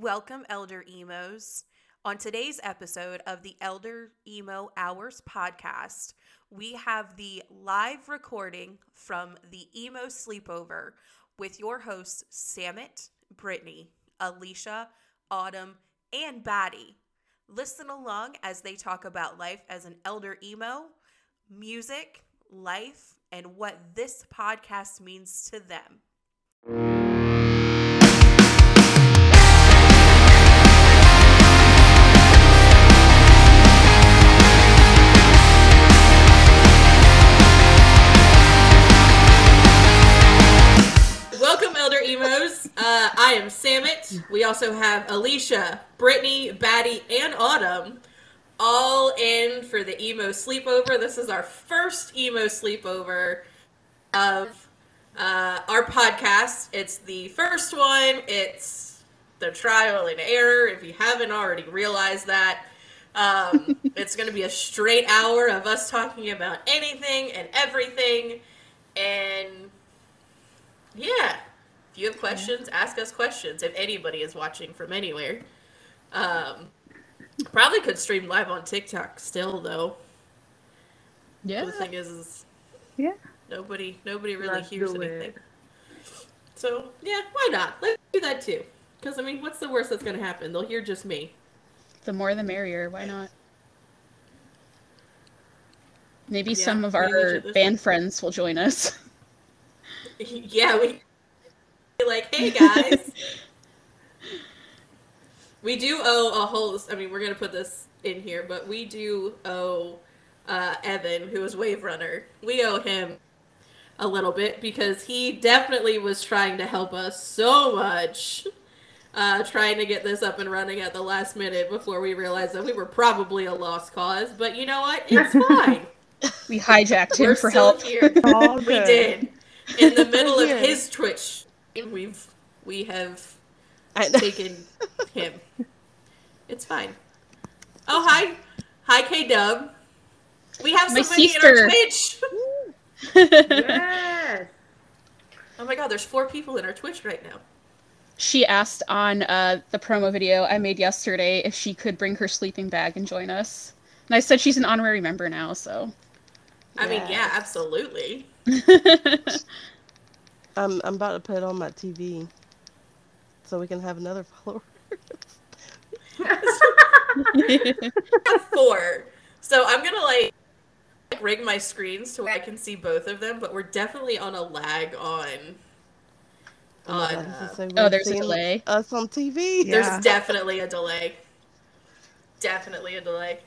Welcome, Elder Emos. On today's episode of the Elder Emo Hours podcast, we have the live recording from the Emo Sleepover with your hosts, Samit, Brittany, Alicia, Autumn, and Batty. Listen along as they talk about life as an Elder Emo, music, life, and what this podcast means to them. Am Samit. We also have Alicia, Brittany, Batty, and Autumn all in for the emo sleepover. This is our first emo sleepover of uh, our podcast. It's the first one. It's the trial and error. If you haven't already realized that, um, it's going to be a straight hour of us talking about anything and everything. And yeah, if you have questions, ask us questions. If anybody is watching from anywhere. Um, Probably could stream live on TikTok still though. Yeah. The thing is, is Yeah. nobody nobody really Let's hears anything. it. So yeah, why not? Let's do that too. Because I mean, what's the worst that's gonna happen? They'll hear just me. The more the merrier. Why not? Maybe Yeah, some of our band friends will join us. yeah, we be like, hey guys. we do owe a whole. I mean, we're gonna put this in here, but we do owe uh, Evan, who is Wave Runner. We owe him a little bit because he definitely was trying to help us so much. Uh, trying to get this up and running at the last minute before we realized that we were probably a lost cause. But you know what? It's fine. We hijacked him We're for still help. here. All We did. In the middle of his Twitch, we've we have I know. taken him. It's fine. Oh hi, hi K Dub. We have My somebody in our. Twitch. Yes. Oh my god, there's four people in our Twitch right now. she asked on uh, the promo video I made yesterday if she could bring her sleeping bag and join us. And I said she's an honorary member now, so. I mean, yeah, absolutely. I'm I'm about to put it on my TV, so we can have another follower. Four. So I'm gonna like rig my screens to where I can see both of them, but we're definitely on a lag on. I'm On, about to uh, Oh, there's a seeing delay. Us on TV. Yeah. There's definitely a delay. Definitely a delay.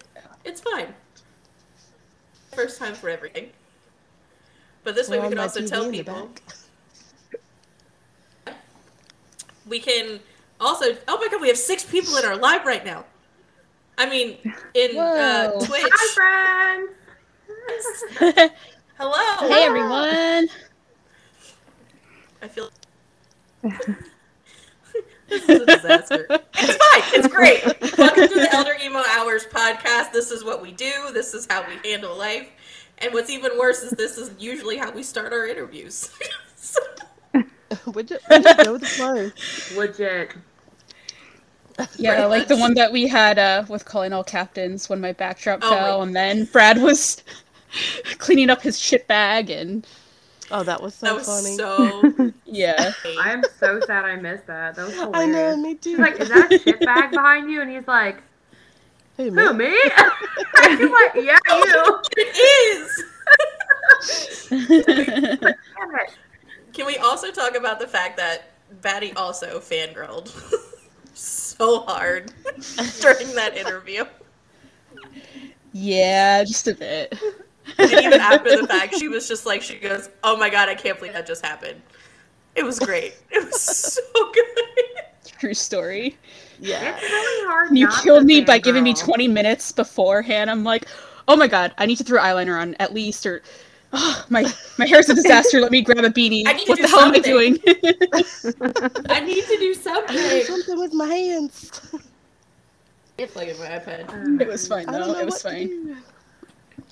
It's fine. First time for everything. But this way We're we can also TV tell people. back. We can also. Oh my god, we have six people in our live right now. I mean, in uh, Twitch. Hi, friends. Hello. Hey everyone! I feel. this is a disaster. It's fine. It's great. Welcome to the Elder Emo Hours podcast. This is what we do. This is how we handle life. And what's even worse is this is usually how we start our interviews. So- we just, go with the flow. Legit. Yeah, Pretty like the one that we had uh, with calling all captains when my backdrop Oh fell, my- and then Brad was cleaning up his shit bag, and Oh, that was so that was funny. so. yeah. I'm so sad I missed that. That was hilarious. I know, me too. She's like, "Is that a shit bag behind you?" And he's like, Who, me? "Who me?" and she's like, "Yeah, you." it is. Damn it. Can we also talk about the fact that Batty also fangirled so hard during that interview? yeah, just a bit. And even after the fact, she was just like, she goes, "Oh my god, I can't believe that just happened." It was great. It was so good. True story. Yeah. It's really hard. You killed me by giving me 20 minutes beforehand. I'm like, oh my god, I need to throw eyeliner on at least, or oh, my my hair's a disaster. Let me grab a beanie. I need to What do the hell am I doing? I need to do something. Something with my hands. It's like my iPad. Um, it was fine though. It was fine.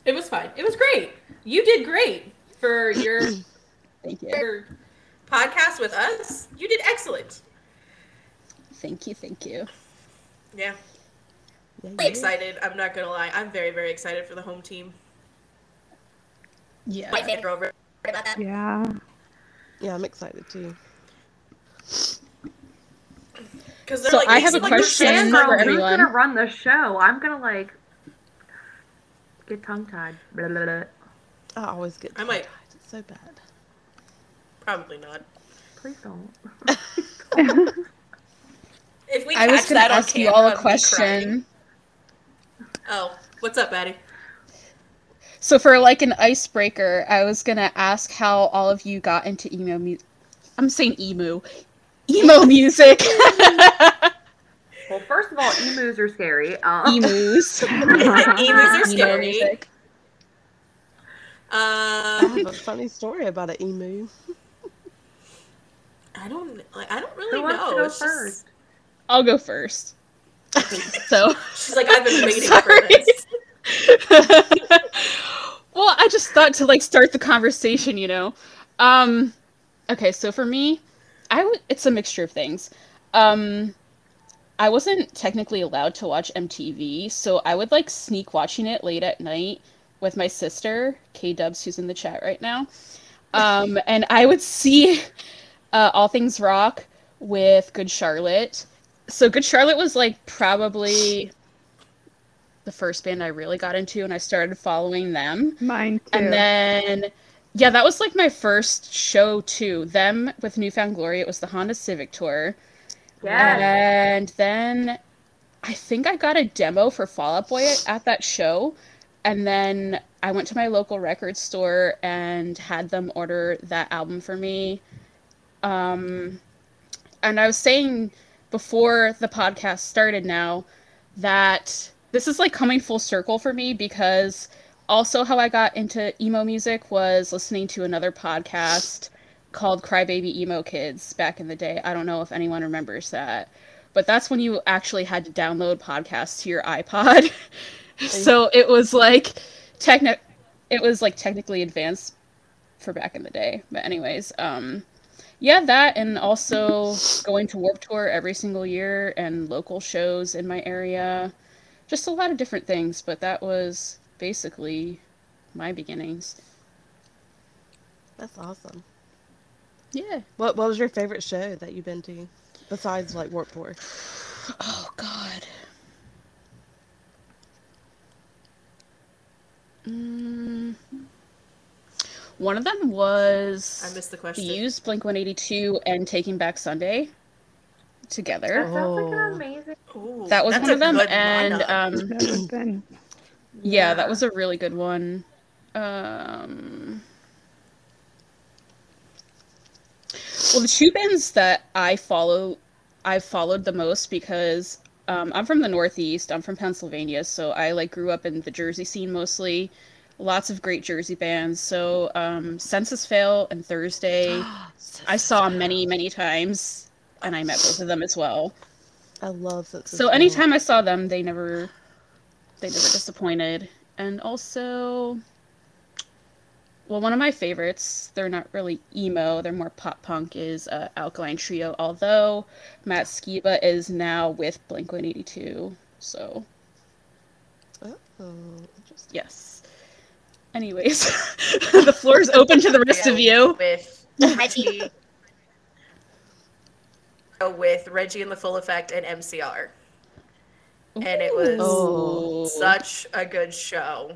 It was fine. It was great. You did great for your Thank you. your podcast with us. You did excellent. Thank you, thank you. Yeah, Yeah, I'm yeah. excited. I'm not gonna lie. I'm very, very excited for the home team. Yeah. My favorite over about that. Yeah. Yeah, I'm excited too. Because they're So like, I they have a like question fans Fangirl, for who's gonna run the show? I'm gonna like get tongue tied. I always get. I might- It's so bad. Probably not. Please don't. If we I was gonna ask you all a I'd crying. question. Oh, what's up, Maddie? So for like an icebreaker, I was gonna ask how all of you got into emo music. I'm saying emo, emo music, Well, first of all, emus are scary. Um, emus, Emus are emo scary. music. I Um, have a funny story about an emu. I don't. Like, I don't Who really wants know. to go It's just- first? I'll go first. So. she's like, I've been waiting Sorry. for this. well, I just thought to like start the conversation, you know. Um okay, so for me, I w- it's a mixture of things. Um I wasn't technically allowed to watch MTV, so I would like sneak watching it late at night with my sister, K Dubs, who's in the chat right now. Um and I would see uh, All Things Rock with Good Charlotte. So Good Charlotte was like probably the first band I really got into, and I started following them. Mine too. And then, yeah, that was like my first show too. Them with New Found Glory. It was the Honda Civic tour, Yes. and then I think I got a demo for Fall Out Boy at, at that show, and then I went to my local record store and had them order that album for me. Um, and I was saying before the podcast started now that this is like coming full circle for me because also how I got into emo music was listening to another podcast called Crybaby Emo Kids back in the day. I don't know if anyone remembers that. But that's when you actually had to download podcasts to your iPod. so it was like techni- it was like technically advanced for back in the day. But anyways, um yeah, that and also going to Warped Tour every single year and local shows in my area. Just a lot of different things, but that was basically my beginnings. That's awesome. Yeah. What What was your favorite show that you've been to, besides like Warped Tour? Oh god. Mm. One of them was I missed the the question. used Blink 182 and Taking Back Sunday together. That sounds like Oh. an amazing. Ooh, That was one of them, and um, Never been. yeah, that was a really good one. Um, well, the two bands that I follow, I've followed the most because um, I'm from the Northeast. I'm from Pennsylvania, so I like grew up in the Jersey scene mostly. Lots of great Jersey bands. So um, Senses Fail and Thursday, I saw many, many times, and I met both of them as well. I love Senses So Fail. anytime I saw them, they never they never disappointed. And also well, one of my favorites, they're not really emo, they're more pop punk, is uh, Alkaline Trio, although Matt Skiba is now with Blink 182. So, Oh, interesting. yes. Anyways, the floor is open to the rest of you. with Reggie, with Reggie and the Full Effect and MCR, and it was Ooh. such a good show.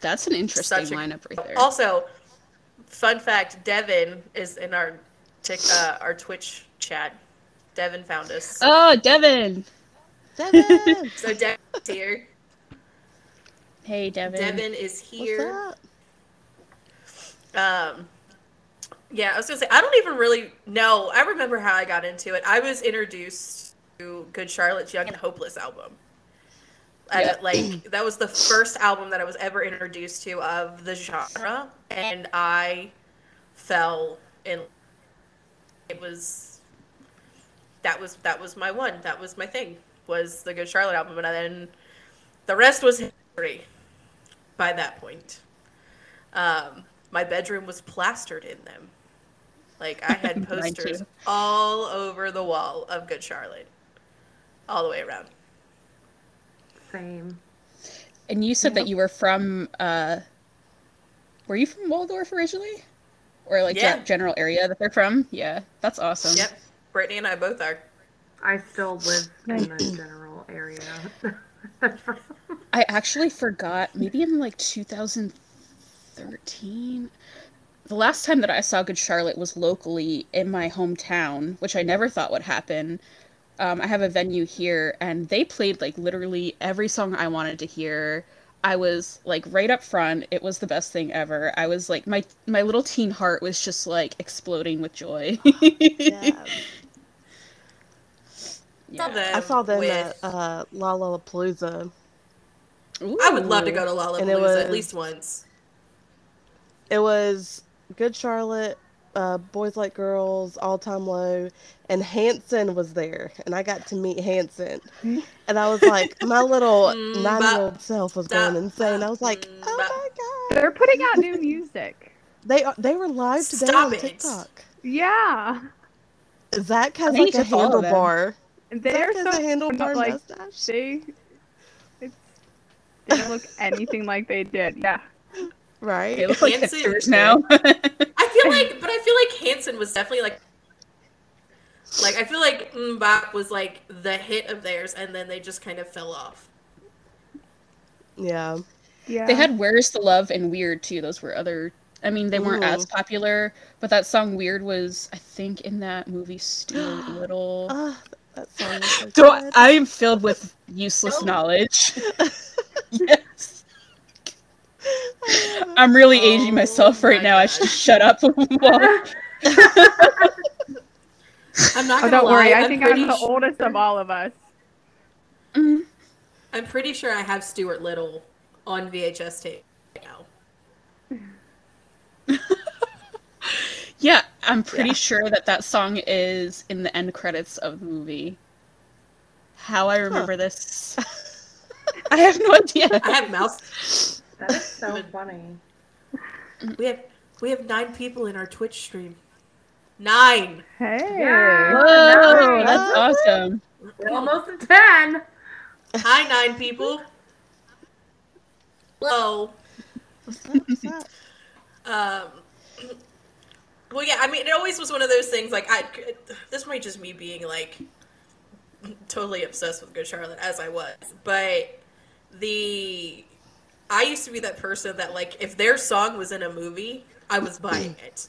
That's an interesting such a- lineup right there. Also, fun fact: Devin is in our tick, uh, our Twitch chat. Devin found us, Oh, Devin! Devin, so Devin's here. Hey, Devin. Devin is what's here. up? Um, yeah, I was gonna say I don't even really know. I remember how I got into it. I was introduced to Good Charlotte's Young and Hopeless album. Yeah. like that was the first album that I was ever introduced to of the genre, and I fell in. It was that was that was my one. That was my thing. Was the Good Charlotte album, and then the rest was history. By that point, um, my bedroom was plastered in them. Like I had posters all over the wall of Good Charlotte. all the way around. Same. And you said Yep. that you were from uh were you from Waldorf originally? Or like Yeah. that general area that they're from? Yeah, that's awesome. Yep, Brittany and I both are. I still live in the general area. I actually forgot, maybe in like 2013. The last time that I saw Good Charlotte was locally in my hometown, which I never thought would happen. Um, I have a venue here, and they played like literally every song I wanted to hear. I was like right up front. It was the best thing ever. I was like my my little teen heart was just like exploding with joy. Yeah. Saw them I saw them with- at uh, Lollapalooza. I would love to go to Lollapalooza And it was- at least once. It was Good Charlotte, uh, Boys Like Girls, All Time Low, and Hanson was there, and I got to meet Hanson, and I was like, my little Mm, nine-year-old self was going insane. I was like, mm, oh my god, They're putting out new music. they are, they were live today Stop on it. TikTok. Yeah. Zach has I like a to follow them. handlebar. They're Zach so has a handlebar like mustache. they it's they don't look anything like they did. Yeah. Right? They look like Hanson- hipsters now. I feel like, but I feel like Hanson was definitely like, like I feel like MMMBop was like the hit of theirs, and then they just kind of fell off. yeah. Yeah. They had Where's the Love and Weird too. Those were other I mean, they weren't Ooh. as popular, but that song Weird was I think in that movie Stuart Little. Ah, that song so So. I am filled with useless knowledge. yes. I love it. I'm really Oh aging myself right my now. I should shut up. I'm not Oh, gonna don't lie. worry. I I'm think I'm the su- oldest of all of us. Mm. I'm pretty sure I have Stuart Little on VHS tape now. Yeah, I'm pretty Yeah. sure that that song is in the end credits of the movie. How I remember this, I have no idea. I have mouse. That is so funny. We have we have nine people in our Twitch stream. Nine. Hey. Yeah. Whoa, Nice. that's awesome. We're almost at ten. Hi, nine people. Hello. What's up? What's up? Um, well, yeah, I mean, it always was one of those things. Like, I this might just me being like totally obsessed with Good Charlotte as I was, but the I used to be that person that like if their song was in a movie, I was buying mm. it.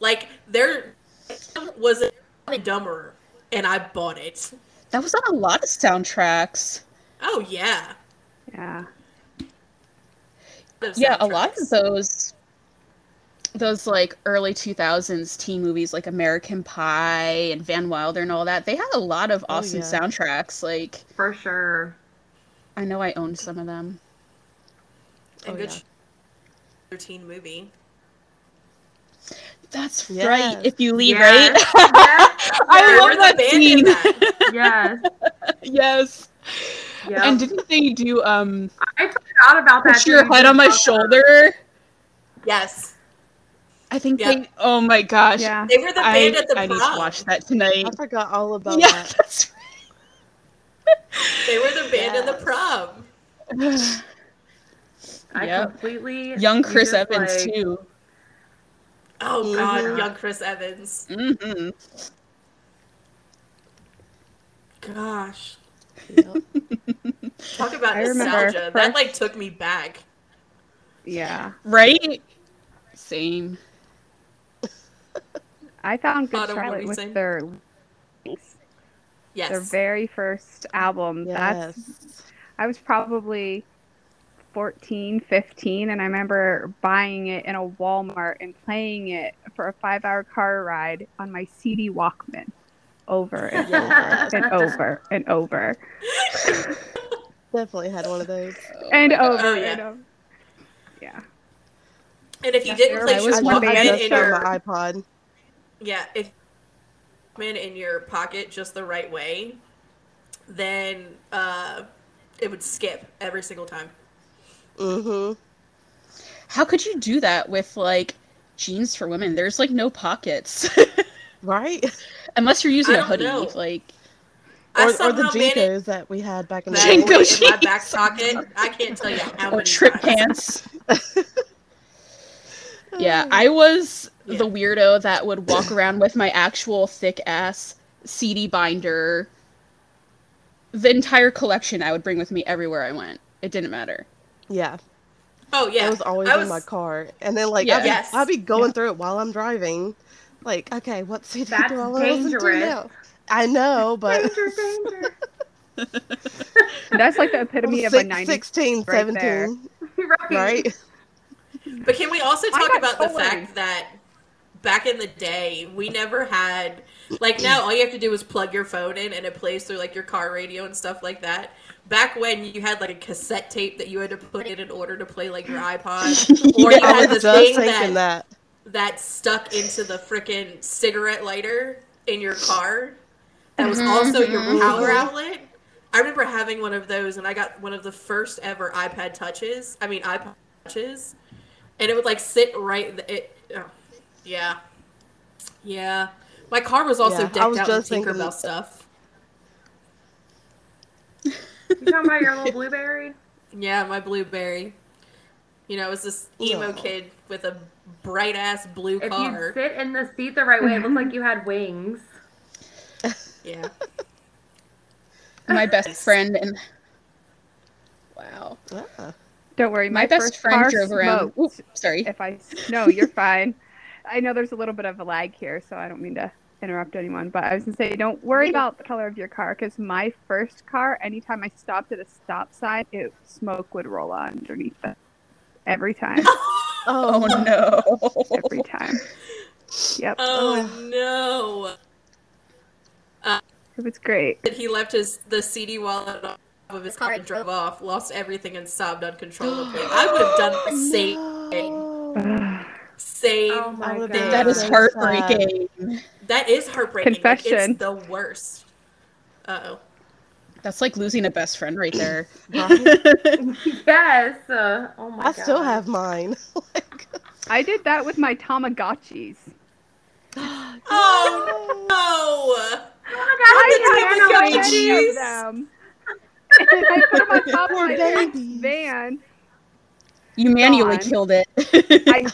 Like there was a dumber, and I bought it. That was on a lot of soundtracks. Oh yeah, Yeah. Yeah, a lot of those those like early 2000s teen movies like American Pie and Van Wilder and all that. They had a lot of Oh, awesome yeah. soundtracks. Like For sure. I know I owned some of them. And Oh, Good yeah. Thirteen movie. That's Yes. right. If you leave, Yes. right? Yes. I They love that band scene. that. Yes. yes. Yep. And didn't they do um I forgot about that. put your head on my just brought that shoulder? Yes, I think Yeah. they oh my gosh. Yeah. they were the I, band at the I need to watch that tonight. I forgot all about yeah, that. that's They were the band at the prom. right. I Yep. completely. Young Chris just, Evans like- too. Oh God, Mhm. young Chris Evans. Mm-hmm. Gosh, Yep. talk about I remember nostalgia. That like took me back. Yeah. Right? Same. I found Good Autumn, what were Charlotte with saying? their Yes. their very first album. That's Yes. I was probably 14, 15, and I remember buying it in a Walmart and playing it for a five hour car ride on my CD Walkman over and over and over and over Definitely had one of those. and my over Oh, yeah. and over. Yeah. and if you Yeah, didn't there play was I, Just one Walkman band I that just in your iPod. yeah, if Walkman in your pocket just the right way, then uh, it would skip every single time. Mm-hmm. How could you do that with like jeans for women? There's like no pockets. Right? Unless you're using a hoodie. know. Like or, or the somehow managed JNCOs that we had back in the day. JNCO weight in my back pocket. I can't tell you how Or many trip times. pants. Yeah, I was Yeah. the weirdo that would walk around with my actual thick ass CD binder. The entire collection I would bring with me everywhere I went. It didn't matter. Yeah, Oh yeah, it was always I in my car, and then like Yeah. I'd, be, Yes. I'd be going through it while I'm driving. Like, okay, what CD That's do I want to listen to now? I know, but Danger, danger. That's like the epitome of a six- 90s. 16, right there. 17, right. right? But can we also talk got about the totally- fact that back in the day, we never had like now all you have to do is plug your phone in and it plays through like your car radio and stuff like that. Back when you had like a cassette tape that you had to put in in order to play like your iPod, or you Yeah, I had the thing that, that. that stuck into the freaking cigarette lighter in your car. That was Mhm, also your mhm. power outlet. I remember having one of those, and I got one of the first ever iPad touches. I mean iPod touches, and it would like sit right. th- It, oh, yeah, yeah. My car was also Yeah, decked was out with thinking- Tinkerbell stuff. You talking about your little blueberry? Yeah, my blueberry. You know, it was this emo No. kid with a bright ass blue If car. you sit in the seat the right way, it looked like you had wings. Yeah. My best friend and Wow. Ah. Don't worry, My, my, best friend drove around. smoked. Oop, sorry. If I no, you're fine. I know there's a little bit of a lag here, so I don't mean to interrupt anyone. But I was gonna say, don't worry about the color of your car, because my first car, anytime I stopped at a stop sign, it smoke would roll on underneath it every time, Oh Oh, no. every time. Yep, Oh no. it was great. that he left his the CD wallet off of his car and drove off, lost everything and sobbed uncontrollably. I would have done the oh, same thing. No. Same Oh my I would've thing. That is heartbreaking. That is heartbreaking. Like, Confession. it's the worst. Uh oh. That's like losing a best friend right there. Yes. Uh, oh my I still have mine. Like, I did that with my Tamagotchis. Oh no! Oh my God, I I had had Tamagotchis. nano of them. and I put them on top of my parents' van. You manually Gone. killed it. I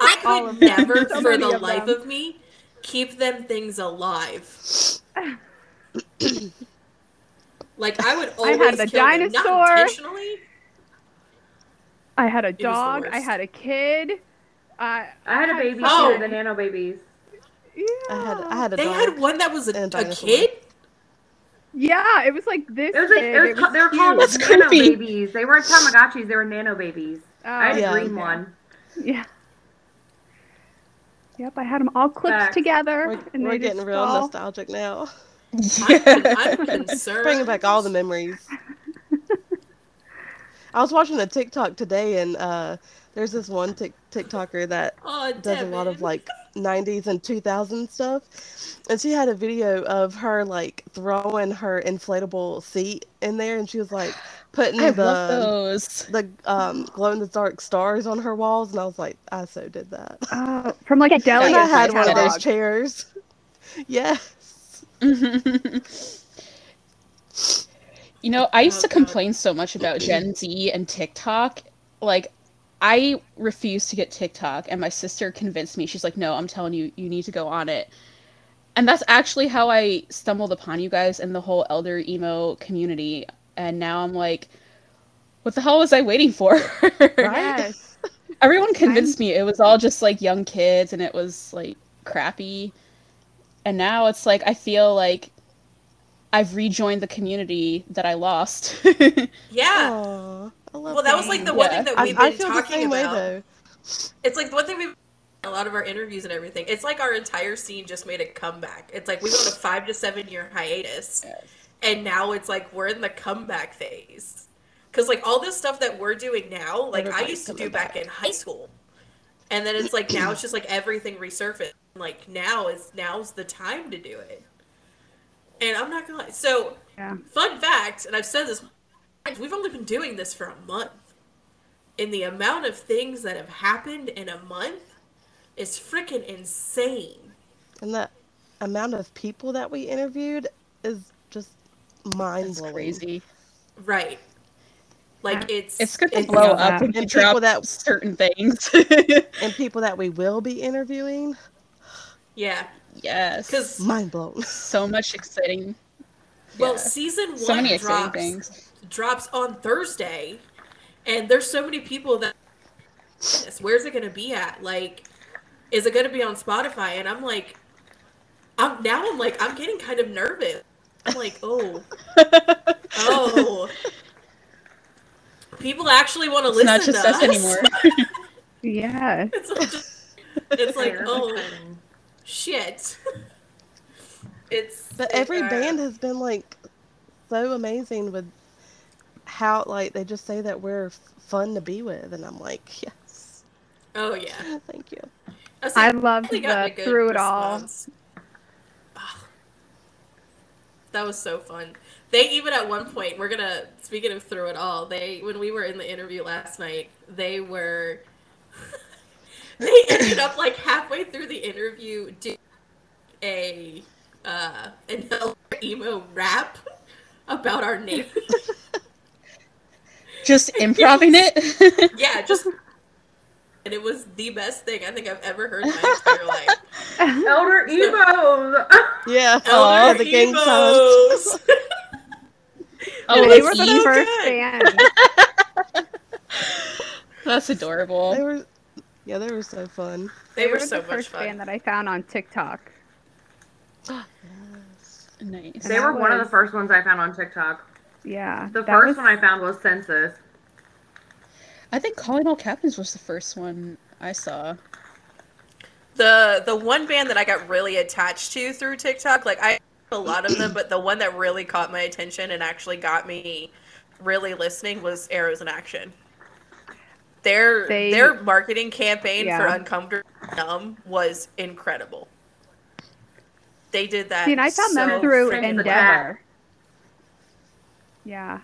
I All could never, So for the of life them. of me, keep them things alive. like I would I always had the kill them, not dinosaur. intentionally. I had a the dog. I had a kid. I I had a baby Oh. too, the nano babies. Yeah. I had I had a They dog. had one that was a, And a a kid. Yeah, it was like this. It was like it was, It ca- they were called That's nano creepy. babies. They weren't Tamagotchis. They were nano babies. Oh, I had oh. a Yeah. green one. Yeah. Yep, I had them all clipped Facts. together. We're, and we're getting real all- nostalgic now. I'm, I'm concerned. Bringing back all the memories. I was watching a TikTok today, and uh, there's this one Tik TikToker that Oh, does a lot of like 90s and 2000s stuff. And she had a video of her like throwing her inflatable seat in there, and she was like putting I the those. the um, glow in the dark stars on her walls, and I was like, I so did that. Oh, from like a deli. and I had one of those chairs. Yes. you know, I used Oh, to God. complain so much about Gen Z and TikTok. Like, I refused to get TikTok, and my sister convinced me. She's like, "No, I'm telling you, you need to go on it." And that's actually how I stumbled upon you guys and the whole elder emo community. And now I'm like, what the hell was I waiting for? Yes. Everyone convinced me it was all just like young kids and it was like crappy. And now it's like I feel like I've rejoined the community that I lost. Yeah. Aw, I love Well, that was like the one Yeah. thing that we've I been feel the talking same way about. though. It's like the one thing we've a lot of our interviews and everything. It's like our entire scene just made a comeback. It's like we went on a five to seven year hiatus, and now it's like we're in the comeback phase. Because like all this stuff that we're doing now, like I used to do back back. in high school, and then it's like now it's just like everything resurfaced. Like now is now's the time to do it. And I'm not gonna lie. So Yeah. fun fact, and I've said this, we've only been doing this for a month. And the amount of things that have happened in a month is freaking insane. And the amount of people that we interviewed is mind That's blowing. crazy. Right. Like it's It's good to it's- blow up that. when And people drop that- certain things. And people that we will be interviewing, Yeah. yes. Because mind blown. so much exciting. well, yeah. season one so many exciting drops things. drops on Thursday, and there's so many people that. Where's it gonna be at? Like, is it gonna be on Spotify? And I'm like, I'm now I'm like I'm getting kind of nervous. I'm like, oh, oh. People actually want to It's listen not just to us us anymore. Yeah. it's like, just, it's like oh shit. It's But it- every uh, band has been like so amazing with how like they just say that we're f- fun to be with, and I'm like, yes, Oh yeah. thank you. I like, loved really got the through it all. response. Ah. That was so fun. They even at one point, we're gonna speaking of through it all. They when we were in the interview last night, they were they ended up like halfway through the interview doing a uh an emo rap about our name. Just improving it. yeah, just and it was the best thing I think I've ever heard in my entire life. Elder Emos. Yeah, Elder the gang signs. Oh, they were the first good. band. That's adorable. They were, yeah, they were so fun. They were the so much first fun. band that I found on TikTok. Nice. They were that one of the first ones I found on TikTok. Yeah. The first was- one I found was Senses. I think Calling All Captains was the first one I saw. the the one band that I got really attached to through TikTok, like I a lot of them, but the one that really caught my attention and actually got me really listening was Arrows in Action. Their They- their marketing campaign for Uncomfortable Numb was incredible. They did that. See, and I found so them through Send the Endeavor. Yeah.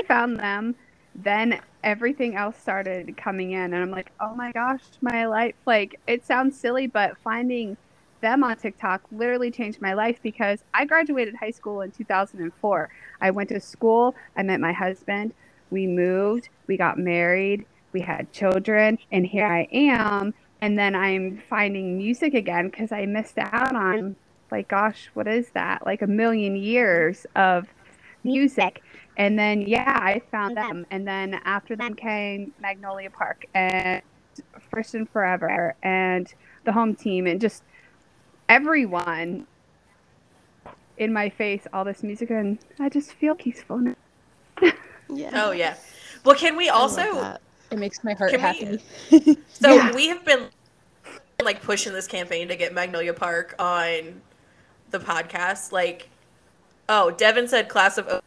I found them. Then everything else started coming in, and I'm like, oh my gosh, my life. Like, it sounds silly, but finding them on TikTok literally changed my life because I graduated high school in 2004. I went to school, I met my husband, we moved, we got married, we had children, and here I am. And then I'm finding music again because I missed out on like gosh what is that like a million years of music and then yeah i found them and then after them came magnolia park and first and forever and the home team and just everyone in my face all this music and i just feel peaceful now. Yeah. Oh yeah. Well, can we also. It makes my heart Can we- happy. So Yeah. we have been like pushing this campaign to get Magnolia Park on the podcast. Like, oh, Devin said class of, O-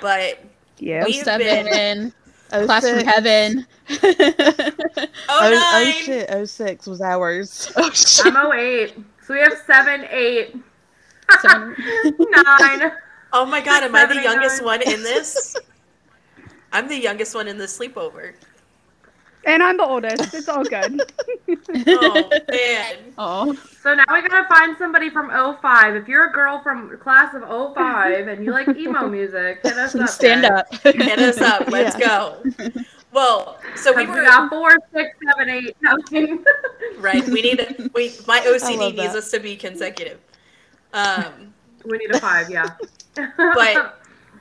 but yeah We- We've Seven, Oh, class from six. heaven. oh, Oh, oh nine. shit! Oh six was ours. Oh shit. I'm 08. So we have 7, 8, Seven. 9. Oh my god, am I the youngest nine. one in this? I'm the youngest one in this sleepover. And i'm the oldest it's all good Oh man. Oh, So now we gotta find somebody from 05. If you're a girl from class of 05 and you like emo music, hit us up. stand guys. up. Hit us up. Let's Yeah. go. Well, so we 'Cause were we got four, six, seven, eight. No, right. We need we my I OCD needs us to be consecutive. Um we need a five, yeah. But-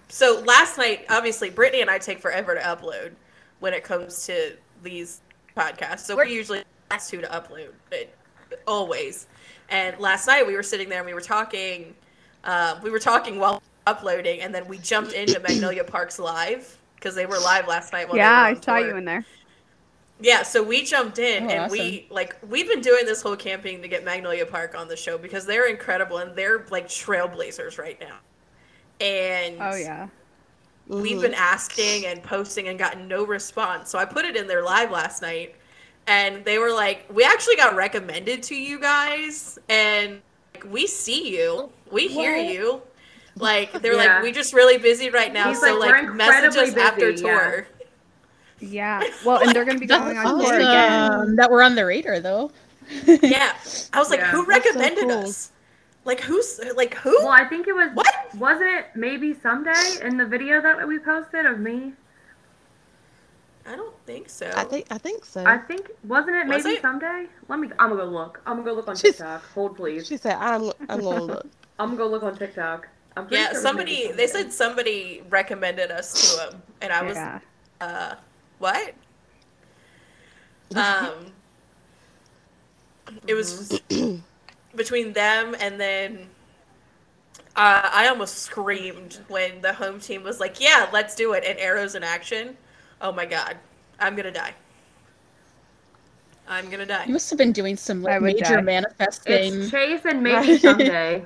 so last night, obviously, Brittany and I take forever to upload when it comes to these podcasts. So we're usually the last two to upload, but always. And last night we were sitting there and we were talking. Um, we were talking while uploading, and then we jumped into Magnolia Parks live because they were live last night. While yeah they were i saw tour. you in there Yeah, so we jumped in Oh, and we like we've been doing this whole campaign to get Magnolia Park on the show because they're incredible and they're like trailblazers right now. And oh yeah we've Mhm. been asking and posting and gotten no response. So I put it in their live last night and they were like, "We actually got recommended to you guys and like, we see you. We hear What? you." Like they're Yeah. like, "We just really busy right now." He's so like, like, "We're incredibly messages after tour. yeah well and they're gonna be going That's on tour again. That we're on the radar though. Yeah. I was like, Yeah, "Who that's so recommended cool. us?" Like who's like who? Well, I think it was. What? Wasn't it maybe someday in the video that we posted of me? I don't think so. I think I think so. I think wasn't it Was maybe it? someday? Let me. I'm gonna go look. I'm gonna go look on She's- TikTok. Hold please. She said, "I'm I'm gonna look." I'm gonna go look on TikTok. I'm yeah, sure somebody they said somebody recommended us to him, and I was yeah. uh what? Um, it was just between them and then. Uh, I almost screamed when the home team was like, "Yeah, let's do it!" and arrows in action. Oh my god, I'm gonna die. I'm gonna die. You must have been doing some like, major die. manifesting. It's Chase and maybe someday.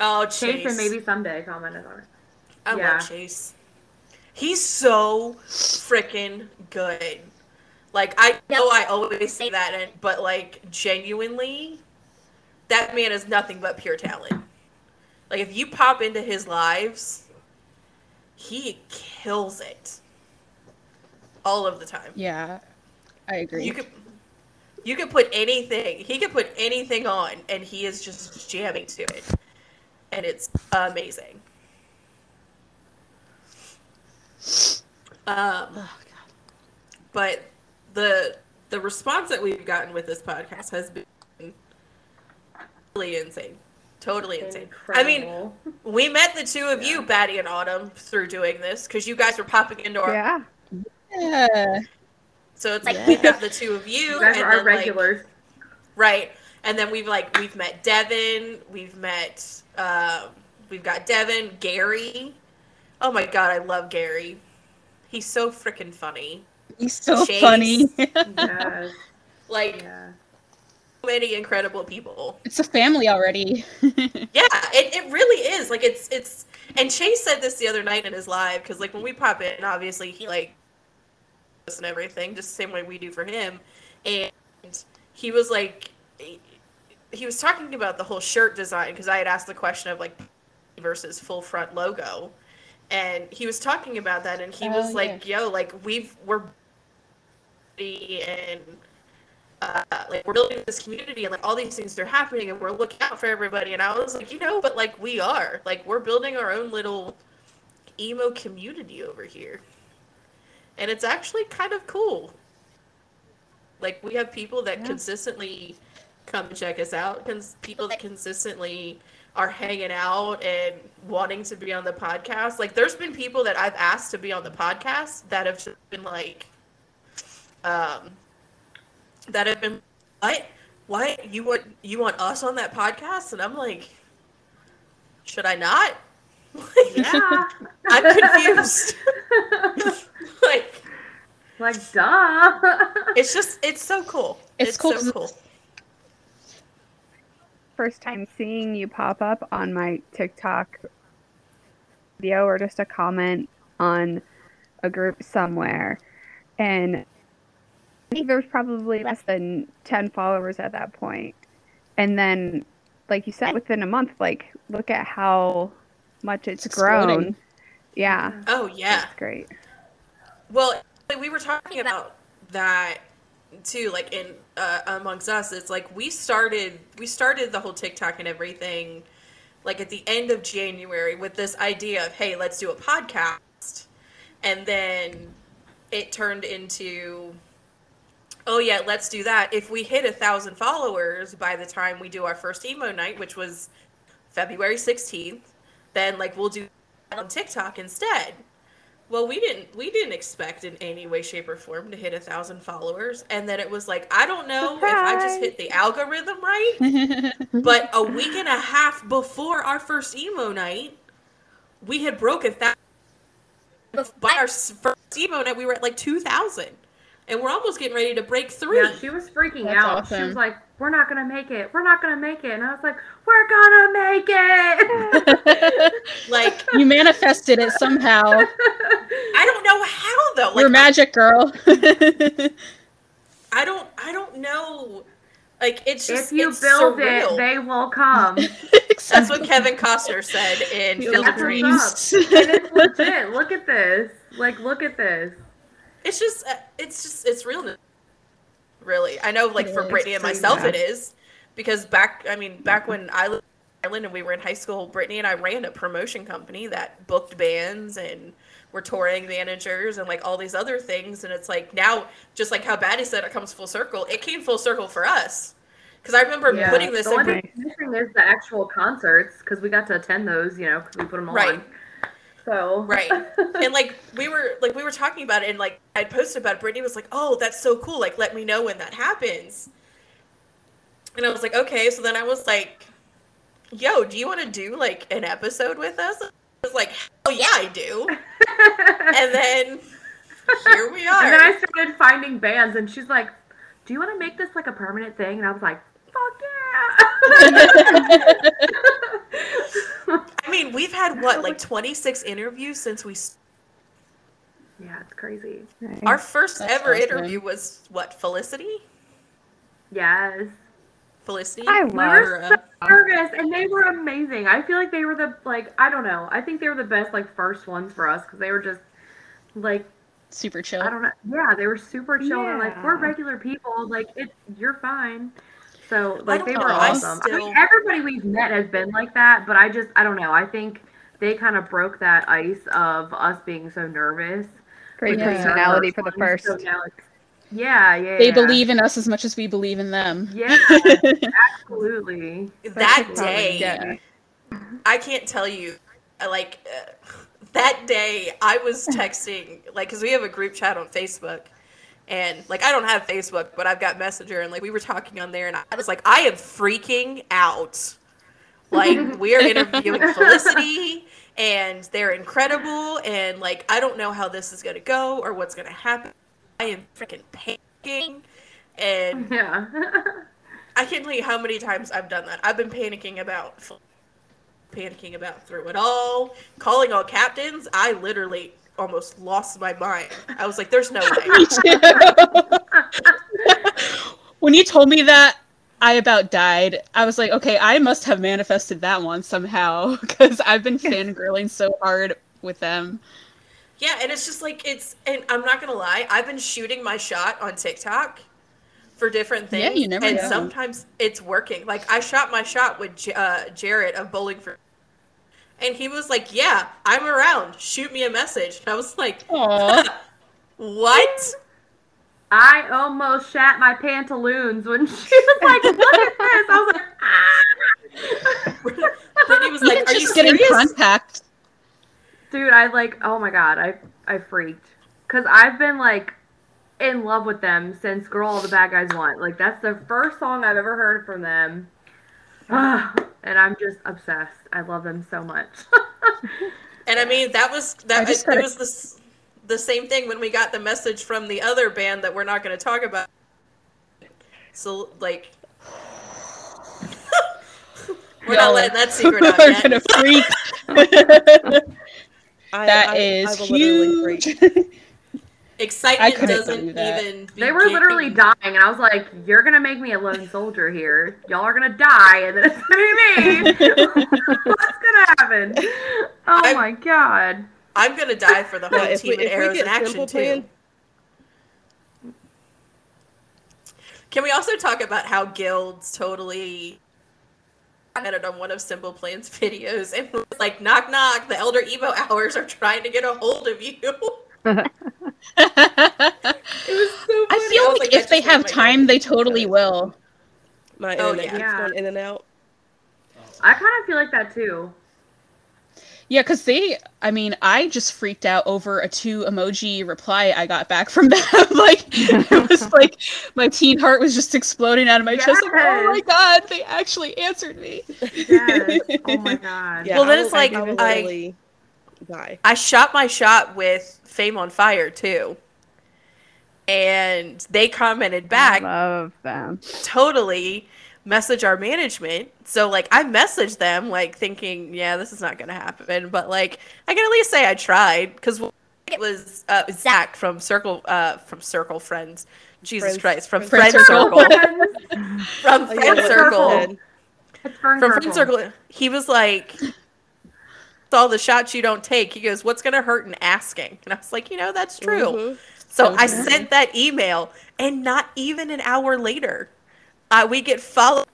Oh, Chase Chase. and maybe someday commented on it. I Yeah. love Chase. He's so freaking good. Like I know I always say that, but like genuinely, that man is nothing but pure talent. Like if you pop into his lives, he kills it all of the time. Yeah, I agree. You could you could put anything. He could put anything on, and he is just jamming to it, and it's amazing. Um, Oh God. but the the response that we've gotten with this podcast has been really insane, totally insane. I mean, we met the two of you, Batty and Autumn, through doing this because you guys were popping into our. Yeah. yeah. So it's like Yeah. we've got the two of you, you guys and are our then, like, regulars. Right. And then we've like we've met Devin, we've met um we've got Devin, Gary. Oh my god, I love Gary. He's so freaking funny. He's so Chase. funny. yes. Like Yeah. Many incredible people. it's a family already. Yeah, it, it really is. Like it's it's and Chase said this the other night in his live because like when we pop in, obviously he like us and everything, just the same way we do for him. And he was like he- he was talking about the whole shirt design because I had asked the question of like versus full front logo. And he was talking about that and he Oh, was like, yo, like we've we're and uh, like we're building this community and like all these things are happening and we're looking out for everybody. And i was like you know but like we are. Like we're building our own little emo community over here. And it's actually kind of cool. Like we have people that Yeah. consistently come and check us out cons- people that consistently are hanging out and wanting to be on the podcast. Like there's been people that i've asked to be on the podcast that have just been like um that have been what what? You want you want us on that podcast? And i'm like should i not? Like, Yeah. i'm confused. Like like, duh. it's just it's so cool. It's it's, cool. so 'cause cool. First time seeing you pop up on my TikTok video or just a comment on a group somewhere. And I think there was probably less than 10 followers at that point. And then, like you said, within a month, like, look at how much it's, It's exploding. grown. Yeah, oh yeah it's great. Well, like, we were talking about that too, like in uh, amongst us. It's like we started we started the whole TikTok and everything like at the end of January with this idea of hey, let's do a podcast, and then it turned into oh yeah, let's do that. If we hit a thousand followers by the time we do our first emo night, which was February sixteenth, then like we'll do on TikTok instead. Well, we didn't we didn't expect in any way, shape, or form to hit a thousand followers, and then it was like I don't know if I just hit the algorithm right, but a week and a half before our first emo night, we had broken that. By our first emo night, we were at like two thousand, and we're almost getting ready to break three. Yeah, she was freaking That's out. She was like, "We're not gonna make it. We're not gonna make it." And I was like, "We're gonna make it." like you manifested it somehow. I don't know how though. Like You're magic, girl. I don't I don't know. Like it's just if you it's build surreal. it, they will come. and That's what Kevin Costner said in Field Field of of That's Dreams. what's it's legit. Look at this. Like, look at this. It's just, uh, it's just, it's real. Really, I know, like It for is Brittany and myself, bad. it is. because back I mean back when I lived in Ireland and we were in high school, Brittany and I ran a promotion company that booked bands and were touring managers and like all these other things. And it's like now, just like how bad Batty said, it comes full circle. It came full circle for us because I remember Yeah. putting this the in. only thing missing is the actual concerts because we got to attend those, you know, because we put them Right. on. So Right. and like we were like we were talking about it and like I'd posted about it. Brittany was like, "Oh, that's so cool! Like, let me know when that happens." And I was like, "Okay." So then I was like, "Yo, do you want to do like an episode with us?" I was like, "Oh yeah, I do." And then here we are. And then I started finding bands, and she's like, "Do you want to make this like a permanent thing?" And I was like, "Fuck yeah!" I mean, we've had what like 26 interviews since we. yeah, it's crazy. Our first That's ever awesome. interview was what Felicity. Yes, Felicity. I we love Or, were uh, so nervous, and they were amazing. I feel like they were the like I don't know. I think they were the best like first ones for us because they were just like Super chill. I don't know. Yeah, they were super chill. and like we're regular people. Like it's you're fine. So like they were know, I awesome. I mean, everybody we've met has been like that, but I just I don't know. I think they kind of broke that ice of us being so nervous. Great Yeah. personality for the first. so now it's- yeah, yeah. They yeah. believe in us as much as we believe in them. Yeah, absolutely. that day. Yeah. I can't tell you, uh, like uh, that day I was texting, like, because we have a group chat on Facebook, and like I don't have Facebook, but I've got Messenger, and like we were talking on there, and I was like, I am freaking out. Like we are interviewing Felicity, and they're incredible, and like I don't know how this is gonna go or what's gonna happen. I am freaking panicking, and Yeah. I can't tell you how many times I've done that. I've been panicking about panicking about through it all, calling all captains. I literally almost lost my mind. I was like, "There's no way." When you told me that, I about died. I was like, okay, I must have manifested that one somehow because I've been fangirling so hard with them. Yeah, and it's just like it's, and I'm not gonna lie, I've been shooting my shot on TikTok for different Yeah, things, you never and know. sometimes it's working. Like I shot my shot with J- uh, Jaret of Bowling for, and he was like, "Yeah, I'm around. Shoot me a message." And I was like, Aw. "What?" I almost shat my pantaloons when she was like, "Look at this." I was like, "Ah." Brittany was Even like, "Are you getting serious?" contact. Dude, I like. Oh my god, I I freaked because I've been like in love with them since "Girl All the Bad Guys Want." Like that's the first song I've ever heard from them, and I'm just obsessed. I love them so much. And I mean, that was I that. just It, was the the same thing when we got the message from the other band that we're not going to talk about. So like, we're not Y'all letting that secret out We're yet. gonna freak. I, That I, is I will literally huge. Freak. I Excitement doesn't believe that. even. they were literally dying, and I was like, "You're gonna make me a lone soldier here. Y'all are gonna die, and then it's gonna be me. What's gonna happen? Oh I'm- my god." I'm gonna die for the Yeah, whole if team we- in if arrows in action Simple too. Plan- Can we also talk about how Guilds totally commented on one of Simple Plan's videos and was like, "Knock knock, the Elder Emo hours are trying to get a hold of you." It was so funny. I feel was like, that if they have time, they totally will. My Oh, internet yeah. keeps Yeah. going in and out. I kind of feel like that too. Yeah, because they, I mean, I just freaked out over a two emoji reply I got back from them. like, it was like my teen heart was just exploding out of my chest. Like, oh my god, they actually answered me. Yes. Oh my god. Yeah, Well, then I it's like, I I- I shot my shot with Fame on Fire too. And they commented back, love them. totally message our management. So like I messaged them like thinking, yeah, this is not gonna happen. But like I can at least say I tried because it was uh, Zach from Circle uh, from Circle Friends. Jesus Friends- Christ, from Friends Friend Circle. Circle. from Oh, yeah, Friend Circle. said. It's Fern From Circle. Friend Circle. He was like "It's all the shots you don't take. He goes, What's gonna hurt in asking? And I was like, you know, that's true. Mhm. So So I sent that email, and not even an hour later, uh, we get followed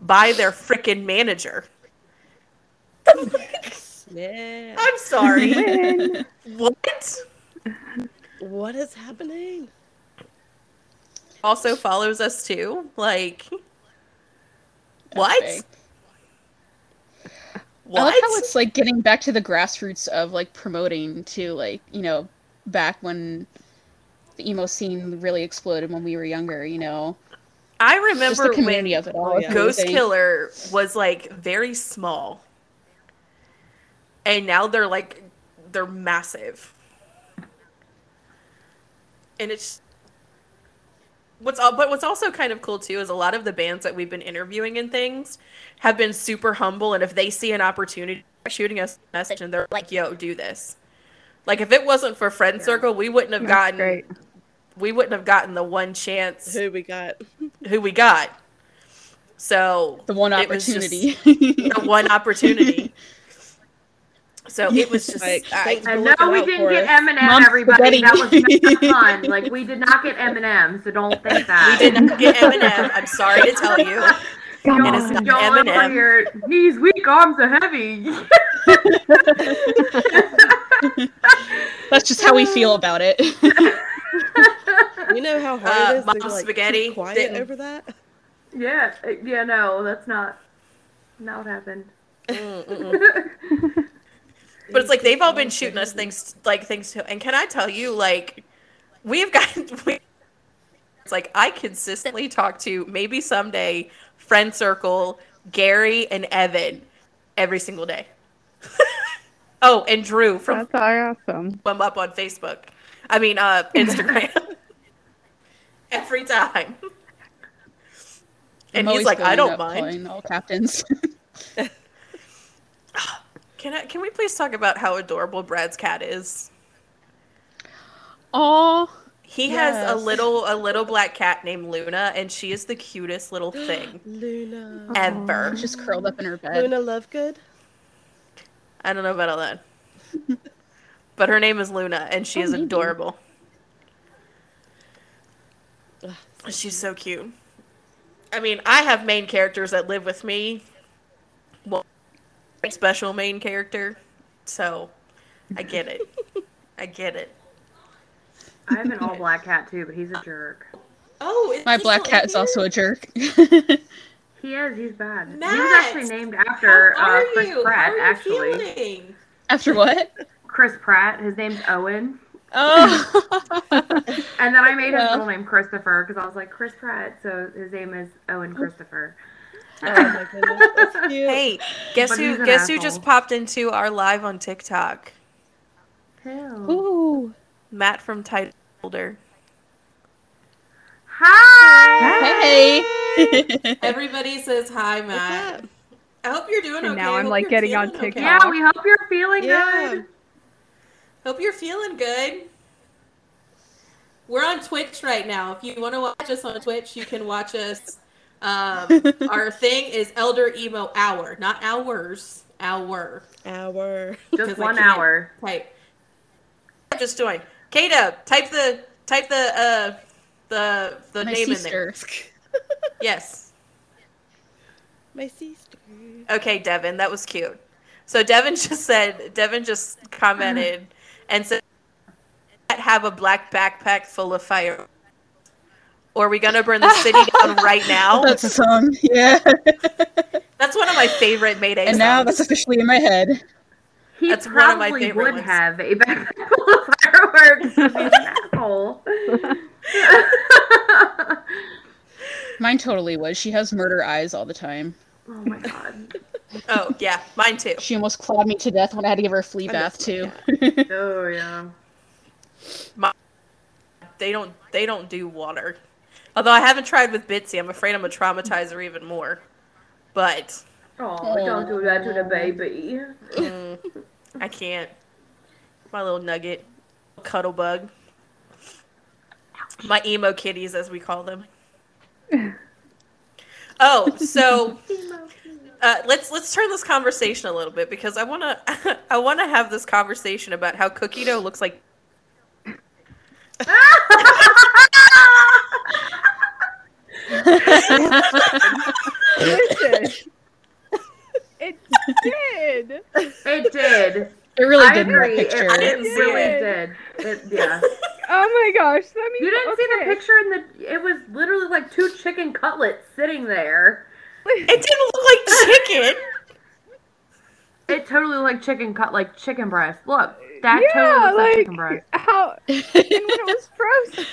by their freaking manager. Yeah. I'm sorry. Win. what? What is happening? Also follows us too. Like That's what? big. What? I like how it's like getting back to the grassroots of like promoting to like you know back when the emo scene really exploded when we were younger. You know, I remember the community when of it all. Oh, yeah. Ghost. Killer was like very small. And now they're like they're massive. And it's what's al- but what's also kind of cool too is a lot of the bands that we've been interviewing and things have been super humble and if they see an opportunity they're shooting us a message and they're like, yo, do this. Like if it wasn't for Friend Circle, we wouldn't have That's gotten great. we wouldn't have gotten the one chance Who we got? who we got. So The one it just- opportunity. the one opportunity. So it was just Like, I, And no, we didn't get us. Eminem, Mom everybody. spaghetti. That was not fun. Like, we did not get Eminem, so don't think that we did not get Eminem. I'm sorry to tell you. Come It is on. not Y'all Eminem. over here, knees weak, arms are heavy. That's just how we feel about it. You know how hard Uh, it is to Mom like, Spaghetti keep quiet didn't- over that? yeah, uh, yeah, no, that's not, not what happened. Mm, mm-mm. But it's like they've all been shooting us things like things too. And can I tell you, like we've got we, it's like I consistently talk to maybe someday friend circle Gary and Evan every single day. oh, and Drew from That's awesome. them up on Facebook. I mean, uh, Instagram. Every time. And I'm he's like, I don't mind. all captains. Can I? Can we please talk about how adorable Brad's cat is? Oh, He has a little a little black cat named Luna, and she is the cutest little thing Luna. ever. just curled up in her bed. Luna Lovegood? I don't know about all that, but her name is Luna, and she Oh, is maybe. adorable. Ugh, She's so cute. I mean, I have main characters that live with me. Well, a special main character, so I get it. I get it. I have an all black cat too, but he's a jerk. Oh, is My black cat is also a jerk. He is. He's bad. he was actually named after How are uh, Chris you? Pratt. How are you actually, feeling? After what? Chris Pratt. His name's Owen, Oh, and then I made his Well. middle name Christopher because I was like Chris Pratt, so his name is Owen Christopher. Oh my goodness, that's cute. Hey, guess But who? he's an Guess who just popped into our live on TikTok? Ew. Ooh. Matt from Title Holder. Hi. Hey. Everybody says hi, Matt. I hope you're doing And okay. now I I'm, like, getting on feeling okay. TikTok. Yeah, we hope you're feeling Yeah. good. Hope you're feeling good. We're on Twitch right now. If you want to watch us on Twitch, you can watch us. Um, our thing is Elder Emo Hour, not hours. Hour. Hour. Just one can't hour. Type. Just join. Kata, type the type the uh the the My name sister. in there. Yes. My sister. Okay, Devin, that was cute. So Devin just said, Devin just commented and said, "Have a black backpack full of fire." Or are we gonna burn the city down right now? That's a song. Yeah. That's one of my favorite Mayday And now that's officially in my head. He That's one of my probably favorite would ones. have a backpack full of fireworks. He's asshole. Mine totally was. She has murder eyes all the time. oh my god. Oh yeah, mine too. She almost clawed me to death when I had to give her a flea I bath miss too. my Oh yeah. My, They don't they don't do water. Although I haven't tried with Bitsy, I'm afraid I'm gonna traumatize her even more. But Oh, don't do that to the baby. mm, I can't. My little nugget, cuddle bug. My emo kitties, as we call them. Oh, so uh, let's let's turn this conversation a little bit because I wanna I wanna have this conversation about how cookie dough looks like. Listen, it did. It did. It really I did in agree. picture. It, I didn't it really it. did. It, yeah. Oh my gosh! I mean, You didn't see the picture in the. It was literally like two chicken cutlets sitting there. It didn't look like chicken. It totally looked like chicken cut, like chicken breast. Look, that yeah, totally looks like, like chicken breast. how and when it was frozen.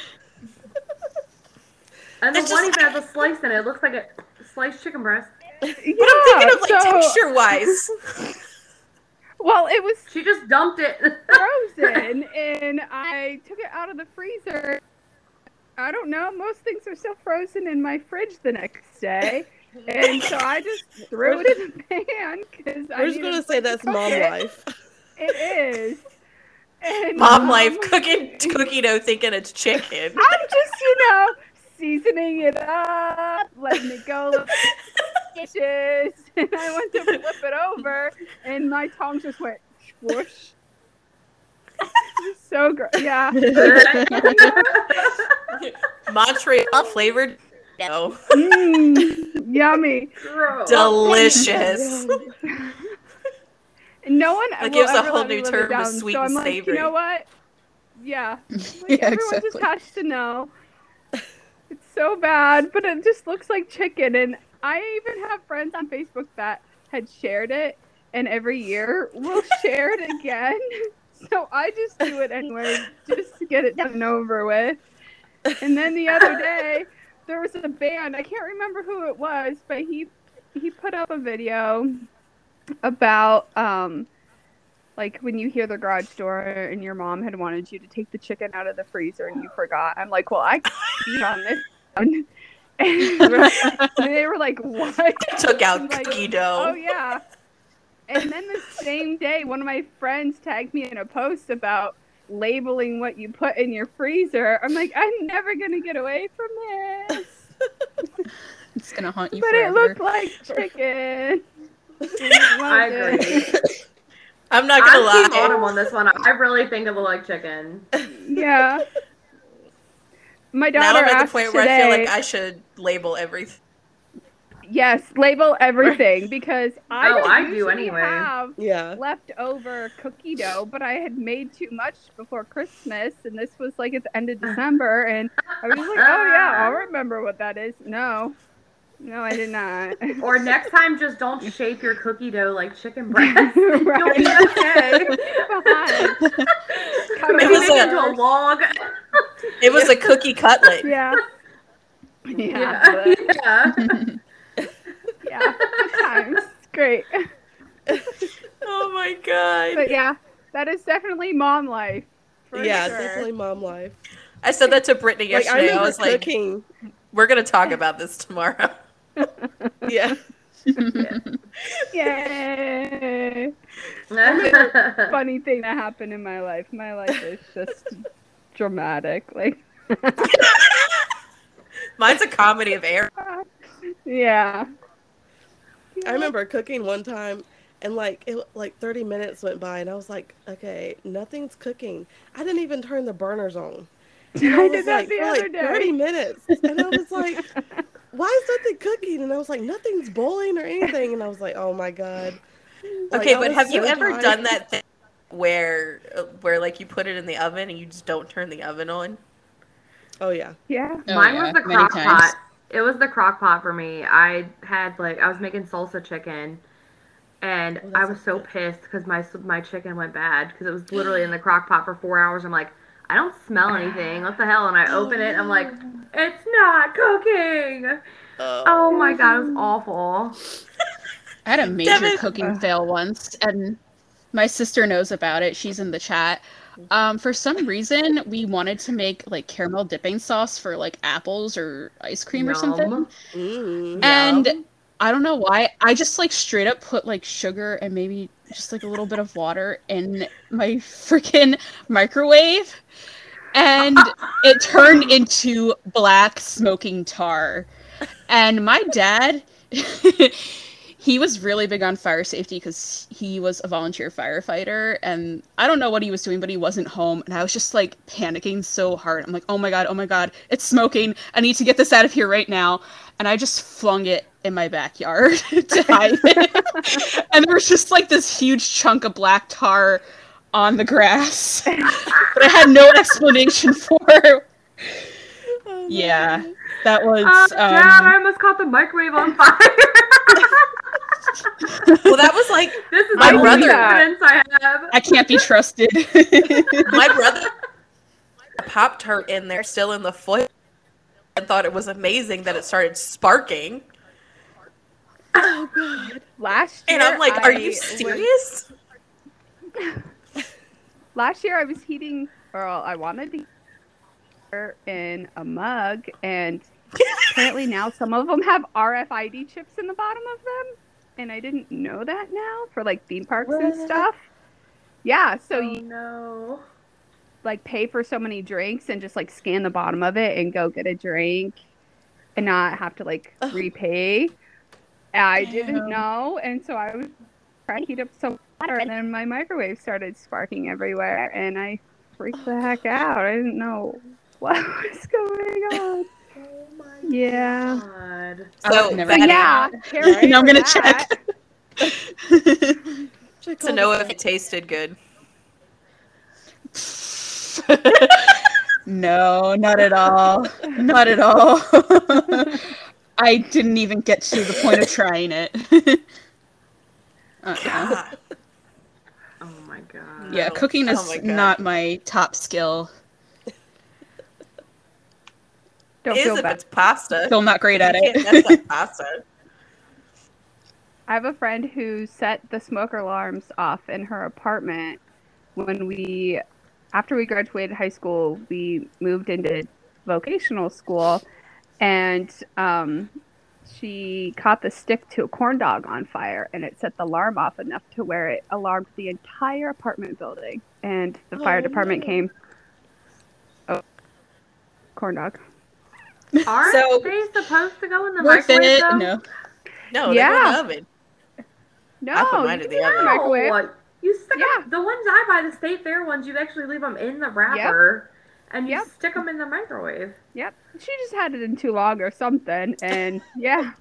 And the one just- even has a slice in it. It looks like a sliced chicken breast. Yeah, But I'm thinking of like so, texture wise. well, it was She just dumped it. frozen, and I took it out of the freezer. I don't know. Most things are still frozen in my fridge the next day, and so I just threw it in the pan because I We're just gonna say that's mom it. life. It is. And, Mom um, life cooking cookie dough thinking it's chicken. I'm just, you know, seasoning it up, letting it go like dishes, and I went to flip it over, and my tongue just went swoosh. So great. Yeah. Montreal flavored dough. Mm, yummy. Gross. Delicious. And no one That will gives a whole new term it to sweet so I'm and like, you know what? Yeah. Like, Yeah, everyone exactly. just has to know. It's so bad, but it just looks like chicken. And I even have friends on Facebook that had shared it, and every year we'll share it again. So I just do it anyway, just to get it done over with. And then the other day, there was a band. I can't remember who it was, but he he put up a video about um like when you hear the garage door and your mom had wanted you to take the chicken out of the freezer and you forgot. I'm like, well, I can beat on this one. And they were like, what? Took out I'm like, cookie dough. Oh yeah. And then the same day, one of my friends tagged me in a post about labeling what you put in your freezer. I'm like, I'm never gonna get away from this. It's gonna haunt you But forever. it looked like chicken. I agree. I'm not gonna I'm lie. Autumn on this one. I really think it looked like chicken. Yeah. My Now daughter I'm at the asked point today, where I feel like I should label everything. yes, label everything because oh, I Oh, don't I do usually anyway. have Yeah. leftover cookie dough, but I had made too much before Christmas, and this was like at the end of December, and I was like, oh yeah, I'll uh-huh. remember what that is. No, no, I did not. Or next time, just don't shape your cookie dough like chicken breast. You'll be okay. Fine. Maybe It was make a- it into a log. It was a cookie cutlet. Yeah. Yeah. Yeah. yeah. yeah. Good times. Great. Oh my god. But yeah, that is definitely mom life. Yeah, sure. definitely mom life. I said that to Brittany Like I yesterday. I, remember was like, we're gonna talk about this tomorrow. Yeah. Yay. Funny thing that happened in my life. My life is just dramatic. Like, Mine's a comedy of error. yeah. I remember cooking one time and like it like 30 minutes went by and I was like, okay, nothing's cooking. I didn't even turn the burners on. And I did that like, the other like day. 30 minutes. And I was like, why is nothing cooking? And I was like, nothing's boiling or anything. And I was like, oh my God. Like, Okay, I but was have you ever tired. done that thing where, uh, where like you put it in the oven and you just don't turn the oven on? Oh yeah. Yeah. Oh, Mine yeah, was the many crock times. pot. It was the crock pot for me. I had like I was making salsa chicken, and Oh, I was so good. pissed because my my chicken went bad because it was literally in the crock pot for four hours. I'm like, I don't smell anything. What the hell? And I open it. I'm like, it's not cooking. Oh my god, it was awful. I had a major Devin- cooking fail once, and my sister knows about it. She's in the chat. Um, for some reason, we wanted to make like caramel dipping sauce for like apples or ice cream or something. Mm. And Yum. I don't know why. I just like straight up put like sugar and maybe just like a little bit of water in my freaking microwave. And it turned into black smoking tar. And my dad, he was really big on fire safety because he was a volunteer firefighter and i don't know what he was doing but he wasn't home and i was just like panicking so hard. I'm like oh my god oh my god it's smoking. I need to get this out of here right now. And i just flung it in my backyard to hide it. And there was just like this huge chunk of black tar on the grass but i had no explanation for yeah that was Oh, Dad, I um, almost caught the microwave on fire. Well, that was like this is My the brother- evidence I have. i can't be trusted my brother popped her in there, still in the foil, and thought it was amazing that it started sparking. Oh god! Last year, And I'm like, "Are I you was- serious?" last year I was heating, or I wanted to heat in a mug, and apparently now some of them have RFID chips in the bottom of them, and I didn't know that now for like theme parks and stuff. Yeah, so oh you know like pay for so many drinks and just like scan the bottom of it and go get a drink and not have to like Ugh. repay. I didn't know, and so I was trying to heat up some water, and then my microwave started sparking everywhere, and I freaked the heck out. I didn't know what was going on. Oh my Yeah. god. So, never Betty, yeah, here Now I'm gonna that. check. to know if it tasted good. no, not at all. Not at all. I didn't even get to the point of trying it. uh-uh. God. Oh my god. Yeah, cooking oh is Oh my not my top skill. Don't Is feel if bad. it's pasta. Still not great at You can't mess it. pasta. I have a friend who set the smoke alarms off in her apartment when we, after we graduated high school, we moved into vocational school, and um, she caught the stick to a corn dog on fire, and it set the alarm off enough to where it alarmed the entire apartment building, and the fire Oh, department no. came. Oh, corn dog. Aren't So- they supposed to go in the Worth microwave it. though? No. No, Yeah. they're in the oven. No, I put mine you in the put it oven. microwave. You stick 'em- Yeah. the ones I buy, the state fair ones, you actually leave them in the wrapper, and you Yep. stick them in the microwave. Yep, she just had it in too long or something, and yeah.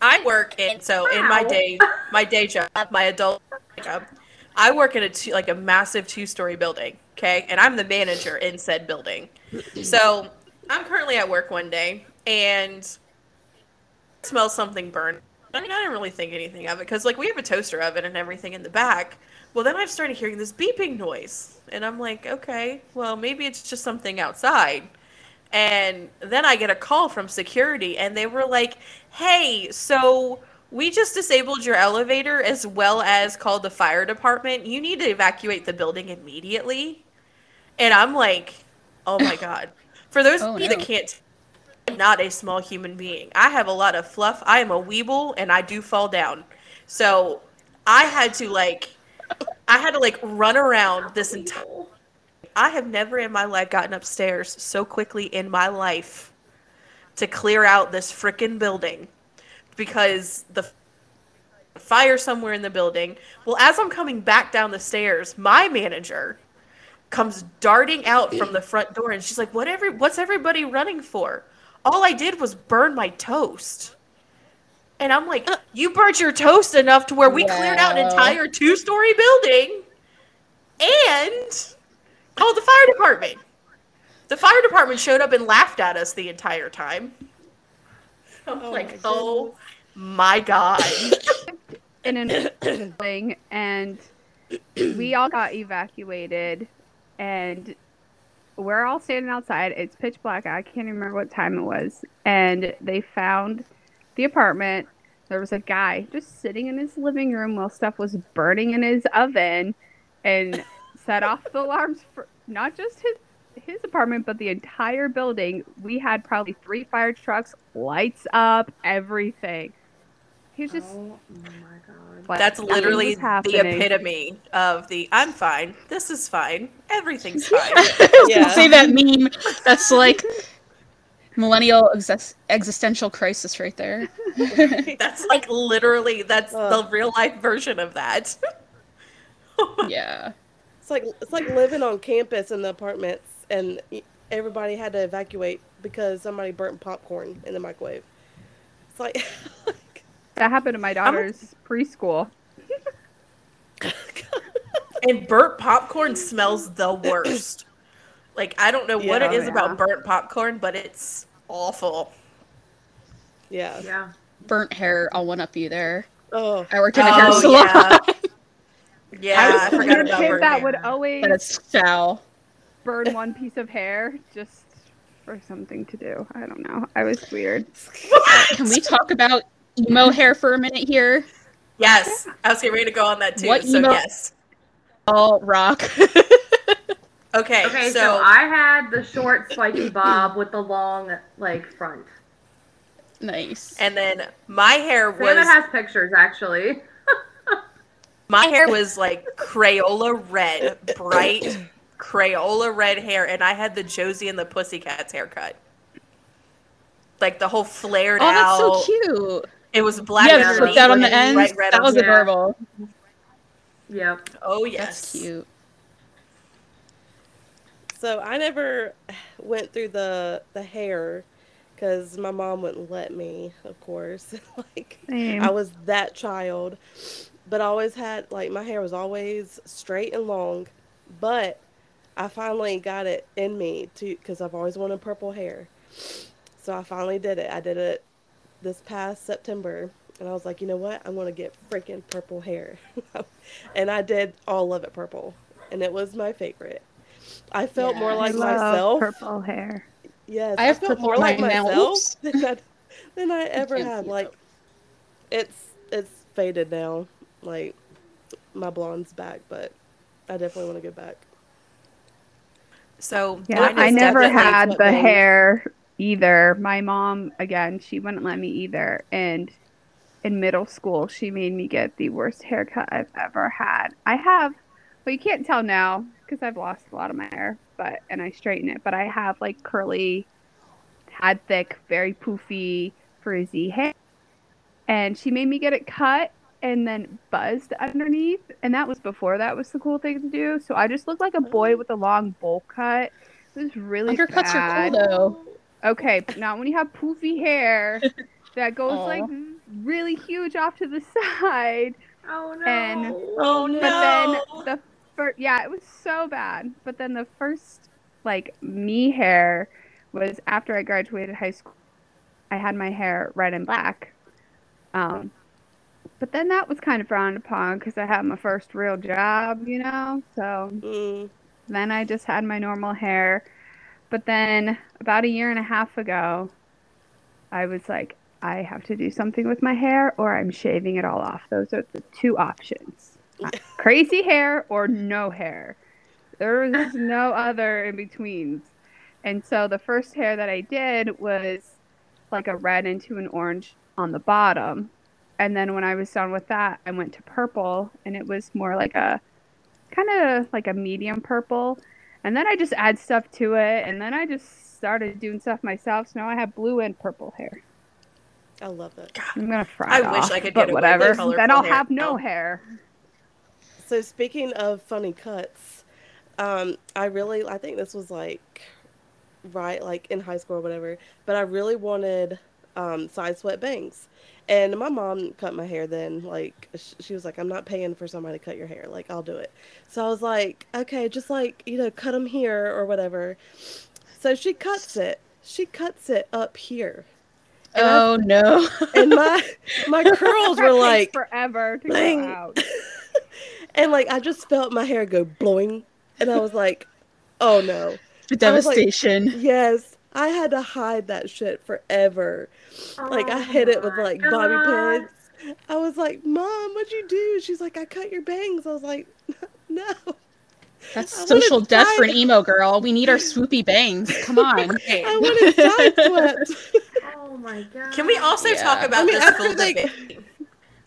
I work in so in my day my day job, my adult job, I work in a two, like a massive two story building. Okay, and I'm the manager in said building. So I'm currently at work one day and smell something burn. I mean, I didn't really think anything of it because like we have a toaster oven and everything in the back. Well, then I've started hearing this beeping noise, and I'm like, okay, well maybe it's just something outside. And then I get a call from security, and they were like, hey, so we just disabled your elevator as well as called the fire department. You need to evacuate the building immediately. And I'm like, oh my God. For those Oh, of you no. that can't, I'm not a small human being. I have a lot of fluff. I am a weeble, and I do fall down. So I had to like, I had to like run around this entire. I have never in my life gotten upstairs so quickly in my life to clear out this frickin' building because the fire somewhere in the building. Well, as I'm coming back down the stairs, my manager comes darting out from the front door and she's like, "What every what's everybody running for? All I did was burn my toast." And I'm like, uh. "You burnt your toast enough to where we cleared out an entire two-story building and called the fire department." The fire department showed up and laughed at us the entire time. I'm Oh like, my "Oh my god." in an building and we all got evacuated and we're all standing outside. It's pitch black. I can't even remember what time it was. And they found the apartment. There was a guy just sitting in his living room while stuff was burning in his oven and set off the alarms for not just his his apartment but the entire building. We had probably three fire trucks lights up everything. He was just oh my god. Like, That's literally the epitome of the I'm fine. This is fine. Everything's fine. Yeah. say that meme that's like Millennial exis- existential crisis right there. That's like literally that's Uh. the real life version of that. yeah. It's like it's like living on campus in the apartments, and everybody had to evacuate because somebody burnt popcorn in the microwave. It's like, like That happened to my daughter's preschool. and burnt popcorn smells the worst. Like I don't know what it Yeah. is Yeah. about burnt popcorn, but it's awful. yeah. Yeah. Burnt hair, I'll one up you there. Oh, I worked in a oh, hair salon. yeah. Yeah, I, I was the forgot weird about kid that hair. would always But it's foul. burn one piece of hair just for something to do. I don't know. I was weird. Can we talk about emo hair for a minute here? Yes, I was getting ready to go on that too. What so emo- yes. All rock. Okay, Okay, so, so, I had the short spiky bob with the long like front. nice. and then my hair Savannah was has pictures actually. my hair was like Crayola red, bright Crayola red hair, and I had the Josie and the Pussycats haircut. Like the whole flared Oh, that's so cute. It was black yeah, and just underneath put that on the green, ends. bright red that was top. Yeah. adorable. Yep. Oh yes, That's cute. so I never went through the the hair because my mom wouldn't let me. Of course, like Same. I was that child, but I always had like my hair was always straight and long, but I finally got it in me to because I've always wanted purple hair, so I finally did it. I did it this past September, and I was like, you know what? I'm gonna get freaking purple hair, and I did all of it purple, and it was my favorite. I felt more like I love myself. Purple hair. Yes, I have felt more like myself than I, than I ever can't had. see Like, it's it's faded now. Like, my blonde's back, but I definitely want to go back. So Yeah, I never had the mine- hair either. My mom, again, she wouldn't let me either. And in middle school, she made me get the worst haircut I've ever had. I have, well, you can't tell now because I've lost a lot of my hair, but and I straighten it. But I have like curly, had thick, very poofy, frizzy hair, and she made me get it cut and then buzzed underneath, and that was before that was the cool thing to do. So I just looked like a boy with a long bowl cut. It was really Undercuts bad. are cool though. Okay, but now when you have poofy hair that goes Aw. like really huge off to the side, Oh no. And- Oh no! but then the first, yeah, it was so bad. But then the first like me hair was after I graduated high school. I had my hair red and black. Um, but then that was kind of frowned upon because I had my first real job, you know. So Mm, then I just had my normal hair. But then about a year and a half ago, I was like, I have to do something with my hair or I'm shaving it all off. Those are the two options crazy hair or no hair. There was no other in betweens. And so the first hair that I did was like a red into an orange on the bottom. And then when I was done with that, I went to purple and it was more like a kind of like a medium purple. And then I just add stuff to it and then I just started doing stuff myself. So now I have blue and purple hair. I love it. I'm gonna fry I it wish off, I could but get away with whatever. colorful Then I'll hair have no now. hair. So speaking of funny cuts, um, I really I think this was like right like in high school or whatever, but I really wanted um, side swept bangs. And my mom cut my hair then. Like she was like, "I'm not paying for somebody to cut your hair. Like I'll do it." So I was like, "Okay, just like you know, cut them here or whatever." So she cuts it. She cuts it up here, And I- Oh no. and my my curls were like forever to bling. go out. and like I just felt my hair go blowing, and I was like, "Oh no!" the I was like- devastation. Yes, I had to hide that shit forever. Like I Oh hit it with my like bobby pins. I was like, "Mom, what'd you do?" She's like, "I cut your bangs." I was like, "No." That's I social death for an emo girl. We need our swoopy bangs. Come on. Okay. I wanted side swept. Oh my god. Can we also Yeah. talk about I mean, this after full they- debate?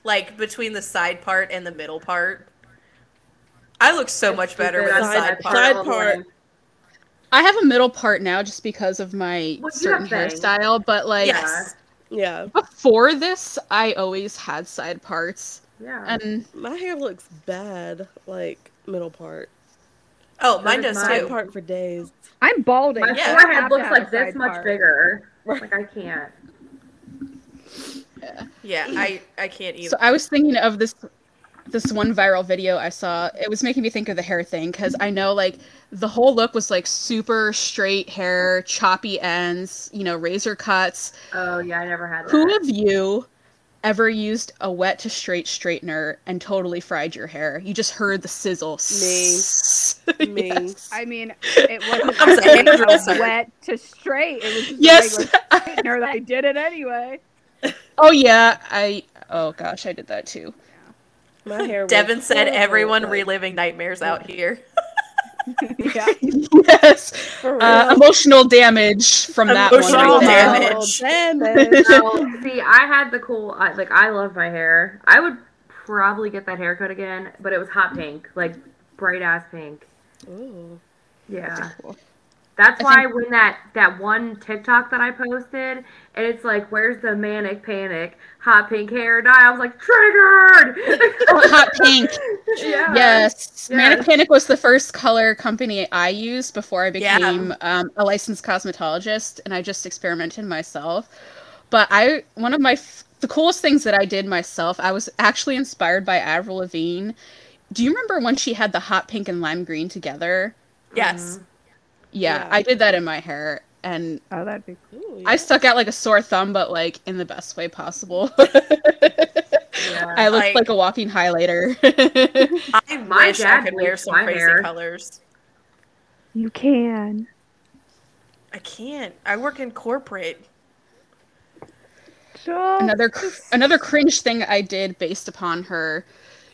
Like between the side part and the middle part. I look so much better with the Stupid. side part. Side part. Way. I have a middle part now just because of my Well, certain hairstyle, but like yes. Yeah. before this, I always had side parts, Yeah. and My hair looks bad, like middle part. Oh, mine does does mine. Side too. part for days. I'm balding. my yeah. I forehead have looks like this side much part. bigger. Like I can't. Yeah, I I can't either. so I was thinking of this this one viral video I saw. It was making me think of the hair thing because I know like the whole look was like super straight hair, choppy ends, you know, razor cuts. Oh yeah, I never had that. Who of you ever used a wet to straight straightener and totally fried your hair? You just heard the sizzle. Me. Me. Yes. I mean, it wasn't I was a wet to straight. It was just Yes. a straightener that I did it anyway. oh yeah. I. Oh gosh, I did that too. My hair. was Devin said horrible, everyone like, reliving nightmares out here. yeah. yes. Uh, emotional damage from that one. Emotional damage. damage. No, see, I had the cool. I, like I love my hair. I would probably get that haircut again, but it was hot pink, like bright ass pink. Ooh. Yeah. Cool. That's I why think- when that that one TikTok that I posted, and it's like, "Where's the manic panic hot pink hair dye?" I was like, triggered. Oh, hot pink. yeah. Yes. Manic Panic was the first color company I used before I Yeah. became um, a licensed cosmetologist, and I just experimented myself. But I, one of my, f- the coolest things that I did myself, I was actually inspired by Avril Lavigne. Do you remember when she had the hot pink and lime green together? Yes. Yeah, Yeah. I did that in my hair, and Oh, that'd be Ooh, I stuck out like a sore thumb, but like in the best way possible. Yeah. I looked Like- like a walking highlighter. I My wish I dad could wear some crazy hair. colors. You can. I can't. I work in corporate. Just another cr- another cringe thing I did based upon her.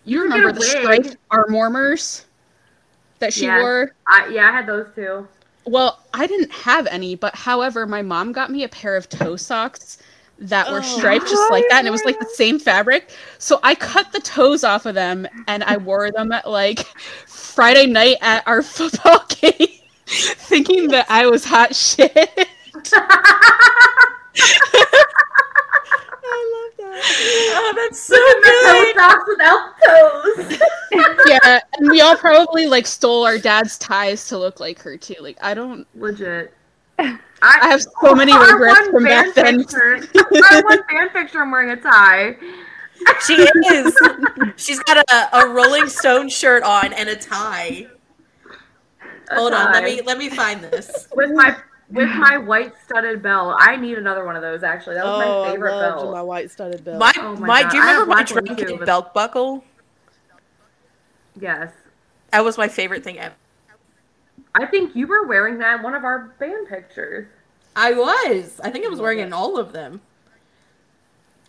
You You can remember the get a wig. striped arm warmers that she Yes. wore? I, yeah, I had those too. Well, I didn't have any, but however, my mom got me a pair of toe socks that were Oh. striped just like that, and it was like the same fabric. So I cut the toes off of them and I wore them at like Friday night at our football game, thinking that I was hot shit. I love that. Oh, that's so Toe good. socks without toes. yeah, and we all probably like stole our dad's ties to look like her too. Like I don't Legit. I have so many regrets from back then. Picture, our one fan picture, I'm wearing a tie. She is. She's got a, a Rolling Stone shirt on and a tie. A Hold on, let me let me find this. with my with mm-hmm. my white studded belt. I need another one of those. Actually, that was oh, my favorite I loved belt. my white studded belt. My Oh my my, do you remember my black ones too, but- belt buckle? Yes, That was my favorite thing ever. I think you were wearing that in one of our band pictures. I was. I think I was wearing it in all of them.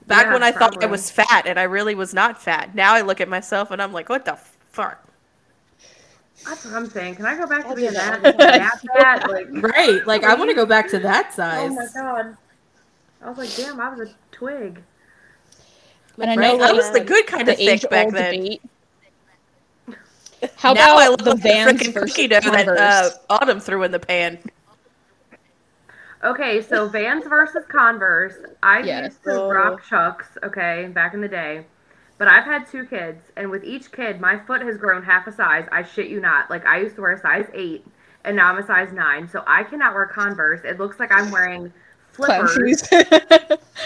Back Yeah, when I thought I was fat and I really was not fat. Now I look at myself and I'm like, what the fuck? That's what I'm saying. Can I go back to I'll being do that? that. that? Like, Right. Like I want to go back to that size. oh my god. I was like, damn, I was a twig. And I Right? know I was the good kind the of thick back age-old then. debate. How now I about love the the Vans freaking versus cookie dough that Converse? uh, Autumn threw in the pan. Okay, so Vans versus Converse. I Yes. used to rock Chucks, okay, back in the day. But I've had two kids, and with each kid, my foot has grown half a size. I shit you not. Like I used to wear a size eight, and now I'm a size nine. So I cannot wear Converse. It looks like I'm wearing flippers.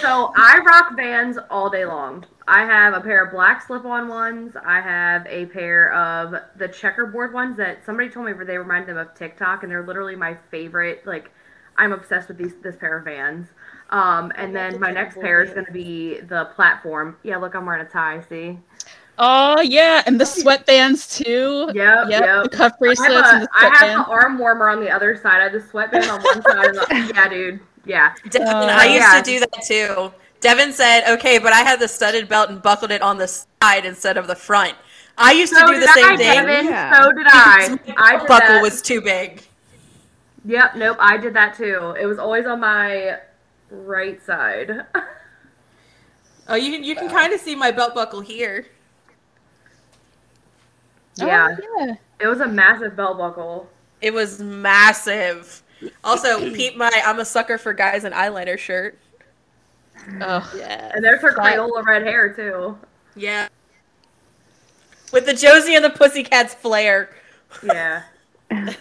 So I rock Vans all day long. I have a pair of black slip-on ones. I have a pair of the checkerboard ones that somebody told me they remind them of TikTok, and they're literally my favorite. Like, I'm obsessed with these this pair of Vans. Um, and then my next pair is going to be the platform. Yeah, look, I'm wearing a tie. See? oh yeah, and the sweatbands too. Yep, Yep, yep. the cuff I bracelets have, and a, the I have the arm warmer on the other side. I have the sweatband on one side. And the, yeah, dude. Yeah. Devin, Uh, I used yeah. to do that too. Devin said, "Okay, but I had the studded belt and buckled it on the side instead of the front." I used to do the same I, thing. Devin. Yeah. So did I. I did buckle that. was too big. Yep, nope, I did that too. It was always on my right side. Oh, you can you can kind of see my belt buckle here. Oh, yeah, Oh, yeah. it was a massive belt buckle. It was massive. Also, peep my I'm a sucker for guys and eyeliner shirt. Oh, Yeah. And there's her That- Crayola red hair too. Yeah. With the Josie and the Pussycats flair. Yeah.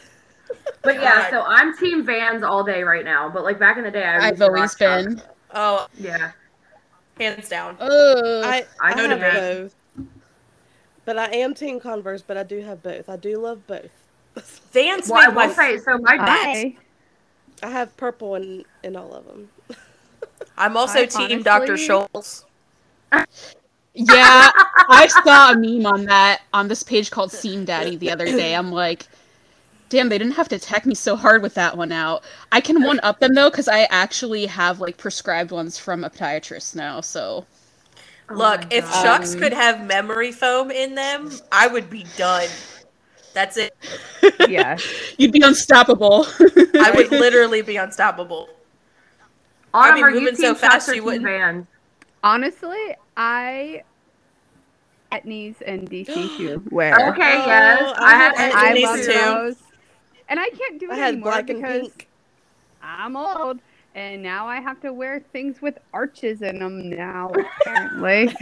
But yeah, God. so I'm Team Vans all day right now. But like back in the day, I I've always rock Chuck. been. Oh, Yeah. hands down. Oh, I, I I know have both. But I am Team Converse, but I do have both. I do love both. Vans Well, I made my will say so. My dad. I, I have purple in, in all of them. I'm also I team Dr. honestly- Scholl's. yeah. I saw a meme on that on this page called Seam Daddy the other day. I'm like, damn, they didn't have to tech me so hard with that one out. I can one up them though because I actually have like prescribed ones from a podiatrist now. So Oh Look, my if God. Chucks Um, could have memory foam in them, I would be done. That's it. yeah. you'd be unstoppable. I would literally be unstoppable. Autumn, I'd be are you moving Team so fast you wouldn't- Vans? Honestly, I Etnies and DC shoe wear. Okay, Oh, yes, I I had had I Etnies love too. those. And I can't do it I had anymore black and because pink. I'm old and now I have to wear things with arches in them now, apparently.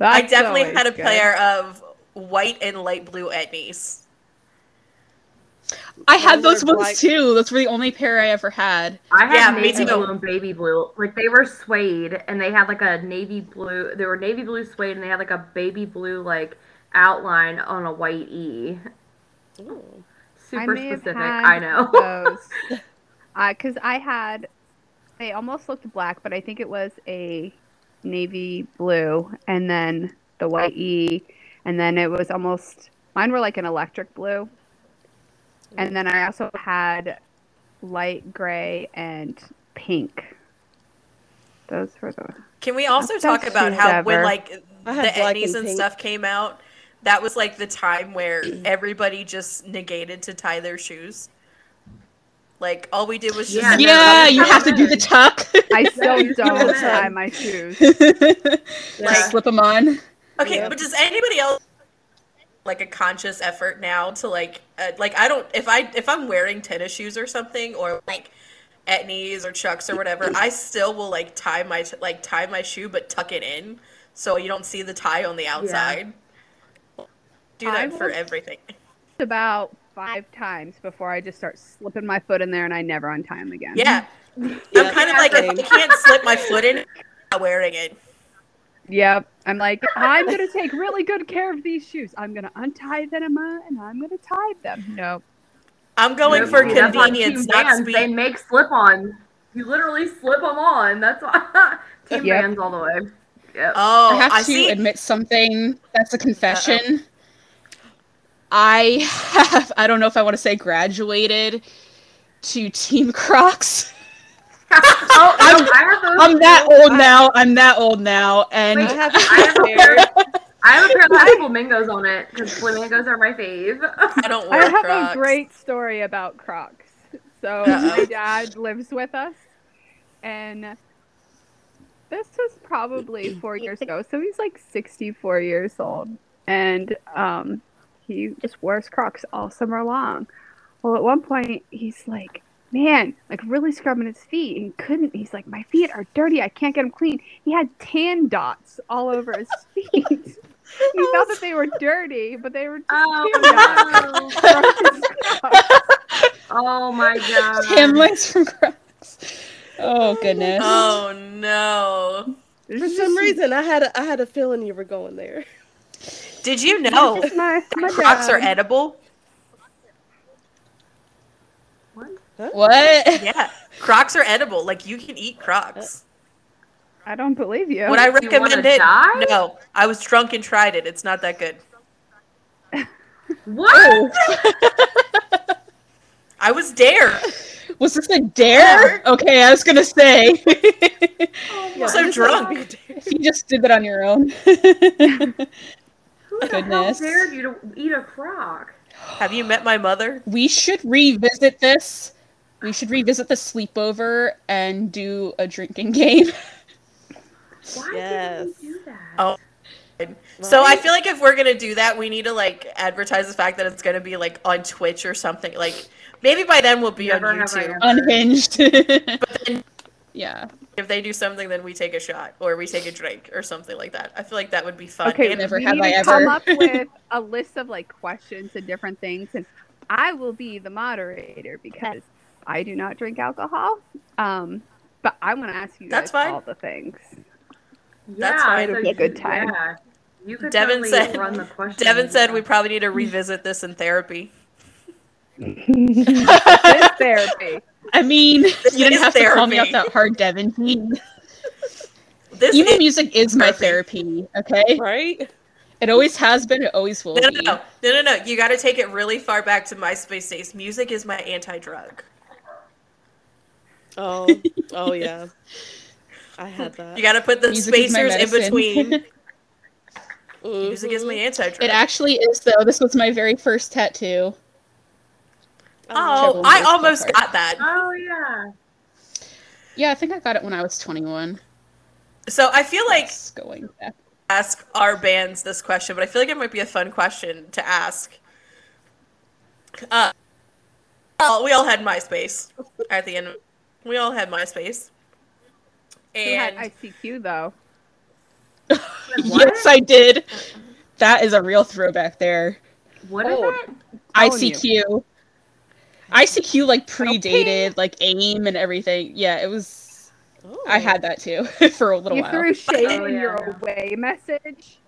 I definitely had a good. pair of white and light blue etnies. I had Those those ones black- too. Those were the only pair I ever had. I had Yeah, navy blue and baby blue. Like they were suede, and they had like a navy blue. They were navy blue suede, and they had like a baby blue like outline on a white e. Ooh. Super may have specific. had I know. those. Uh, because I had, they almost looked black, but I think it was a navy blue, and then the white E, and then it was almost mine were like an electric blue, and then I also had light gray and pink. Those were the Can we also talk about shoes how when like the had black etnies and and stuff came out, that was like the time where everybody just negated to tie their shoes. Like all we did was just Yeah, yeah, you have to do the tuck. I still don't can. tie my shoes. Yeah. Slip them on. Okay, Yep. but does anybody else like a conscious effort now to like uh, like I don't if I if I'm wearing tennis shoes or something or like etnies or chucks or whatever, I still will like tie my like tie my shoe but tuck it in so you don't see the tie on the outside. Do I that for everything. About five times before I just start slipping my foot in there and I never untie them again. Yeah. Yeah, I'm kind of like if I can't slip my foot in, I'm not wearing it. Yep. I'm like, I'm gonna take really good care of these shoes. I'm gonna untie them and I'm gonna tie them. No. I'm going Nope, for see, that's convenience, Team not speed. They make slip-ons. You literally slip them on. That's why. Team Yep. Vans all the way. Yep. Oh, I have I to see. admit something. That's a confession. I have, I don't know if I want to say graduated to Team Crocs. oh, I'm- I have those. I'm that too. old now. I'm that old now. And Wait, I have I have a a pair. pair. I have a pair that has flamingos on it because flamingos are my fave. I don't wear I have Crocs. a great story about Crocs. So Uh-oh. my dad lives with us, and this was probably four years ago. So he's like 64 years old, and um, he just wears Crocs all summer long. Well, at one point he's like, "Man, like really scrubbing his feet, and couldn't." He's like, "My feet are dirty. I can't get them clean." He had tan dots all over his feet. he oh. thought that they were dirty, but they were just oh. tan dots. Oh, from his Crocs. oh my god. Hamlets from Crocs. Oh, oh goodness. Oh no. For some reason, I had a, I had a feeling you were going there. Did you know Just my, my Crocs are edible? What? What? Yeah. Crocs are edible. Like you can eat Crocs. I don't believe you. Would I recommend it? die? No. I was drunk and tried it. It's not that good. What? I was dare. Was this a dare? Okay, I was gonna say. Yeah, so drunk. has to be a dare. you just did that on your own. Who the hell Goodness. dared you to eat a croc? Have you met my mother? we should revisit this. We should revisit the sleepover and do a drinking game. Why Yes. did you do that? Oh. So I feel like if we're gonna do that, we need to like advertise the fact that it's gonna be like on Twitch or something. Like maybe by then we'll be Never on YouTube. Unhinged. But then yeah. if they do something, then we take a shot or we take a drink or something like that. I feel like that would be fun. Okay, And- never have I ever. come up with a list of like questions and different things, and I will be the moderator because I do not drink alcohol. Um, but I want to ask you That's guys fine. all the things. That's yeah, fine. so It'll be a good time. Yeah. You could Devin said- run the questions. Devin said we probably need to revisit this in therapy. this therapy. I mean, you didn't is have to call me out that hard, Devin. This Emo is music is my therapy. therapy, okay? Right? It always has been, it always will no, no, be. no, no, no, no. You got to take it really far back to MySpace days. Music is my anti-drug. Oh, oh yeah. I had that. You got to put the Music spacers in medicine. between. Music is my mm-hmm. anti-drug. It actually is, though. This was my very first tattoo. Oh, I almost that got that. Oh yeah. Yeah, I think I got it when I was 21. So I feel like It's going back. ask our bands this question, but I feel like it might be a fun question to ask. Uh, well, we all had MySpace at the end. We all had MySpace, Who had and ICQ though? Yes, I did. That is a real throwback there. What is Old. it? Telling you. ICQ. ICQ like predated like AIM and everything. Yeah, it was. Oh. I had that too for a little You while. threw shade Oh, in yeah. your away message,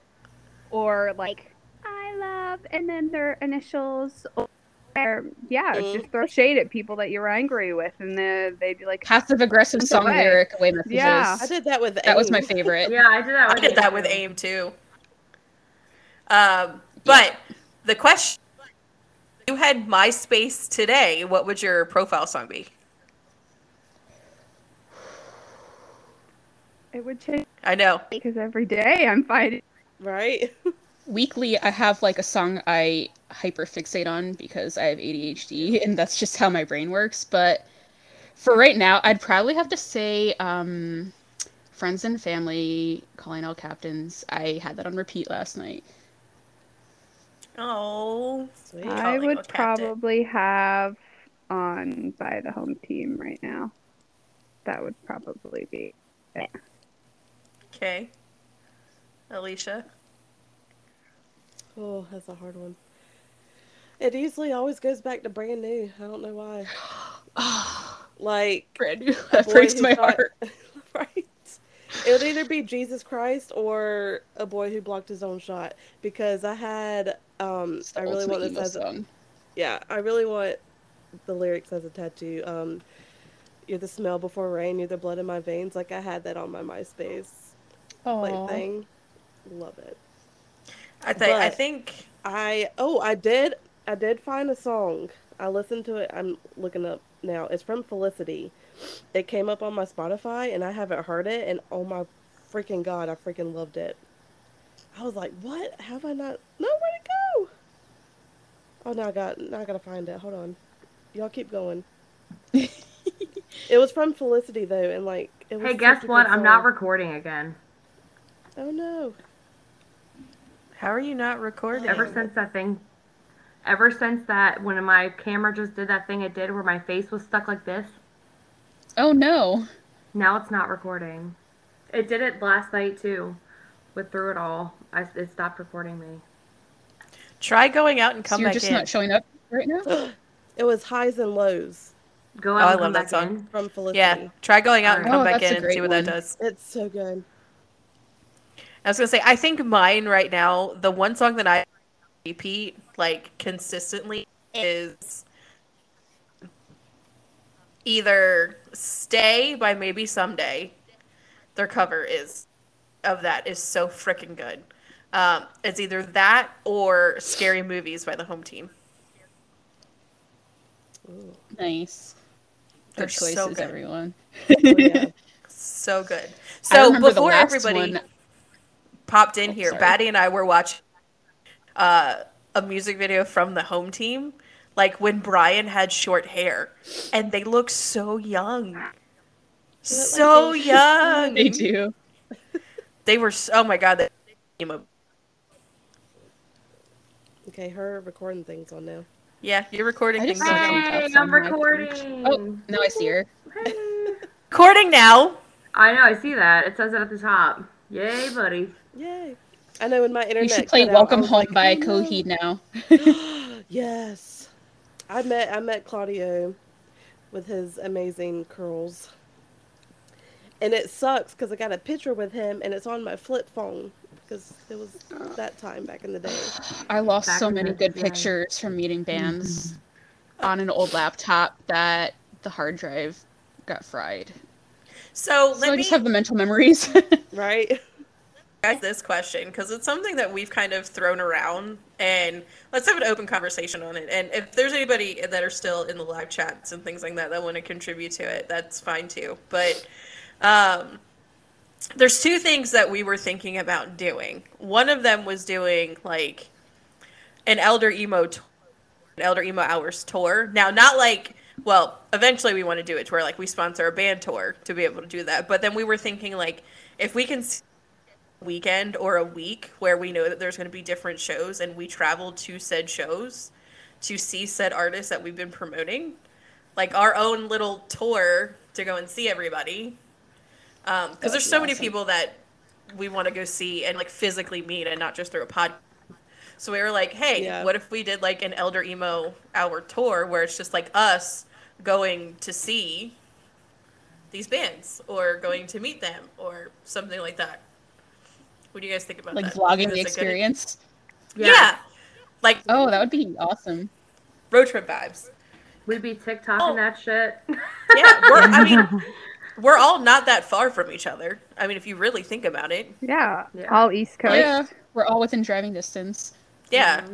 or like I love, and then their initials. Or yeah, Mm. just throw shade at people that you're angry with, and then they'd be like, Passive aggressive song away. lyric away messages. Yeah. I did that with That was my favorite. Yeah, I did that. I With did that with AIM too. Um, but the question: You had MySpace today. What would your profile song be? it would change I know. because every day I'm fighting. Right? Weekly, I have like a song I hyper fixate on because I have ADHD and that's just how my brain works. But for right now, I'd probably have to say um, Friends and Family, Calling All Captains. I had that on repeat last night. Oh, Sweet. I Calling would captain. probably have on by the home team right now. That would probably be. okay. Alicia. Oh, that's a hard one. It usually always goes back to brand new. I don't know why. Like Brand new. That breaks my thought- heart. right. It would either be Jesus Christ or a boy who blocked his own shot because I had um I really want ultimate this as a, yeah I really want the lyrics as a tattoo. Um, you're the smell before rain. You're the blood in my veins. Like I had that on my MySpace like thing. Love it. I think. I think. I oh I did I did find a song. I listened to it. I'm looking up now. It's from Felicity. It came up on my Spotify and I haven't heard it and oh my freaking god, I freaking loved it. I was like, "What? Have I not? No, where'd it go?" Oh, now I got now I gotta find it. Hold on, y'all keep going. it was from Felicity though, and like it was. Hey, guess what? I'm not recording again. oh no! How are you not recording? Ever since that thing, ever since that, when my camera just did that thing it did where my face was stuck like this, Oh no. now it's not recording. It did it last night too. With through it all, I, it stopped recording me. Try going out and come So come you're back just in. not showing up right now? It was highs and lows Go Oh, out I and love come that back song. in. from Felicity. yeah, try going out and Oh, come back in and see great what that does. It's so good. I was gonna say, I think mine right now, the one song that I repeat like consistently is either "Stay" by Maybe Someday. Their cover is of that is so freaking good. Um, it's either that or "Scary Movies" by the Home Team. Ooh. Nice. They're Good so choices, good. everyone. Oh, yeah. So good. So before everybody one- popped in Oh, here, sorry. Batty and I were watching uh, a music video from the home team, like when Brian had short hair, and they look so young, so like young. They do. They were. So, oh my god, they emo Okay, her recording thing's on now. Yeah, you're recording I things. just on saw now. some Hey, I'm on recording. Oh, now I see her. Hey. Recording now. I know, I see that. It says it at the top. Yay, buddy. Yay! I know in my internet. You should play cut out, Welcome Home like, by "Oh. Coheed now. yes, I met I met Claudio with his amazing curls, and it sucks because I got a picture with him and it's on my flip phone because it was that time back in the day. I lost Back so many the good day. pictures from meeting bands on an old laptop that the hard drive got fried. So So let I me just have the mental memories. Right? ask this question because it's something that we've kind of thrown around, and let's have an open conversation on it. And if there's anybody that are still in the live chats and things like that that want to contribute to it, that's fine too. But um, there's two things that we were thinking about doing. One of them was doing like an elder emo tour, an elder emo hours tour. Now, not like well, eventually we want to do it to where like we sponsor a band tour to be able to do that. But then we were thinking like if we can weekend or a week where we know that there's going to be different shows and we travel to said shows to see said artists that we've been promoting like our own little tour to go and see everybody Um, because That'd there's be so many people that we want to go see and like physically meet and not just through a pod so we were like hey Yeah. what if we did like an elder emo hour tour where it's just like us going to see these bands or going to meet them or something like that what do you guys think about that? like that? vlogging Is the it good? experience. yeah. like Oh, that would be awesome. road trip vibes We'd be TikToking Oh. that shit. yeah we're i mean we're all not that far from each other i mean if you really think about it Yeah, Yeah. all East Coast. Yeah, we're all within driving distance. yeah.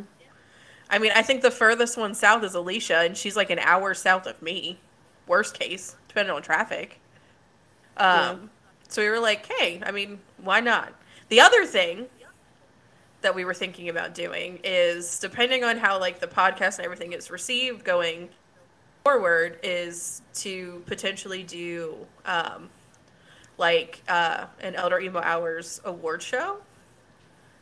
I mean, I think the furthest one south is Alicia, and she's like an hour south of me. Worst case, depending on traffic. Um, so we were like, hey, I mean, why not? The other thing that we were thinking about doing is depending on how like the podcast and everything is received going forward is to potentially do um, like uh, an Elder Emo Hours award show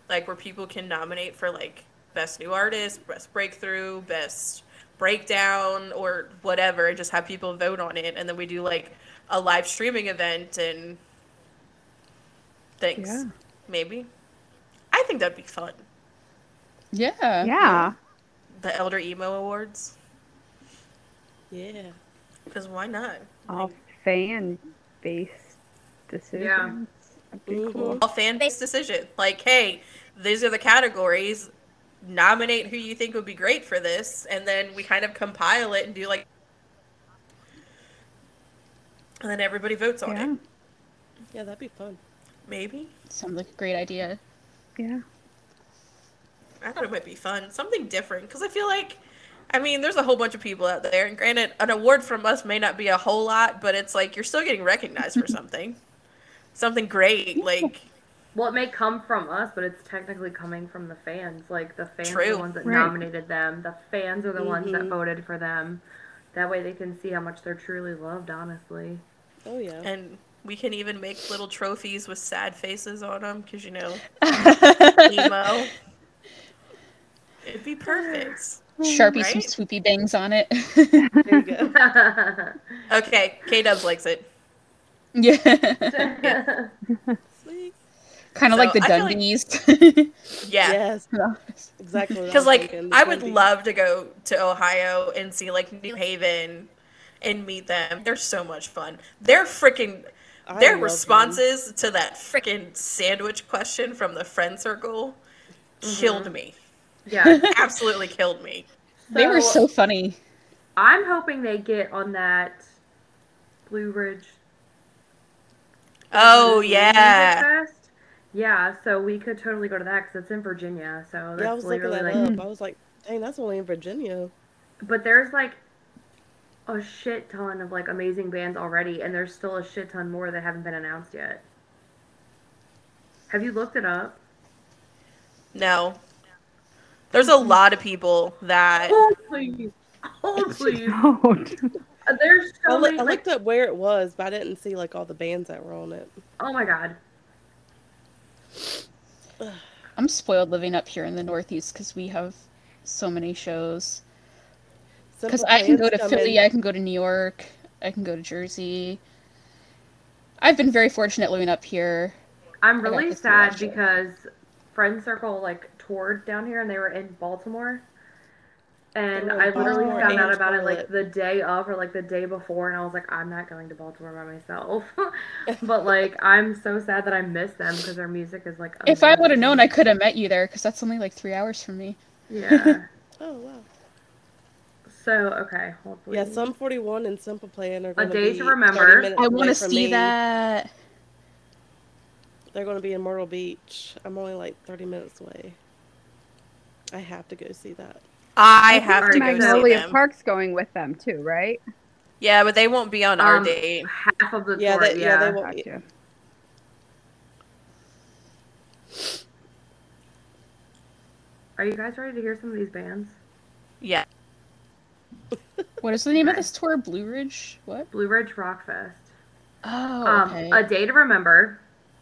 like where people can nominate for like best new artist, best breakthrough, best breakdown, or whatever, and just have people vote on it, and then we do like a live streaming event and things. Yeah. Maybe. I think that'd be fun. Yeah. Yeah. The Elder Emo Awards, Yeah. because why not? All fan based decisions. Yeah. Mm-hmm. cool. All fan based decision. Like, hey, these are the categories. Nominate who you think would be great for this, and then we kind of compile it and do like, and then everybody votes on Yeah. it. Yeah, that'd be fun. Maybe. Sounds like a great idea. Yeah. I thought it might be fun. Something different. Because I feel like, I mean, there's a whole bunch of people out there. And granted, an award from us may not be a whole lot, but it's like you're still getting recognized for something. Something great. Like, Well, it may come from us, but it's technically coming from the fans. Like the fans are the ones that Right. nominated them. The fans are the ones that Mhm. voted for them. That way they can see how much they're truly loved, honestly. Oh yeah. and we can even make little trophies with sad faces on them because, you know, emo. It'd be perfect. Some Right? swoopy bangs on it. There you go. Okay, K Dubs likes it. yeah. Sweet. kind of So, like the I feel like- Yeah. Yes. Exactly. Because like thinking, I would Dundee. love to go to Ohio and see like New Haven and meet them. They're so much fun. They're freaking I their love them. responses to that freaking sandwich question from the friend circle mm-hmm. killed me. Yeah. Absolutely killed me. they were so funny. I'm hoping they get on that Blue Ridge. Oh Music yeah. Fest. Yeah, so we could totally go to that because it's in Virginia. So that's Yeah, I was looking literally that like. up. I was like, dang, that's only in Virginia. But there's like a shit ton of like amazing bands already, and there's still a shit ton more that haven't been announced yet. Have you looked it up? No. There's a lot of people that Hold please. Oh, Hold please. There's I, so loo- many. I Like, looked up where it was, but I didn't see like all the bands that were on it. oh my god. I'm spoiled living up here in the Northeast because we have so many shows. Because I can go to Philly, in- I can go to New York, I can go to Jersey. I've been very fortunate living up here. I'm really sad because Friend Circle like toured down here and they were in Baltimore. And They were in I literally Baltimore found out and about it like the day of or like the day before, and I was like, I'm not going to Baltimore by myself. but like, I'm so sad that I missed them because their music is like. If I would have known, I could have met you there because that's only like three hours from me. Yeah. Oh wow. so okay, hold please. Yeah, Sum 41 and Simple Plan are going Day be to Remember. I want to see me. that. They're going to be in Myrtle Beach. I'm only like 30 minutes away. I have to go see that. I have to think go see Magnolia them. Park's going with them too, right? Yeah, but they won't be on our Um, date. half of the Yeah, tour. they- yeah, yeah, they won't- Gotcha. Are you guys ready to hear some of these bands? Yeah. What is the name of this tour? Blue Ridge? What? Blue Ridge Rock Fest. Oh, Um, okay. A Day to Remember.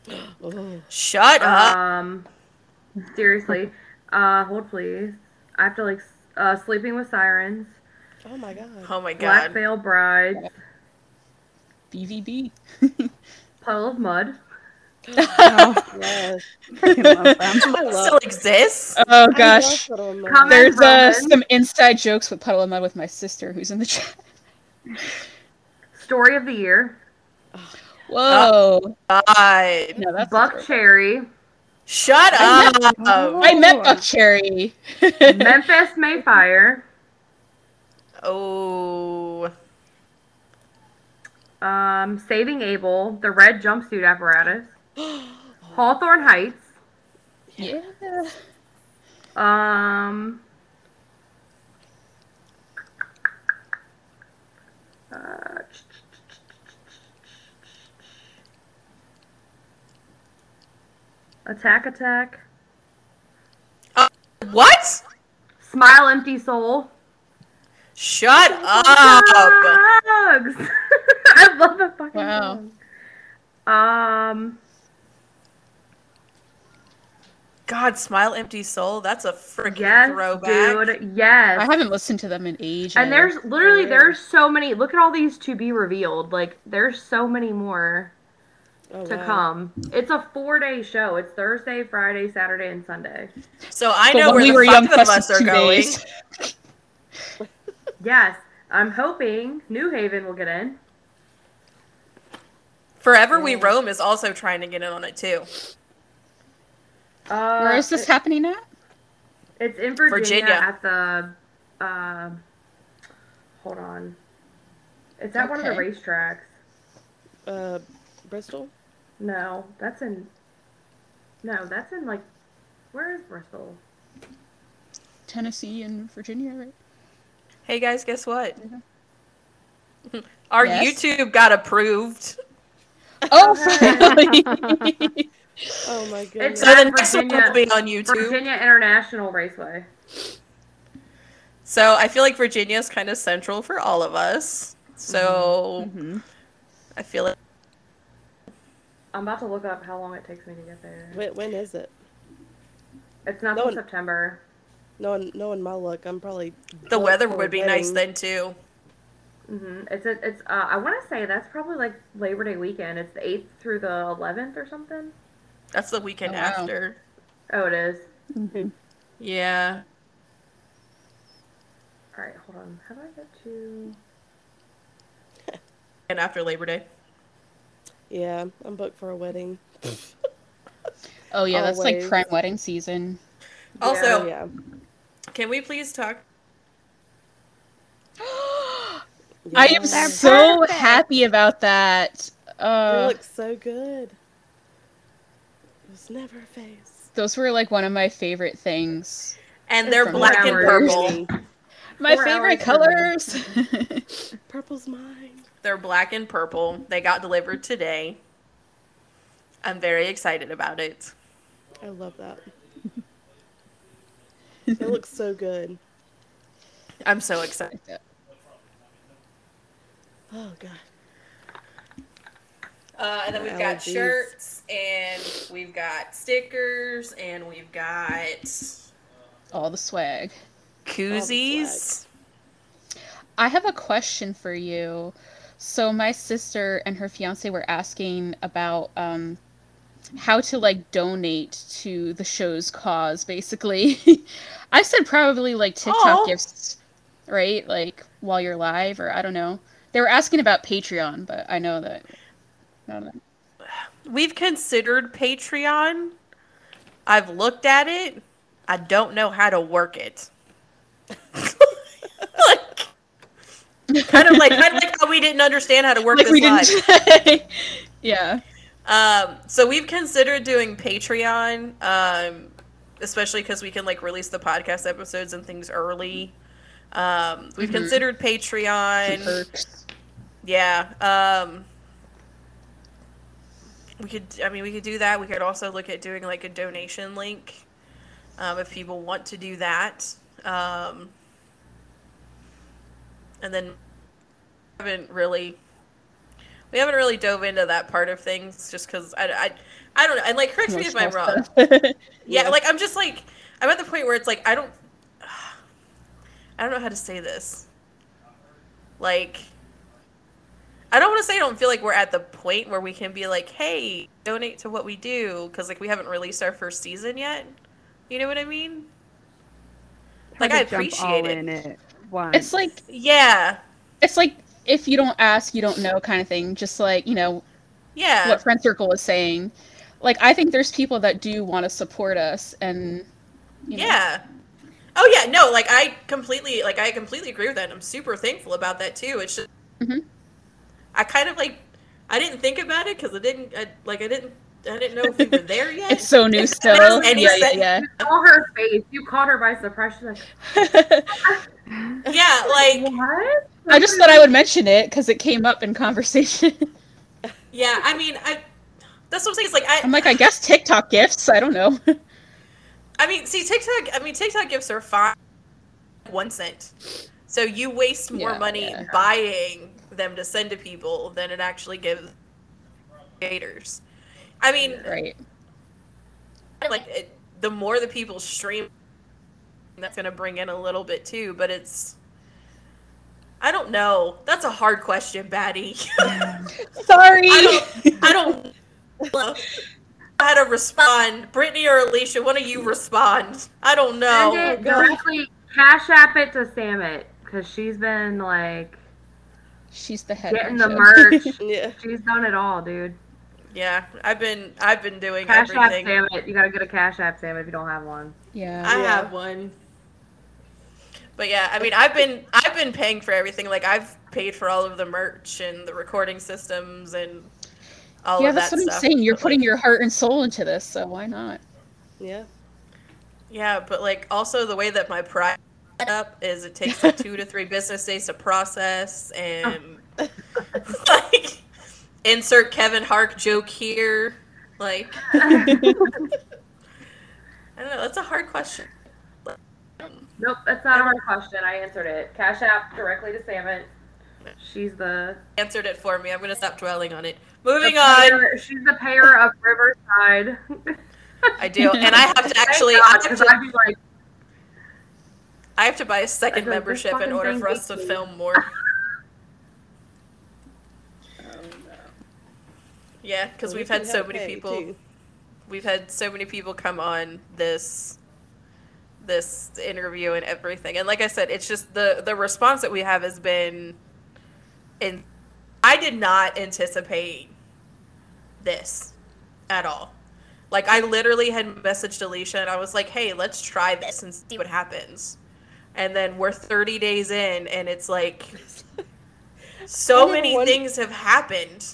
Shut up. Um, seriously. Uh, hold please. I have to like uh, Sleeping with Sirens, oh my god. Oh my god. Black god. Veil Brides, BVB. Puddle of Mudd. Oh, Yes. freaking love them. I love, Still exists? Oh gosh. Little There's uh, some inside jokes with Puddle of Mudd with my sister who's in the chat. Story of the Year. Whoa. God. no, that's Buck Buckcherry. Shut up. I met Buckcherry. Memphis May Fire. Oh. Um, Saving Abel. The Red Jumpsuit Apparatus. Hawthorne Heights. yeah. Um. Uh, attack, attack. What? Smile, empty soul. Shut up. Drugs. I love the fucking Wow. song. Um. God, smile, empty soul. That's a freaking Yes, throwback. dude. Yes. I haven't listened to them in ages. And there's literally there's so many. Look at all these to be revealed. Like there's so many more Oh, to wow. come. It's a four day show. It's Thursday, Friday, Saturday, and Sunday. So I But know when where we the were young of us are going. Yes, I'm hoping New Haven will get in. Forever We Roam is also trying to get in on it too. Uh, Where is this it- happening at? It's in Virginia, Virginia. at the. Uh, hold on. It's at one of the racetracks. Uh, Bristol? No, that's in. No, that's in like. Where is Bristol? Tennessee and Virginia, right? Hey guys, guess what? Our Yes? YouTube got approved. Oh, Okay. finally! Oh my goodness. So the at next one will Virginia- be on YouTube. Virginia International Raceway. So I feel like Virginia is kind of central for all of us. So Mhm. I feel like I'm about to look up how long it takes me to get there. When, when is it? It's not No till one- September. Knowing, knowing my luck, I'm probably. the weather would be nice then too. hmm It's a, it's uh, I want to say that's probably like Labor Day weekend. It's the eighth through the eleventh or something. That's the weekend Oh, wow. after. Oh, it is. Mhm. Yeah. All right, hold on. How do I get to? And after Labor Day. Yeah, I'm booked for a wedding. Oh yeah, that's like prime wedding season. Also, yeah. can we please talk? I am Yeah. so perfect. happy about that. They Uh, look so good. It was never a phase. those were like one of my favorite things. And they're From black and purple. My Four favorite hours for me. colors. Purple's mine. They're black and purple. They got delivered today. I'm very excited about it. I love that. it looks so good. I'm so excited. Oh god. Uh, and then we've got allergies. shirts, and we've got stickers, and we've got All the swag. koozies. I have a question for you. So my sister and her fiance were asking about um, how to like donate to the show's cause. Basically, I said probably like TikTok Aw. gifts, right? Like while you're live, or I don't know. They were asking about Patreon, but I know that. I know. We've considered Patreon. I've looked at it. I don't know how to work it. like, kind of like kind of like how we didn't understand how to work like this live. yeah. Um, so we've considered doing Patreon, um, especially because we can like release the podcast episodes and things early. Um, we've Mhm. considered Patreon. Yeah. Um, we could. I mean, we could do that. We could also look at doing like a donation link, um, if people want to do that. Um, and then haven't really. We haven't really dove into that part of things just because I, I, I don't know. And like, correct me if I'm wrong. stuff. Yeah, like I'm just like I'm at the point where it's like I don't I don't know how to say this. Like I don't want to say I don't feel like we're at the point where we can be like, "Hey, donate to what we do" cuz like we haven't released our first season yet. You know what I mean? Like, I appreciate it. in it once. it's like Yeah. it's like if you don't ask, you don't know, kind of thing. Just like you know Yeah. what friend circle is saying. Like I think there's people that do want to support us, and you know, Yeah. Oh yeah, no, like I completely like I completely agree with that. and I'm super thankful about that too. It's just Mhm. I kind of like I didn't think about it because I didn't I, like I didn't I didn't know if we were there yet. it's so new still. that makes any Yeah, yeah, sense. yeah. You saw her face. You caught her by surprise. She's like, Yeah, like what? I just thought I would mention it because it came up in conversation. yeah, I mean I that's what I'm saying. It's like I I'm like, I guess TikTok gifts. I don't know. I mean, see, TikTok. I mean, TikTok gifts are fine. One cent. So you waste more Yeah, money yeah. buying them to send to people than it actually gives creators. I mean, right. like it, the more the people stream, that's gonna bring in a little bit too. But it's, I don't know. That's a hard question, Batty. Sorry. I don't. I don't know how to respond. Brittany or Alicia, one of you respond. I don't know. Send it directly. Cash app it to Samit because she's been like She's the head. getting the honcho. merch. Yeah. she's done it all, dude. Yeah, I've been I've been doing Cash app everything. Samit. You gotta get a cash app Samit if you don't have one. yeah. I Yeah. have one. But yeah, I mean, I've been I've been paying for everything. Like I've paid for all of the merch and the recording systems and all of that stuff. yeah, of that's that what I'm saying. You're But, putting like, your heart and soul into this, so why not? Yeah. yeah, but like also the way that my price is set up is it takes like two to three business days to process and like insert Kevin Hart joke here. Like I don't know, that's a hard question. Nope, that's not a hard question. I answered it. Cash app directly to Samit. She's the, Answered it for me. I'm gonna stop dwelling on it. Moving the on. She's the payer of Riverside. I do, and I have to actually, Thank I God, have 'cause to, I'd be like, I have to buy a second like, membership in order for us to me- film more. Yeah, because Well, we've had so many people. too. We've had so many people come on this this interview and everything, and like I said, it's just the the response that we have has been. In, I did not anticipate this at all. Like I literally had messaged Alicia and I was like, "Hey, let's try this and see what happens." And then we're 30 days in and it's like so many one- things have happened.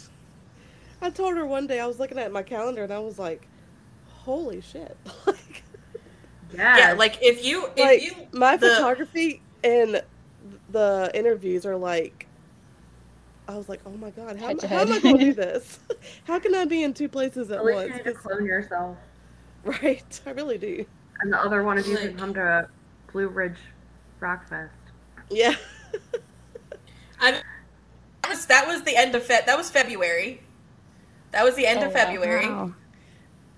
I told her one day I was looking at my calendar and I was like, "Holy shit!" like, yes. Yeah, like if you if like you my the- photography and the interviews are like. I was like, "Oh my god, how, Head to how am I going to do this? how can I be in two places at at least once?" you need to 'Cause- clone yourself. Right, I really do. And the other one of you Like- can come to a Blue Ridge Rock Fest. Yeah, I that was that was the end of Feb. That was February. That was the end Oh, of. February. Wow.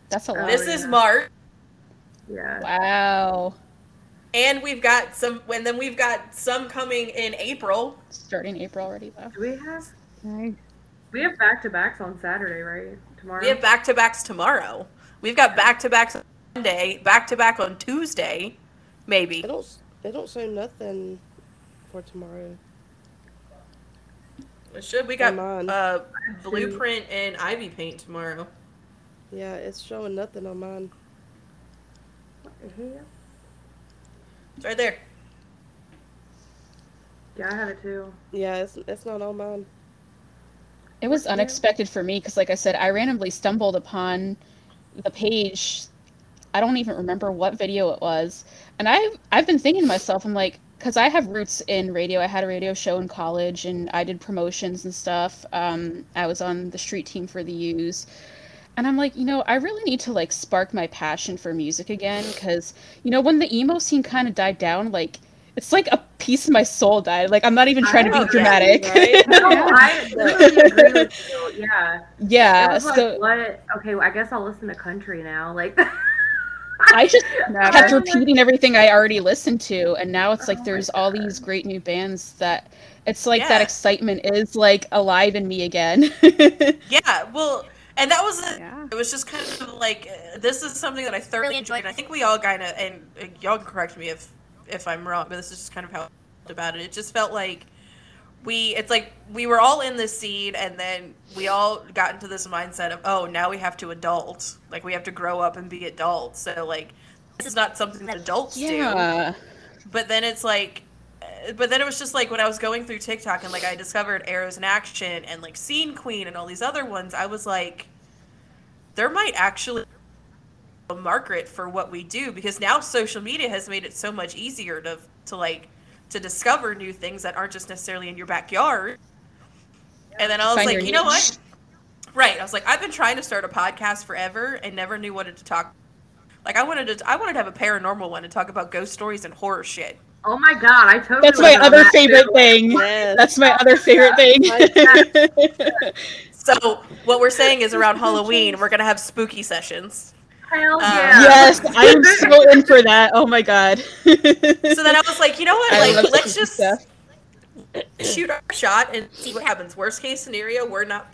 That's a oh, lot. Oh, This is March. Yeah. Wow. and we've got some, and then we've got some coming in April. Starting April already though. Do we have Nice. we have back to backs on Saturday, right? Tomorrow. We have back to backs tomorrow. We've got back to backs on Monday, back to back on Tuesday, maybe. They don't. It don't show nothing for tomorrow. It should. We got Come uh, Blueprint and Ivy Paint tomorrow. Yeah, it's showing nothing on mine. It's right there. Yeah, I have it too. Yeah, it's it's not on mine. It was unexpected for me because, like I said, I randomly stumbled upon the page. I don't even remember what video it was, and I've I've been thinking to myself, I'm like, because I have roots in radio. I had a radio show in college, and I did promotions and stuff. Um, I was on the street team for the Used, and I'm like, you know, I really need to like spark my passion for music again, because you know, when the emo scene kind of died down, like. It's like a piece of my soul died. Like I'm not even trying to be dramatic. right? No, I really agree with you. Yeah. Yeah. was like, So what? Okay, well, I guess I'll listen to country now. Like, I just Never. kept repeating everything I already listened to, and now it's like oh there's all these great new bands that it's like that excitement is like alive in me again. Yeah, well, and that was the, Yeah. it was just kind of like uh, this is something that I thoroughly enjoyed. And I think we all kind of and uh, y'all can correct me if if I'm wrong, but this is just kind of how I felt about it. It just felt like we it's like we were all in this scene and then we all got into this mindset of oh now we have to adult like we have to grow up and be adults so like this is not something that adults do but then it's like but then it was just like when I was going through TikTok and like I discovered Arrows in Action and like Scene Queen and all these other ones, I was like, there might actually be a market for what we do because now social media has made it so much easier to to like to discover new things that aren't just necessarily in your backyard. And then I was Find like, you know what? Right. I was like, I've been trying to start a podcast forever and never knew what to talk. Like I wanted to, I wanted to have a paranormal one and talk about ghost stories and horror shit. Oh my god, I totally. That's my other that, favorite too. thing. Yes. That's my other favorite thing. So what we're saying is around Halloween we're gonna have spooky sessions. Hell Uh, yeah. yes, I am so in for that. Oh my god. So then I was like, you know what? I Like let's just stuff. shoot our shot and see what happens. Worst case scenario, we're not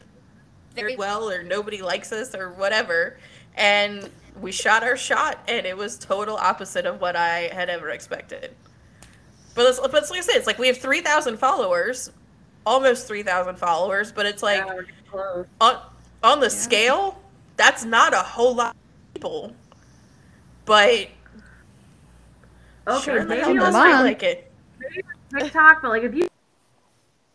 very well or nobody likes us or whatever. And we shot our shot and it was total opposite of what I had ever expected. But it's, but it's like I said, it's like we have 3,000 followers, almost 3,000 followers, but it's like Yeah, we're getting close. on on the scale, that's not a whole lot of people. But Okay, sure the maybe hell on does on feel month. like it. TikTok, but like if you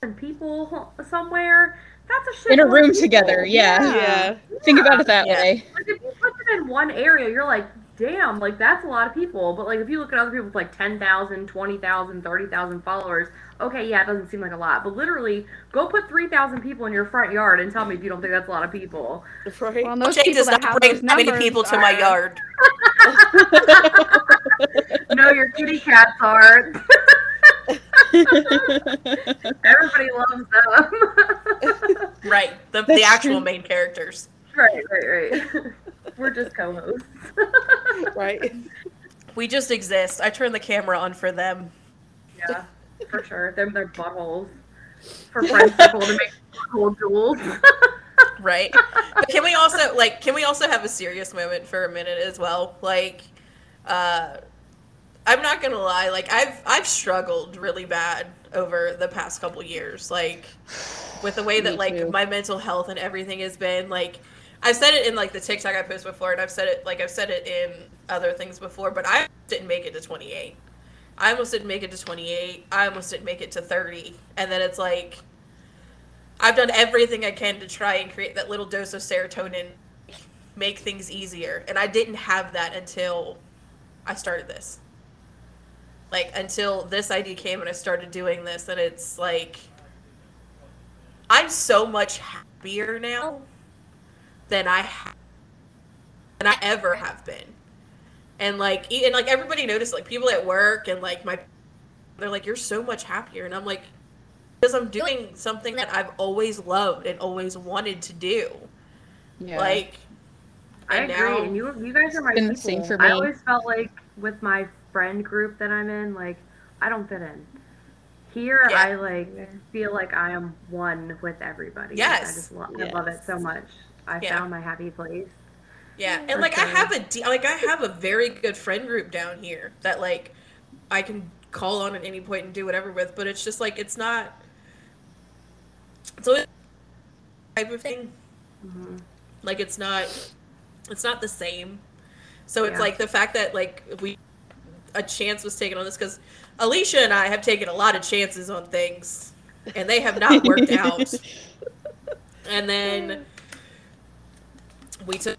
and people somewhere, that's a shit. In a room people. together, yeah. yeah. Think about it that Yeah. way. Like if you put them in one area, you're like, damn, like that's a lot of people. But like if you look at other people with like 10,000, 20,000, 30,000 followers, okay, yeah, it doesn't seem like a lot. But literally, go put 3,000 people in your front yard and tell me if you don't think that's a lot of people. Right. Well, and those Jake people does that not have bring that many numbers people to my yard. no, your kitty cats are. Everybody loves them. Right. The, the actual true. main characters. Right, right, right. We're just co-hosts. right. We just exist. I turn the camera on for them. Yeah, for sure. Them their buttholes. For friends circle to make cool jewels. Right. but can we also like can we also have a serious moment for a minute as well? Like uh I'm not gonna lie, like I've I've struggled really bad over the past couple years. Like with the way that Me like too. my mental health and everything has been like I've said it in like the TikTok I post before and I've said it like I've said it in other things before, but I didn't make it to 28. I almost didn't make it to 28. I almost didn't make it to 30. And then it's like I've done everything I can to try and create that little dose of serotonin, make things easier. And I didn't have that until I started this. Like until this idea came and I started doing this and it's like I'm so much happier now than I ha- than I ever have been. And like e- and like everybody noticed like people at work and like my they're like you're so much happier and I'm like because I'm doing something that I've always loved and always wanted to do. Yeah. Like I and agree, now- and you you guys are my Been the people. same for me. I always felt like with my friend group that I'm in, like I don't fit in. Here, Yeah. I like feel like I am one with everybody. Like, Yes. I just lo- I love it so much. I Yeah. found my happy place. Yeah, and like I have a de- like I have a very good friend group down here that like I can call on at any point and do whatever with, but it's just like it's not. So it's type of thing. hmm Like it's not, it's not the same. So it's Yeah. like the fact that like we a chance was taken on this because Alicia and I have taken a lot of chances on things, and they have not worked out. And then we took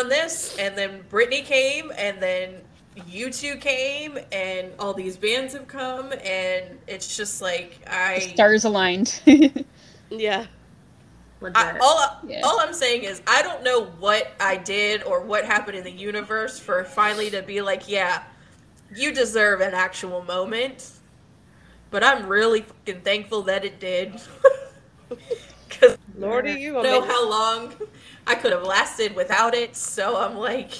on this, and then Brittany came, and then you two came, and all these bands have come, and it's just like I. Stars aligned. Yeah. I, all, Yeah. all I'm saying is I don't know what I did or what happened in the universe for finally to be like, yeah, you deserve an actual moment. But I'm really fucking thankful that it did. Because Lordy, you know make- how long I could have lasted without it. So I'm like,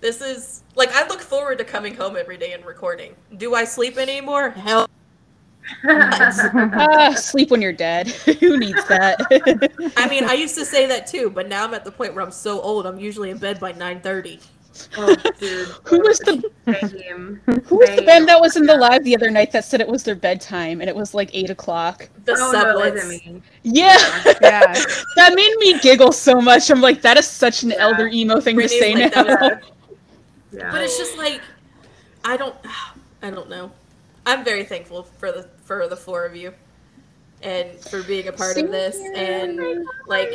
this is like I look forward to coming home every day and recording. Do I sleep anymore? Hell, ah, sleep when you're dead. Who needs that? I mean, I used to say that too, but now I'm at the point where I'm so old. I'm usually in bed by 9:30. Oh, dude. Who was the Same. Who was the band that was in the live the other night that said it was their bedtime and it was like eight o'clock? The oh, sublets. wasn't me. Yeah, Yeah. that made me giggle so much. I'm like, that is such an Yeah. elder emo thing Brittany's to say like, now. that was- Yeah. But it's just like I don't I don't know. I'm very thankful for the for the four of you and for being a part of this and like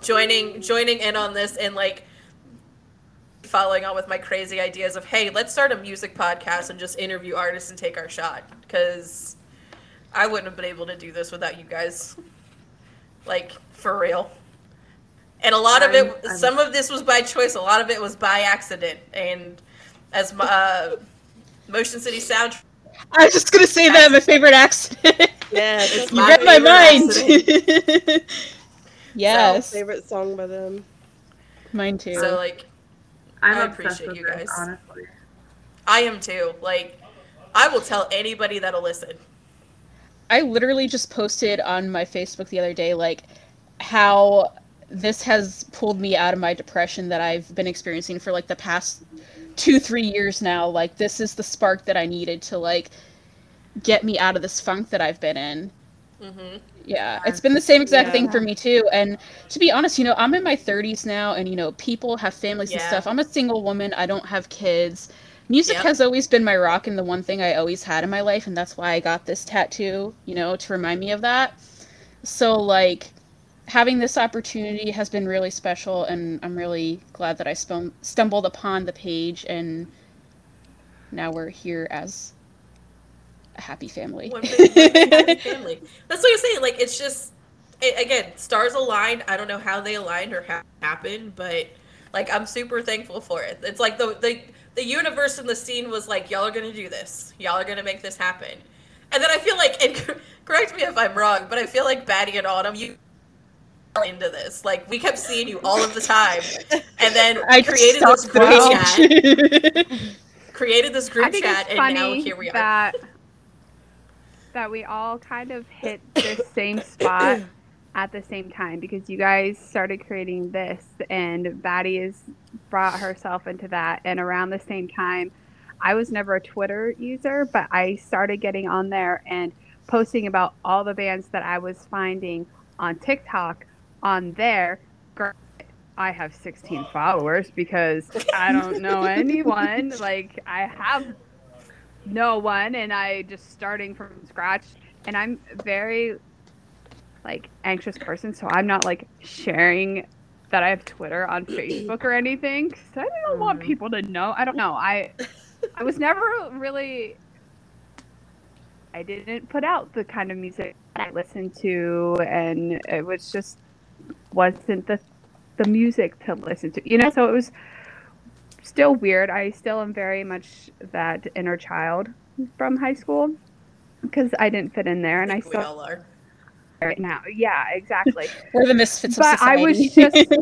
joining joining in on this and like following on with my crazy ideas of hey let's start a music podcast and just interview artists and take our shot because i wouldn't have been able to do this without you guys like for real and a lot of it I'm- I'm- some of this was by choice a lot of it was by accident and as my uh, motion city sound I was just gonna say that my favorite accident. Yeah, you my read my favorite mind. yes, favorite song by them. mine too. so like I'm I appreciate with you this, guys. honestly. i am too like i will tell anybody that'll listen I literally just posted on my Facebook the other day, like, how this has pulled me out of my depression that I've been experiencing for like the past two, three years now. Like, this is the spark that I needed to like get me out of this funk that I've been in. Hmm Yeah, it's been the same exact Yeah. thing for me too. And to be honest, you know, I'm in my 30s now, and you know, people have families and stuff. I'm a single woman. I don't have kids. Music Yep. has always been my rock and the one thing I always had in my life, and that's why I got this tattoo. You know, to remind me of that. So like, having this opportunity has been really special, and I'm really glad that I stumbled upon the page, and now we're here as a happy family. One big, one big happy family. That's what I'm saying. Like it's just it, again, stars aligned. I don't know how they aligned or how it happened, but like I'm super thankful for it. It's like the the the universe and the scene was like, y'all are gonna do this. Y'all are gonna make this happen. And then I feel like, and cor- correct me if I'm wrong, but I feel like Batty and Autumn, you are into this. Like we kept seeing you all of the time, and then I created this group chat. Created this group chat, it's and funny now here we are. that that we all kind of hit the same spot at the same time because you guys started creating this and Batty has brought herself into that and around the same time I was never a Twitter user but I started getting on there and posting about all the bands that I was finding on TikTok on there. I have 16 followers because I don't know anyone. Like I have no one and I just starting from scratch and I'm very like anxious person so I'm not like sharing that I have Twitter on Facebook or anything 'cause I don't want Mhm. people to know. I don't know. I I was never really I didn't put out the kind of music I listened to and it was just wasn't the the music to listen to. You know, so it was still weird. I still am very much that inner child from high school because I didn't fit in there, and I, think we still all are. right now. Yeah, exactly. We're the misfits But of I was just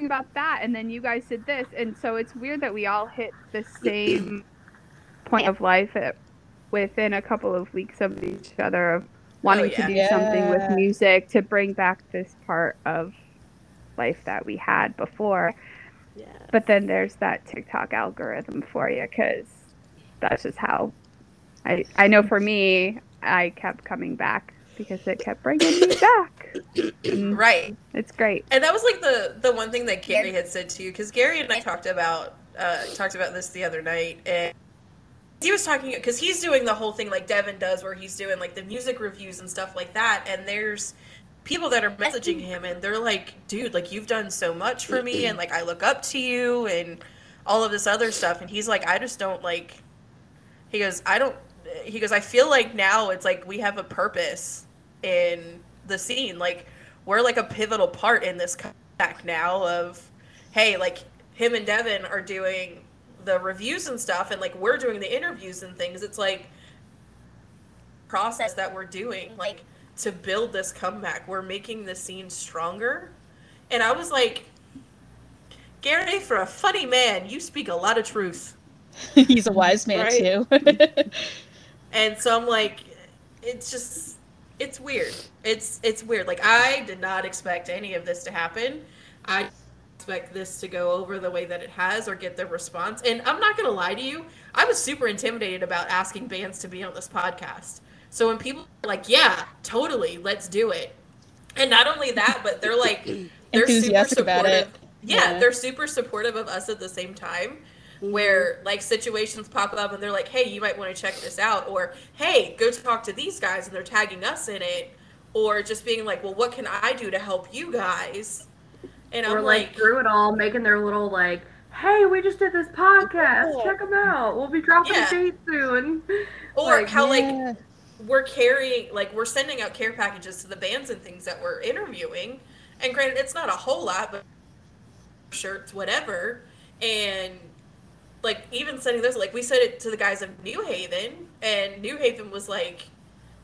about that, and then you guys did this, and so it's weird that we all hit the same point of life at, within a couple of weeks of each other of wanting yeah. to do something with music to bring back this part of life that we had before. But then there's that TikTok algorithm for you because that's just how I I know for me I kept coming back because it kept bringing me back. Right. it's great. And that was like the the one thing that Gary had said too, because Gary and I talked about uh, talked about this the other night, and he was talking because he's doing the whole thing like Devin does, where he's doing like the music reviews and stuff like that. And there's people that are messaging him, and they're like, "Dude, like you've done so much for me, and like I look up to you, and all of this other stuff." And he's like, "I just don't like." He goes, "I don't." He goes, "I feel like now it's like we have a purpose in the scene, like." we're like a pivotal part in this comeback now of hey like him and devin are doing the reviews and stuff and like we're doing the interviews and things it's like process that we're doing like to build this comeback. We're making the scene stronger. And i was like gary for a funny man you speak a lot of truth. He's a wise man Right. too. and so i'm like it's just it's weird. It's it's weird. Like i did not expect any of this to happen. I expect this to go over the way that it has or get the response. And i'm not gonna lie to you i was super intimidated about asking bands to be on this podcast so when people are like yeah totally let's do it and not only that but they're like they're super Enthusiastic about it. supportive yeah, Yeah. they're super supportive of us at the same time where mm-hmm. like situations pop up and they're like hey you might want to check this out or hey go talk to these guys and they're tagging us in it or just being like well what can i do to help you guys and Or i'm like like through it all, making their little like, "Hey, we just did this podcast. Cool. Check them out. We'll be dropping Yeah. dates soon." or like, how like Yeah. We're carrying like we're sending out care packages to the bands and things that we're interviewing. And granted it's not a whole lot but shirts whatever. And like even sending those like we sent it to the guys of new haven and new haven was like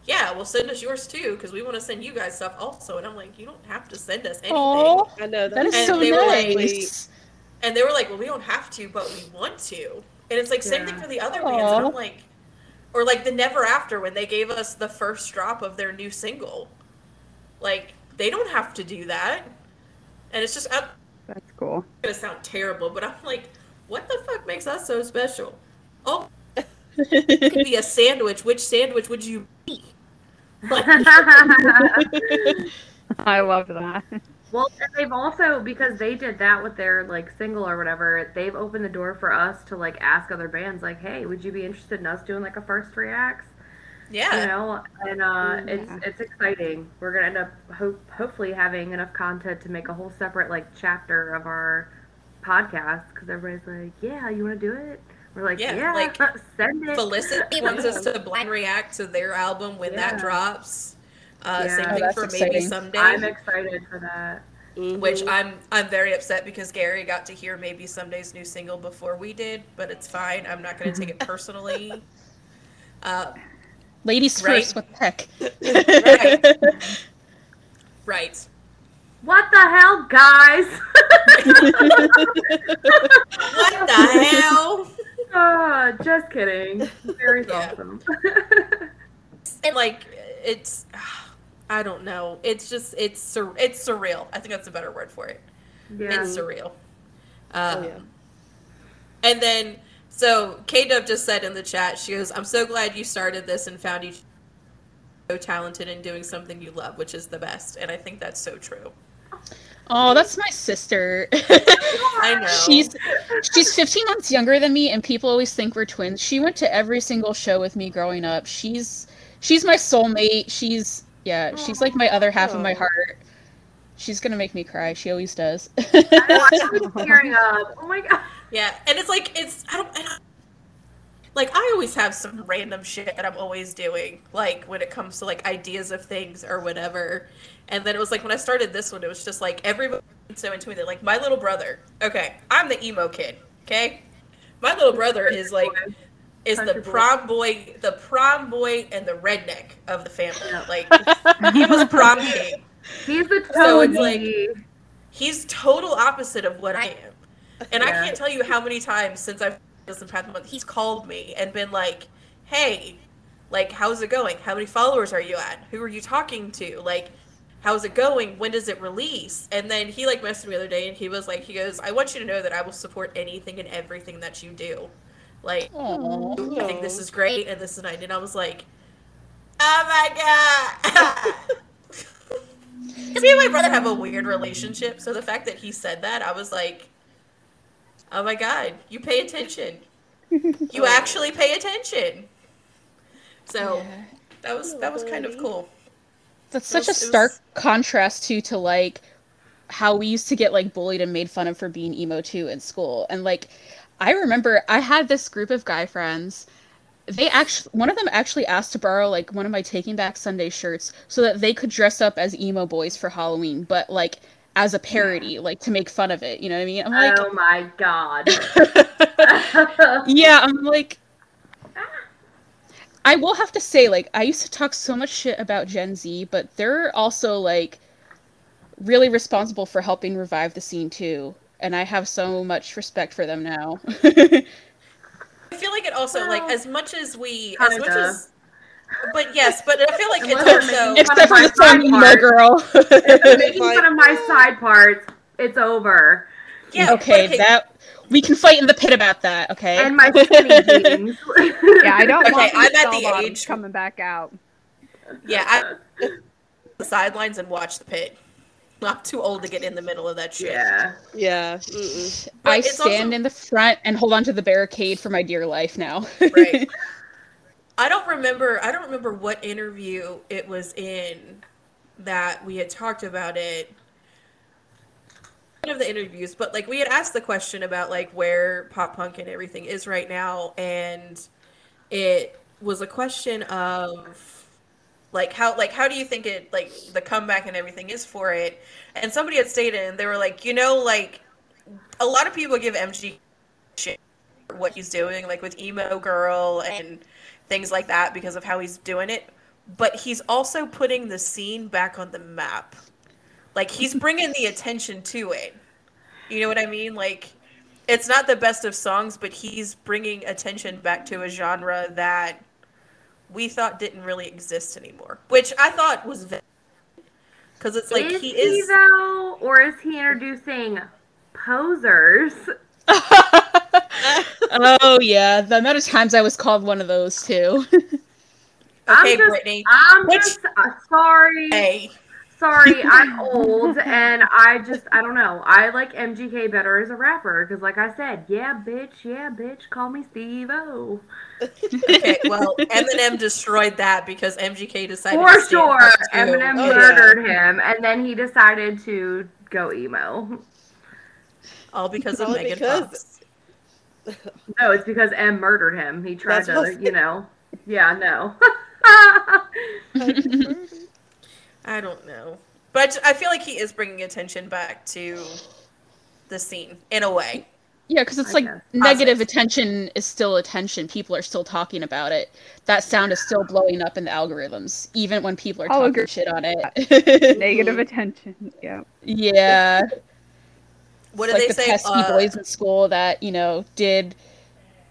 yeah well send us yours too because we want to send you guys stuff also. And i'm like you don't have to send us anything. Aw, I know that is And so they were like- nice. and they were like well we don't have to but we want to. And it's like same thing for the other bands and i'm like or like the never after when they gave us the first drop of their new single. Like they don't have to do that. And it's just i'm That's cool. It's gonna sound terrible but i'm like what the fuck makes us so special? Oh it could be a sandwich. Which sandwich would you be? Like, I love that. Well, and they've also because they did that with their like single or whatever. They've opened the door for us to like ask other bands, like, "Hey, would you be interested in us doing like a first three acts?" yeah You know, and uh, it's Yeah. it's exciting. We're gonna end up ho- hopefully having enough content to make a whole separate like chapter of our podcast because everybody's like, "Yeah, you want to do it?" We're like, Yeah, "Yeah, like, send it." Felicity wants us to blind react to their album when that drops. Uh, Yeah. Same thing for exciting. maybe someday. I'm excited for that. which Mhm. I'm I'm very upset because Gary got to hear maybe someday's new single before we did, but it's fine. I'm not going to take it personally. Uh, Ladies Right. first, what the heck? right. What the hell, guys? What the hell? Ah, just kidding. Very Yeah. awesome. And like it's I don't know. It's just it's sur- it's surreal. I think that's a better word for it. yeah. It's surreal. Um, Oh, yeah. And then, so K Dub just said in the chat, she goes, "I'm so glad you started this and found you so talented in doing something you love, which is the best." And I think that's so true. Oh, that's my sister. I know. She's she's 15 months younger than me, and people always think we're twins. She went to every single show with me growing up. She's she's my soulmate. She's yeah, oh, she's like my other half of my heart. She's gonna make me cry. She always does. I'm tearing up. Oh my god. Yeah, and it's like it's I don't. And I, like I always have some random shit that I'm always doing, like when it comes to like ideas of things or whatever. And then it was like when I started this one, it was just like everybody so into me. They're like my little brother. Okay, I'm the emo kid. Okay, my little brother is like is the prom boy, the prom boy, and the redneck of the family. Like he was prom king. He's the So it's like- he's total opposite of what I am. And I can't tell you how many times since I've this in past month he's called me and been like, "Hey, like how's it going? How many followers are you at? Who are you talking to? Like how's it going? When does it release?" And then he like messaged me the other day and he was like, he goes, "I want you to know that I will support anything and everything that you do." Like Aw. I think this is great and this is nice. And I was like, oh my god. Because me and my brother have a weird relationship. So the fact that he said that, I was like, oh my god, you pay attention. You actually pay attention. So Yeah. that was that was kind of cool. That's such a was- it stark was- contrast to to like how we used to get like bullied and made fun of for being emo too in school. And like I remember I had this group of guy friends. They actually one of them actually asked to borrow like one of my Taking Back Sunday shirts so that they could dress up as emo boys for Halloween, but like as a parody, like to make fun of it. You know what I mean? I'm like, oh my god. yeah, I'm like, I will have to say, like, I used to talk so much shit about Gen Z, but they're also like really responsible for helping revive the scene too, and I have so much respect for them now. I feel like it also like as much as we as much kinda. as but yes, but I feel like it's they're also Except for my the song side emo girl. If making Like- fun of my side parts, it's over. yeah, okay, but that we can fight in the pit about that. Okay. And my skinny jeans. Yeah, I don't Okay, want I'm at the age- coming back out. yeah, I the sidelines and watch the pit. Not too old to get in the middle of that shit. Yeah. Yeah. I stand also- in the front and hold onto the barricade for my dear life now. Right. I don't remember. I don't remember what interview it was in that we had talked about it. One of the interviews, but like we had asked the question about like where pop punk and everything is right now, and it was a question of like how like how do you think it like the comeback and everything is for it? And somebody had stated and they were like you know like a lot of people give mg shit for what he's doing like with emo girl and things like that because of how he's doing it. But he's also putting the scene back on the map. Like he's bringing the attention to it. You know what i mean? Like it's not the best of songs but he's bringing attention back to a genre that we thought didn't really exist anymore which i thought was because it's like is he he, is though, or is he introducing posers? oh yeah, the amount of times I was called one of those too. I'm just- brittany I'm Which- just uh, sorry. hey Sorry, I'm old and I just I don't know. I like MGK better as a rapper because, like I said, yeah, bitch, yeah, bitch, call me Steve O. okay well eminem destroyed that because mgk decided For to sure, Eminem Oh, yeah. murdered him, and then he decided to go emo. all because of Probably megan because- fox No, it's because M murdered him. He tried That's to, you know. Yeah, no. I don't know, but I feel like he is bringing attention back to the scene in a way. Yeah, because it's I like guess. negative Positive. attention is still attention. People are still talking about it. That sound is still blowing up in the algorithms, even when people are I'll talking agree. shit on it. Negative attention. Yeah. yeah. What It's did like they the say? pesky Uh, boys in school that you know did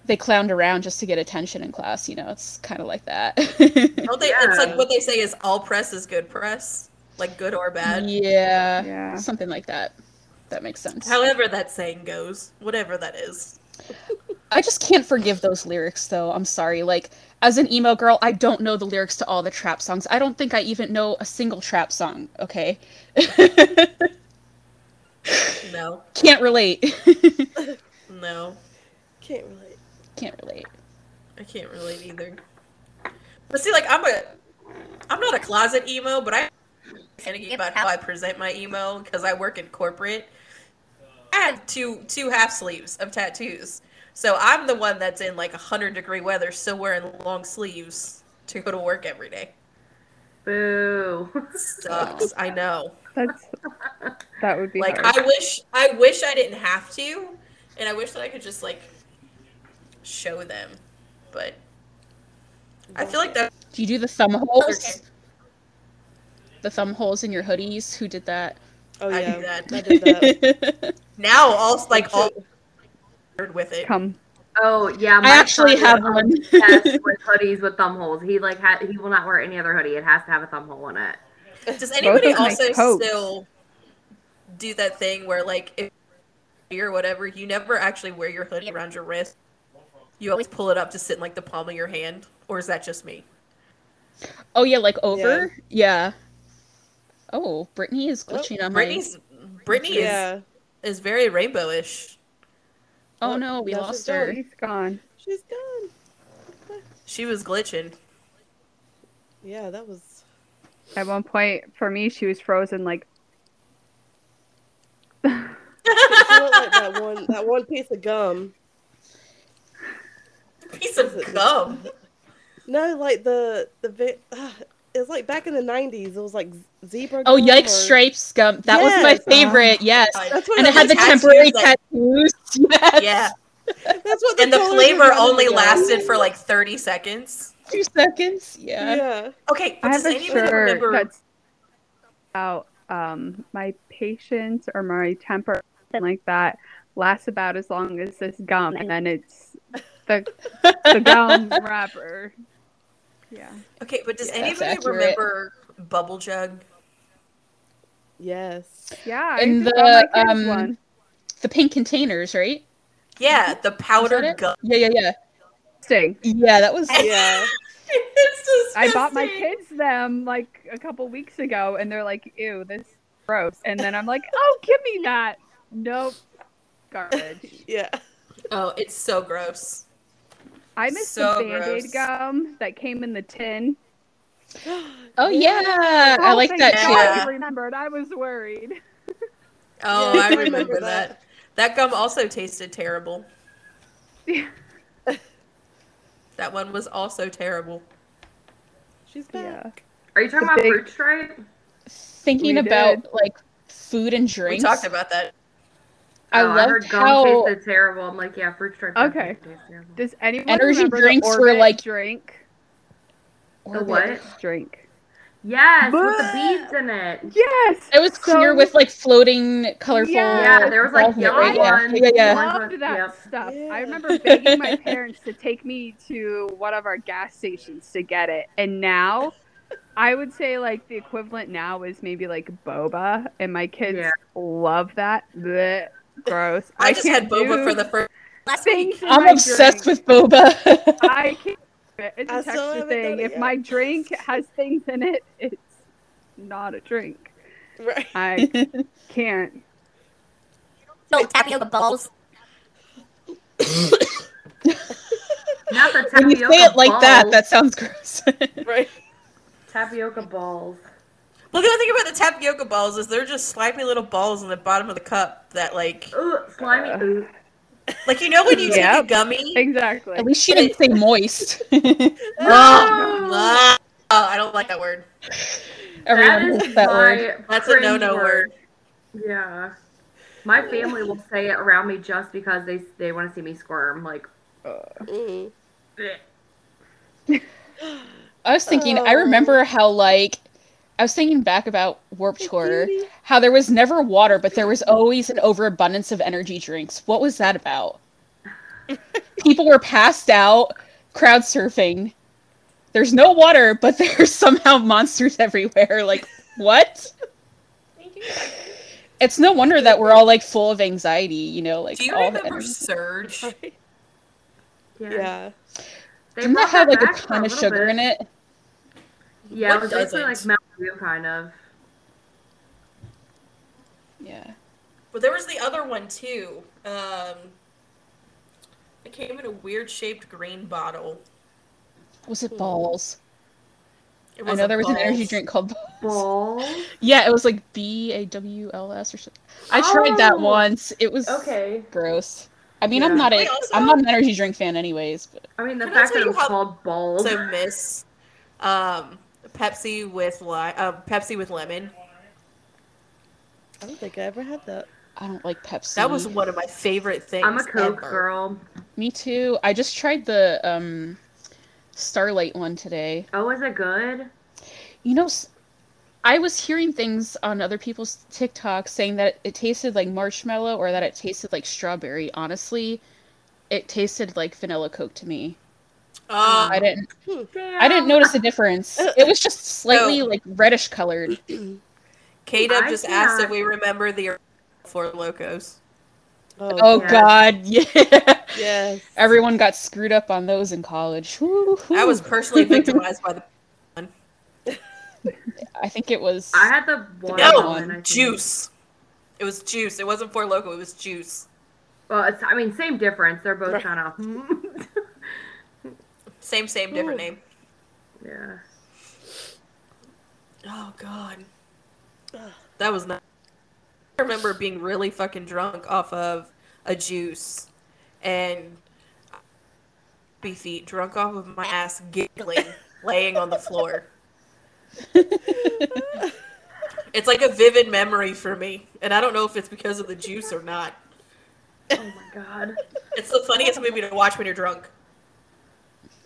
they clowned around just to get attention in class. You know, it's kind of like that. don't they, It's like what they say is all press is good press, like good or bad. yeah, Yeah. something like that. That makes sense. However that saying goes, whatever that is. I just can't forgive those lyrics though. I'm sorry. Like as an emo girl, I don't know the lyrics to all the trap songs. I don't think I even know a single trap song, okay? No, can't relate. no, Can't relate. Can't relate. I can't relate either. But see, like I'm a, I'm not a closet emo, but I thinking about how I present my emo because I work in corporate. I had two two half sleeves of tattoos, so I'm the one that's in like hundred degree weather, still wearing long sleeves to go to work every day. Boo. Sucks. I know. That's that would be Like hard. I wish I wish I didn't have to, and I wish that I could just like show them, but I feel like that. Do you do the thumb holes? The thumb holes in your hoodies? Who did that? Oh I yeah, that. I did that. Now all like all with it. Come. Oh yeah, I actually have one. with hoodies with thumb holes. He like ha- he will not wear any other hoodie. It has to have a thumb hole in it. Does anybody of also still do that thing where like if or whatever, you never actually wear your hoodie around your wrist? You always pull it up to sit in like the palm of your hand, or is that just me? oh yeah, like over. Yeah. Oh, Brittany is glitching on my. Brittany is yeah, is very rainbowish. Oh Oh, no, we now lost her. He's gone. she's gone. She was glitching. Yeah, that was. At one point, for me, she was frozen like. She looked like that one that one piece of gum. Piece of gum. No, like the the vi- uh, it was like back in the nineties. It was like z- zebra. Oh, yikes! or- Stripes gum. That was my Yes. favorite. Yes, That's what and it had the temporary that- tattoos. Yes. Yeah, That's what. and the flavor only gum. lasted for like thirty seconds. Two seconds. Yeah. Yeah. Okay, but I does have a shirt remember? that's about um my patience or my temper, something like that, lasts about as long as this gum, and then it's the the gum wrapper. Yeah. Okay, but does Yeah, anybody remember Bubble Jug? Yes. Yeah. I And just got my the, um, one. The pink containers, right? Yeah, the Is that powdered gum. Yeah, yeah, yeah. Sting. Yeah, that was. Yeah. it's I bought my kids them like a couple weeks ago, and they're like, "Ew, this is gross." And then I'm like, "Oh, give me that." Nope. Garbage. Yeah. Oh, it's so gross. I miss So the Band-Aid gum that came in the tin. Oh yeah, I Oh, like that too. Yeah. I remembered. I was worried. Oh, I I remember remember that. That gum also tasted terrible. Yeah. That one was also terrible. She's back. Yeah. Are you talking The about big- fruit stripe? Thinking We about did. like food and We drinks. talked about that. I oh, I loved gum how tasted terrible. I'm like, yeah, fruit stripe. Okay. definitely tastes terrible. Does anyone Energy remember drinks the were like- drink? The what? Drink. Yes, with the beads in it. Yes. It was clear so with like floating, colorful. Yeah, Yeah, there was like balls in yellow right? Yeah. ones. Yeah, yeah. loved with- that yep. stuff. Yeah. I remember begging my parents to take me to one of our gas stations to get it. And now, I would say like the equivalent now is maybe like boba, and my kids Yeah. love that. Blech, gross. I, just had boba do for the first last week. I'm obsessed drink. with boba. I can't. It's I a still texture thing. If yet. my drink has things in it, it's not a drink. Right. I can't. No tapioca balls. Not the tapioca when you say it like that, that sounds gross. Right. tapioca balls. Well, the other thing about the tapioca balls is they're just slimy little balls in the bottom of the cup that, like, Ooh, slimy. Uh, Ooh. like you know when you take a gummy. Exactly. At least she didn't say moist. Oh, oh, I don't like that word. Everyone that hates that word. That's a no-no word. Yeah. My family will say it around me just because they they want to see me squirm. Like, bleh. I was thinking, I Oh. remember how like I was thinking back about Warped Tour, how there was never water, but there was always an overabundance of energy drinks. What was that about? People were passed out, crowd surfing. There's no water, but there's somehow monsters everywhere. Like, what? It's no wonder that we're all like full of anxiety, you know, like Do you all the remember energy. Surge? yeah. Yeah. They Didn't that have like a ton of sugar bit. in it? Yeah, What it was basically like doesn't? Mountain Dew, kind of. Yeah. But there was the other one too. Um, it came in a weird shaped green bottle. Was it balls? It I know wasn't there was an energy drink called Balls. Balls. Yeah, it was like B A W L S or something. I tried that Oh, once. It was Okay. gross. I mean, Yeah. I'm not a Wait, also- am not an energy drink fan, anyways. But I mean, the fact that it was called balls. Also miss um, Pepsi with li- uh, Pepsi with lemon. I don't think I ever had that. I don't like Pepsi. That was one of my favorite things. I'm a Coke ever. girl. me too. I just tried the um Starlight one today. Oh, is it good? You know, I was hearing things on other people's TikTok saying that it tasted like marshmallow or that it tasted like strawberry. Honestly, it tasted like vanilla Coke to me. Uh, I didn't I didn't notice a difference. It was just slightly No. like reddish colored. K Dub I just asked if we remember the Four Lokos. Oh, Oh Yeah. god, yeah. yes. Everyone got screwed up on those in college. Woo, I was personally victimized by the one. I think it was I had the one. No, one, Joose. It was Joose. It wasn't Four Loko. It was Joose. Well, it's, I mean, same difference. They're both kind of. Same, same, different Ooh. name. yeah. Oh god, that was not. I remember being really fucking drunk off of a Joose, and be feet drunk off of my ass, giggling, laying on the floor. It's like a vivid memory for me, and I don't know if it's because of the Joose or not. Oh my god. It's the funniest movie to watch when you're drunk.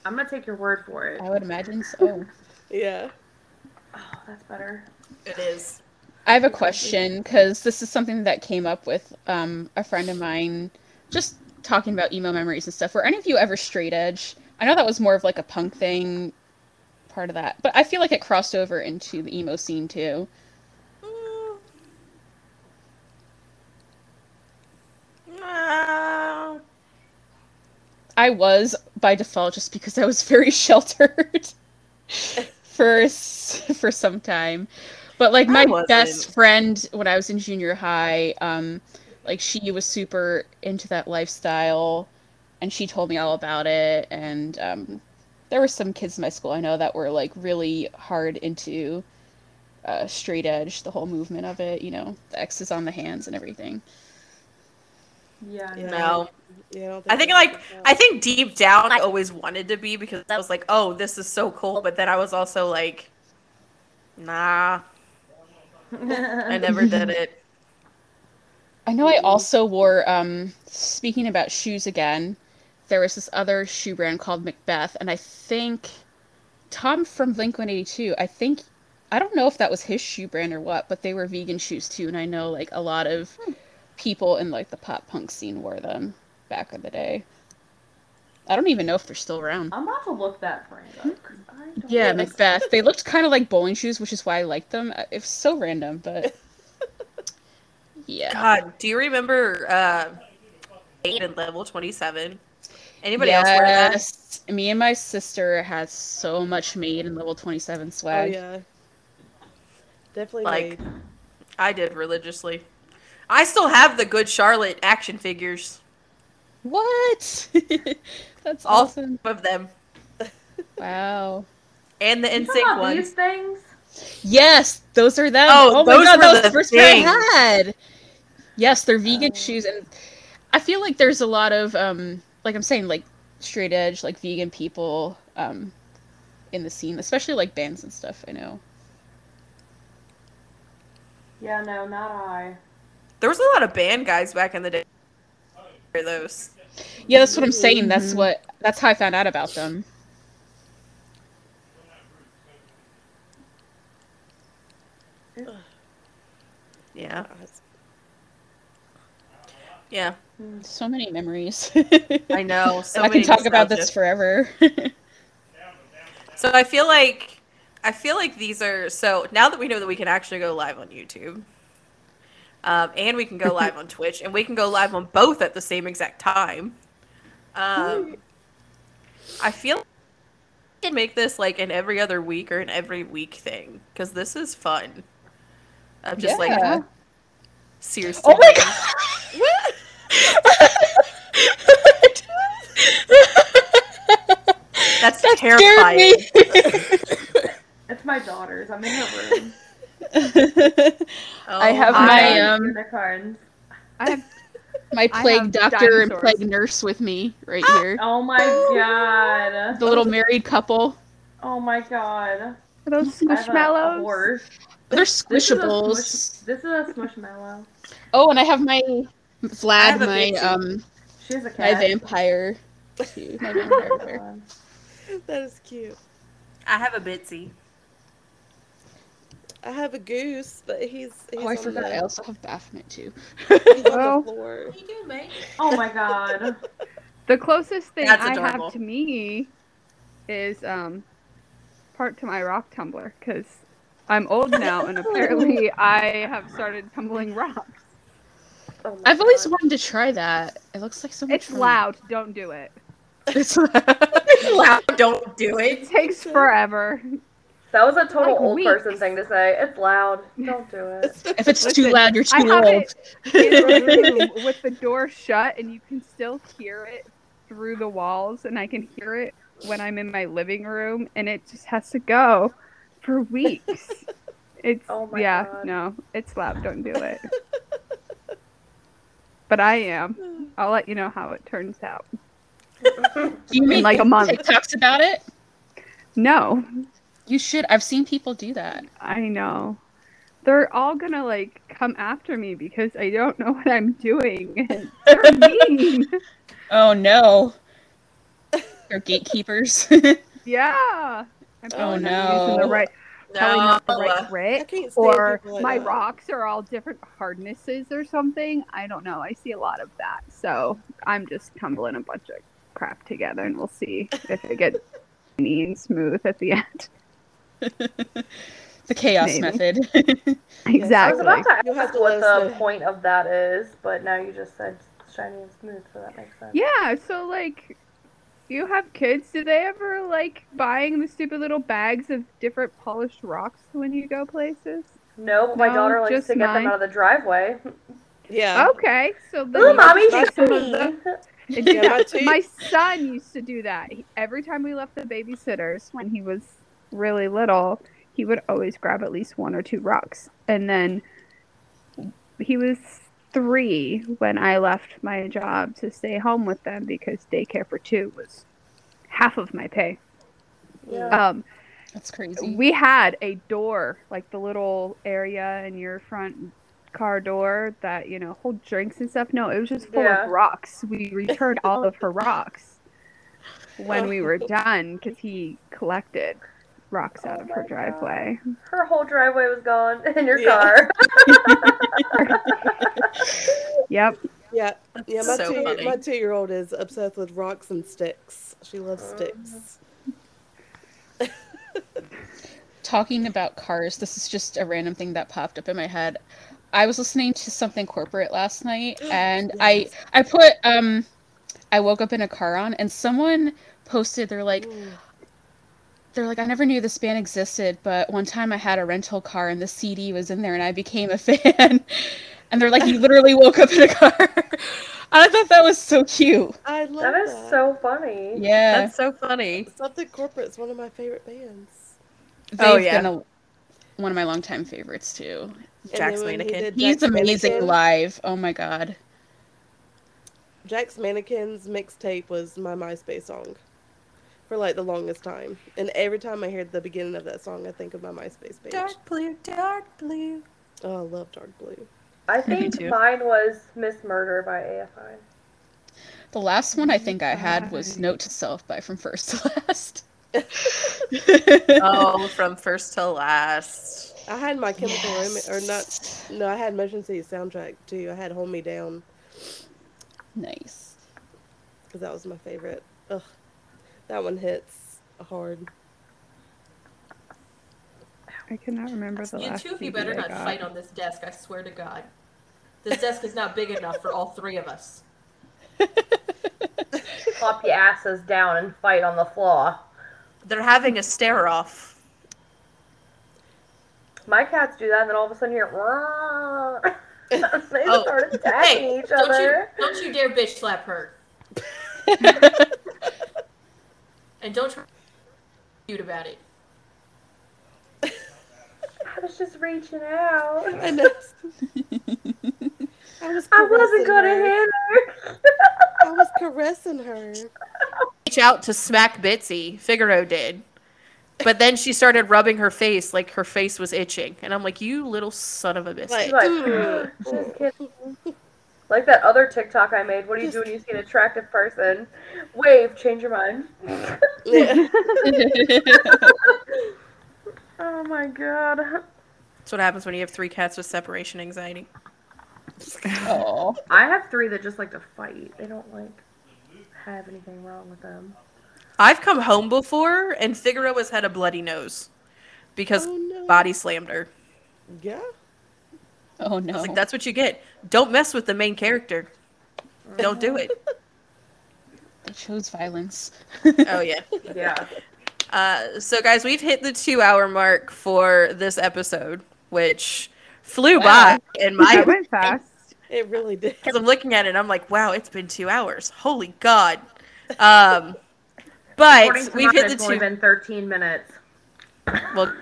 I'm gonna take your word for it. I would imagine so. Yeah. Oh, that's better. It is. I have a question because this is something that came up with um, a friend of mine, just talking about emo memories and stuff. Were any of you ever straight edge? I know that was more of like a punk thing, part of that, but I feel like it crossed over into the emo scene too. Mm. No. I was by default just because I was very sheltered for for some time. But like my best friend when I was in junior high, um, like she was super into that lifestyle, and she told me all about it. And um, there were some kids in my school I know that were like really hard into uh, straight edge, the whole movement of it. You know, the X's on the hands and everything. Yeah. Yeah. No. Yeah, I, don't I think like works. I think deep down I always wanted to be because I was like, oh, this is so cool. But then I was also like, nah, I never did it. I know I also wore, um, speaking about shoes again, there was this other shoe brand called Macbeth, and I think Tom from Blink 182, I think, I don't know if that was his shoe brand or what, but they were vegan shoes too, and I know like a lot of people in like the pop punk scene wore them back in the day. I don't even know if they're still around. I'm about to look that brand up. 'cause Yeah. Macbeth. They looked kind of like bowling shoes, which is why I liked them. Uh, It's so random, but yeah. God, do you remember uh, eight and level twenty seven? Anybody else wear that? Me and my sister had so much made in level 27 swag. Oh yeah. Definitely Like- made. I did religiously. I still have the Good Charlotte action figures, What? That's all awesome. of them, Wow. and the You talking NSYNC about ones. These things. Yes, those are them. Oh, my those god, were the the first pair I had. Yes, they're vegan shoes, and I feel like there's a lot of um, like I'm saying, like straight edge, like vegan people um, in the scene, especially like bands and stuff. I know. Yeah, no, not I. There was a lot of band guys back in the day. Those. Yeah, that's what I'm saying. That's what. That's how I found out about them. Yeah, yeah. So many memories. I know. So I can talk about this forever. So I feel like I feel like these are so now that we know that we can actually go live on YouTube. Um, and we can go live on Twitch, and we can go live on both at the same exact time. Um, I feel like we can make this like an every other week or an every week thing because this is fun. I'm just Yeah. like seriously. Oh my god! That's That terrifying. me. It's my daughter's. I'm in her room. I have Oh, my God. um unicorns. I have my plague have doctor and plague nurse with me right here. Oh my god. The little married couple. Oh my god. are those I have a- a squishmallows. horse. They're This is squishables. smush- This is a smushmallow. Oh, and I have my Vlad, have my um She has a my vampire. My vampire. That is cute. I have a Bitsy. I have a goose, but he's. he's Oh, I on forgot. The, I also have Baphomet too. he's on Oh. the floor. What are you doing, mate? Oh my god. The closest thing I have to me is um part to my rock tumbler because I'm old now and apparently I have started tumbling rocks. Oh I've always God. wanted to try that. It looks like so much It's fun. loud. Don't do it. It's Loud, don't do It it. takes forever. That was a total Like old weeks. person thing to say. It's loud. Don't do it. if it's too loud, you're I too have old. it in a room with the door shut and you can still hear it through the walls and I can hear it when I'm in my living room and it just has to go for weeks. It's Oh my yeah, God. no, it's loud. Don't do it. But I am. I'll let you know how it turns out. You mean like a month. TikToks about it? No, You should. I've seen people do that. I know. They're all gonna like come after me because I don't know what I'm doing. And they're mean. Oh no. They're gatekeepers. Yeah. I'm probably not oh, using no. the right, probably not the right I grit, or like my that. rocks are all different hardnesses or something. I don't know. I see a lot of that, so I'm just tumbling a bunch of crap together, and we'll see if it gets neat and smooth at the end. the chaos Maybe. method. I was exactly. about to You'll have ask to what the know. point of that is, but now you just said shiny and smooth, so that makes sense. Yeah. So like. You have kids? Do they ever like buying the stupid little bags of different polished rocks when you go places? No, but my daughter likes just to get mine. them out of the driveway. Yeah. Okay, so then Ooh, mommy, take me. Yeah, my My son used to do that. He- Every time we left the babysitters when he was really little, he would always grab at least one or two rocks. And then he was three when I left my job to stay home with them because daycare for two was half of my pay. Yeah. Um, That's crazy. we had a door, like the little area in your front car door that, you know, hold drinks and stuff. No, it was just full Yeah. of rocks. We returned all of her rocks when we were done because he collected rocks out Oh of her my driveway. Her whole driveway was gone in your Yeah. car. Yep. Yeah. Yeah. My so two funny. my two year old is obsessed with rocks and sticks. She loves Uh-huh. sticks. Talking about cars, this is just a random thing that popped up in my head. I was listening to something corporate last night and I I put um I woke up in a car on and someone posted they're like Ooh. They're like I never knew this band existed, but one time I had a rental car and the CD was in there and I became a fan. And they're like you literally woke up in a car. I thought that was so cute. I love that is so funny. Yeah. That's so funny. Something Corporate's one of my favorite bands. They've Oh, yeah. been a, one of my longtime favorites too. And Jack's then he Mannequin. He's Jack's amazing Mannequin- live. Oh my god. Jack's Mannequins mixtape was my MySpace song for like the longest time. And every time I hear the beginning of that song, I think of my MySpace page. Dark blue, dark blue. Oh, I love Dark Blue. I think too. mine was Miss Murder by AFI. The last one I mm-hmm. think I had was Note to Self by From First to Last. Oh, from first to last. I had my Chemical Yes. Romance, or not, no, I had Motion City soundtrack too. I had Hold Me Down Nice. because that was my favorite. Ugh, that one hits hard. I cannot remember the You last two of you better not fight on this desk, I swear to God. This desk is not big enough for all three of us. Plop your asses down and fight on the floor. They're having a stare off. My cats do that, and then all of a sudden you're. "Wah." they Oh, start attacking Hey, each don't you, don't you dare bitch slap her. And don't try to be cute about it. I was just reaching out. I know. I was. I wasn't gonna her. hit her. I was caressing her. Reach out to smack Bitsy. Figaro did. But then she started rubbing her face like her face was itching. And I'm like, you little son of a bitch!" Like, She's like, "Ooh." just kidding. Like that other TikTok I made. What do you do when you see an attractive person? Wave, change your mind. Oh my god. That's what happens when you have three cats with separation anxiety. Oh, I have three that just like to fight. They don't like have anything wrong with them. I've come home before and Figaro has had a bloody nose because Oh, no. body slammed her. Yeah. oh no. I was like, that's what you get. Don't mess with the main character. Don't do it. It shows violence. Oh yeah. Yeah. Uh, so guys, we've hit the two hour mark for this episode, which flew Wow. by in my That went fast. It really did. because I'm looking at it and I'm like, wow, it's been two hours. Holy God. Um, but we've hit the it's only two. been 13 minutes. Well,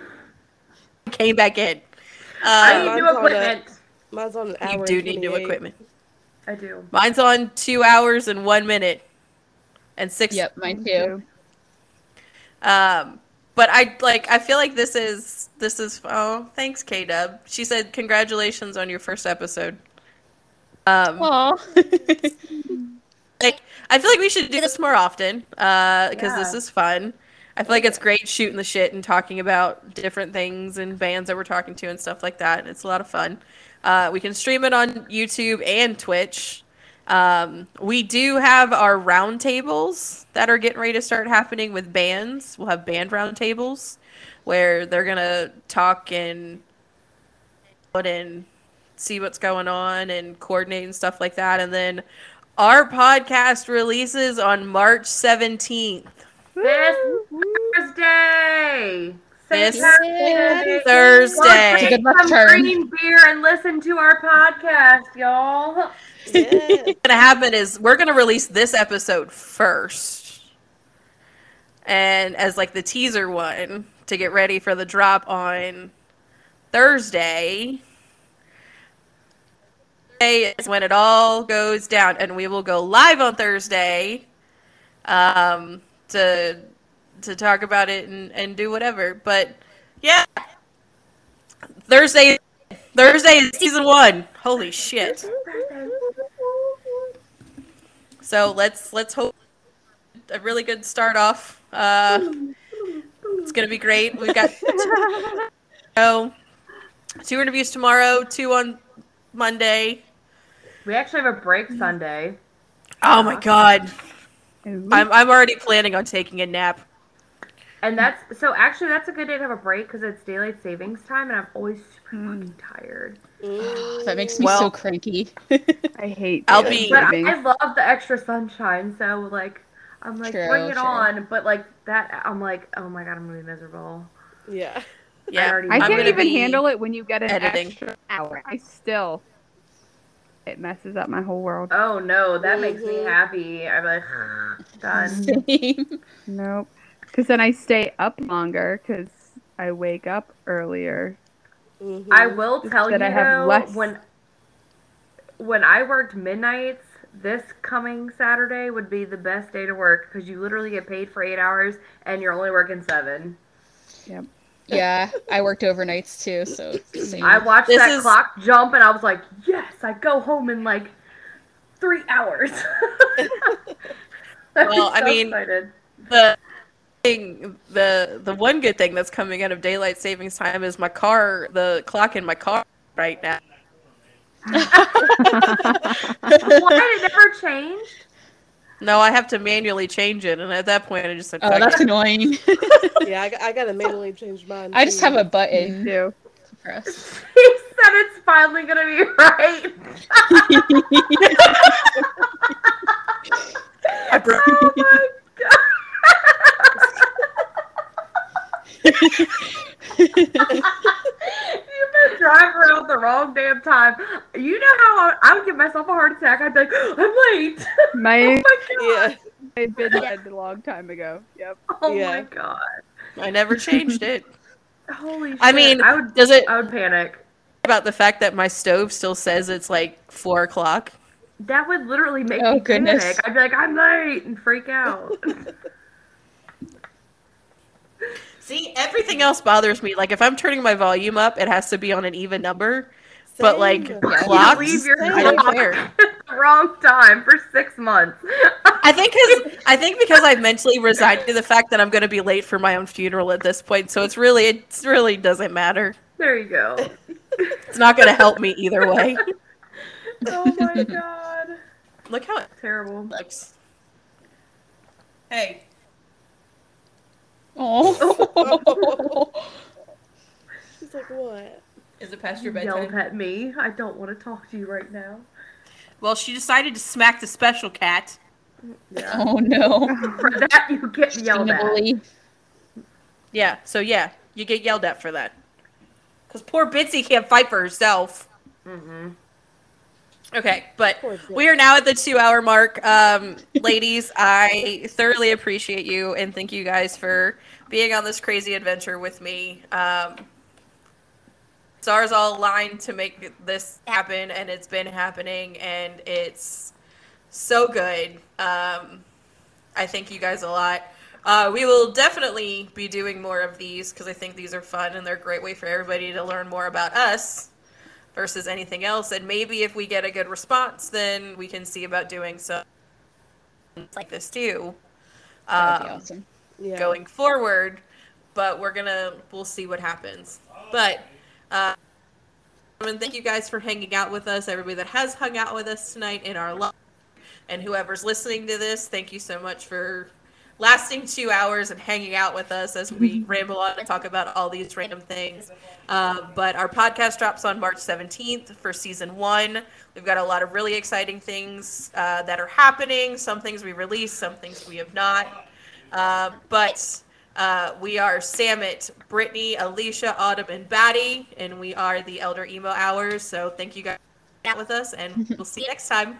came back in. I Um, need new mine's on a- equipment. Mine's on an hour. you do need new equipment. I do. Mine's on two hours and one minute and six. Yep, mine too. Um, but I like. I feel like this is this is. Oh, thanks, K Dub. She said congratulations on your first episode. Um, Aw. like I feel like we should do this more often uh, because this is fun. I feel like it's great shooting the shit and talking about different things and bands that we're talking to and stuff like that. It's a lot of fun. Uh, we can stream it on YouTube and Twitch. Um, we do have our roundtables that are getting ready to start happening with bands. We'll have band roundtables where they're gonna talk and and see what's going on and coordinate and stuff like that. And then our podcast releases on March 17th. This Thursday. This St. Thursday. It's a good luck Some charm. green beer and listen to our podcast, y'all. Yes. What's gonna happen is we're gonna release this episode first, and as like the teaser one to get ready for the drop on Thursday. Thursday is when it all goes down, and we will go live on Thursday, um, to to talk about it and, and do whatever. But yeah, Thursday, Thursday is season one. Holy shit! So let's let's hope a really good start off. Uh, it's gonna be great. We've got oh, two interviews tomorrow, two on Monday. We actually have a break Sunday. Oh my god, Ooh. I'm I'm already planning on taking a nap. And that's so actually that's a good day to have a break because it's daylight savings time and I'm always super Hmm. fucking tired. Mm. That makes me Well- so cranky. I hate I'll be- But savings. I love the extra sunshine, so like I'm like True, bring it true. on. But like that, I'm like, oh my god, I'm gonna be miserable. Yeah. Yeah, I I'm can't even be handle it when you get an editing. extra hour. I still, it messes up my whole world. Oh no, that makes me happy. I'm like done. Same. Nope. Because then I stay up longer because I wake up earlier. Mhm. I will tell you that I have though, less- when when I worked midnights, this coming Saturday would be the best day to work because you literally get paid for eight hours and you're only working seven. Yeah, I worked overnights too, so same. I watched This that is- clock jump and I was like, yes, I go home in like three hours. I was Well, I mean- excited. the thing the the one good thing that's coming out of daylight savings time is my car the clock in my car right now Why it never changed? No i have to manually change it and at that point i just said oh, that's it." annoying. Yeah, I, got- I gotta manually change mine. I just have a Me button too. to press. He said it's finally gonna be right. I broke- Oh my god. You've been driving around the wrong damn time. You know how I, I would give myself a heart attack. I'd be like, I'm late. My oh my god. Yeah. I've been dead a long time ago. Yep. Oh Yeah. my god. i never changed it Holy shit. i mean I would does it I would panic. about the fact that my stove still says it's like four o'clock That would literally make Oh, me goodness. panic. I'd be like, I'm late and freak out. see everything else bothers me like if i'm turning my volume up it has to be on an even number but like Yeah. clocks leave your i don't care wrong time for six months. I think because I think because I've mentally resigned to the fact that I'm going to be late for my own funeral at this point, so it's really it really doesn't matter. There you go. It's not gonna help me either way. oh my god. Look how Terrible. looks. Hey. Oh. She's like, what? Is it past your You yelled bedtime? at me. I don't want to talk to you right now. Well, she decided to smack the special cat. Yeah. oh no. For that, you get yelled at. Yeah, so yeah, you get yelled at for that. Because poor Bitsy can't fight for herself. Mm-hmm. Okay, but we are now at the two hour mark. Um, ladies, I thoroughly appreciate you and thank you guys for being on this crazy adventure with me. Um, stars all aligned to make this happen, and it's been happening, and it's so good. Um, I thank you guys a lot. Uh, we will definitely be doing more of these because I think these are fun and they're a great way for everybody to learn more about us versus anything else. And maybe if we get a good response, then we can see about doing some like this too. That would be Um, awesome. Yeah. going forward, but we're gonna we'll see what happens. But uh, and thank you guys for hanging out with us. Everybody that has hung out with us tonight in our live, and whoever's listening to this, thank you so much for lasting two hours and hanging out with us as we ramble on and talk about all these random things. Uh, but our podcast drops on March 17th for season one. We've got a lot of really exciting things uh, that are happening. Some things we released, some things we have not. Uh, but uh, we are Samit, Brittany, Alicia, Autumn, and Batty, and we are the Elder Emo Hours. So thank you guys for hanging out with us, and we'll see you next time.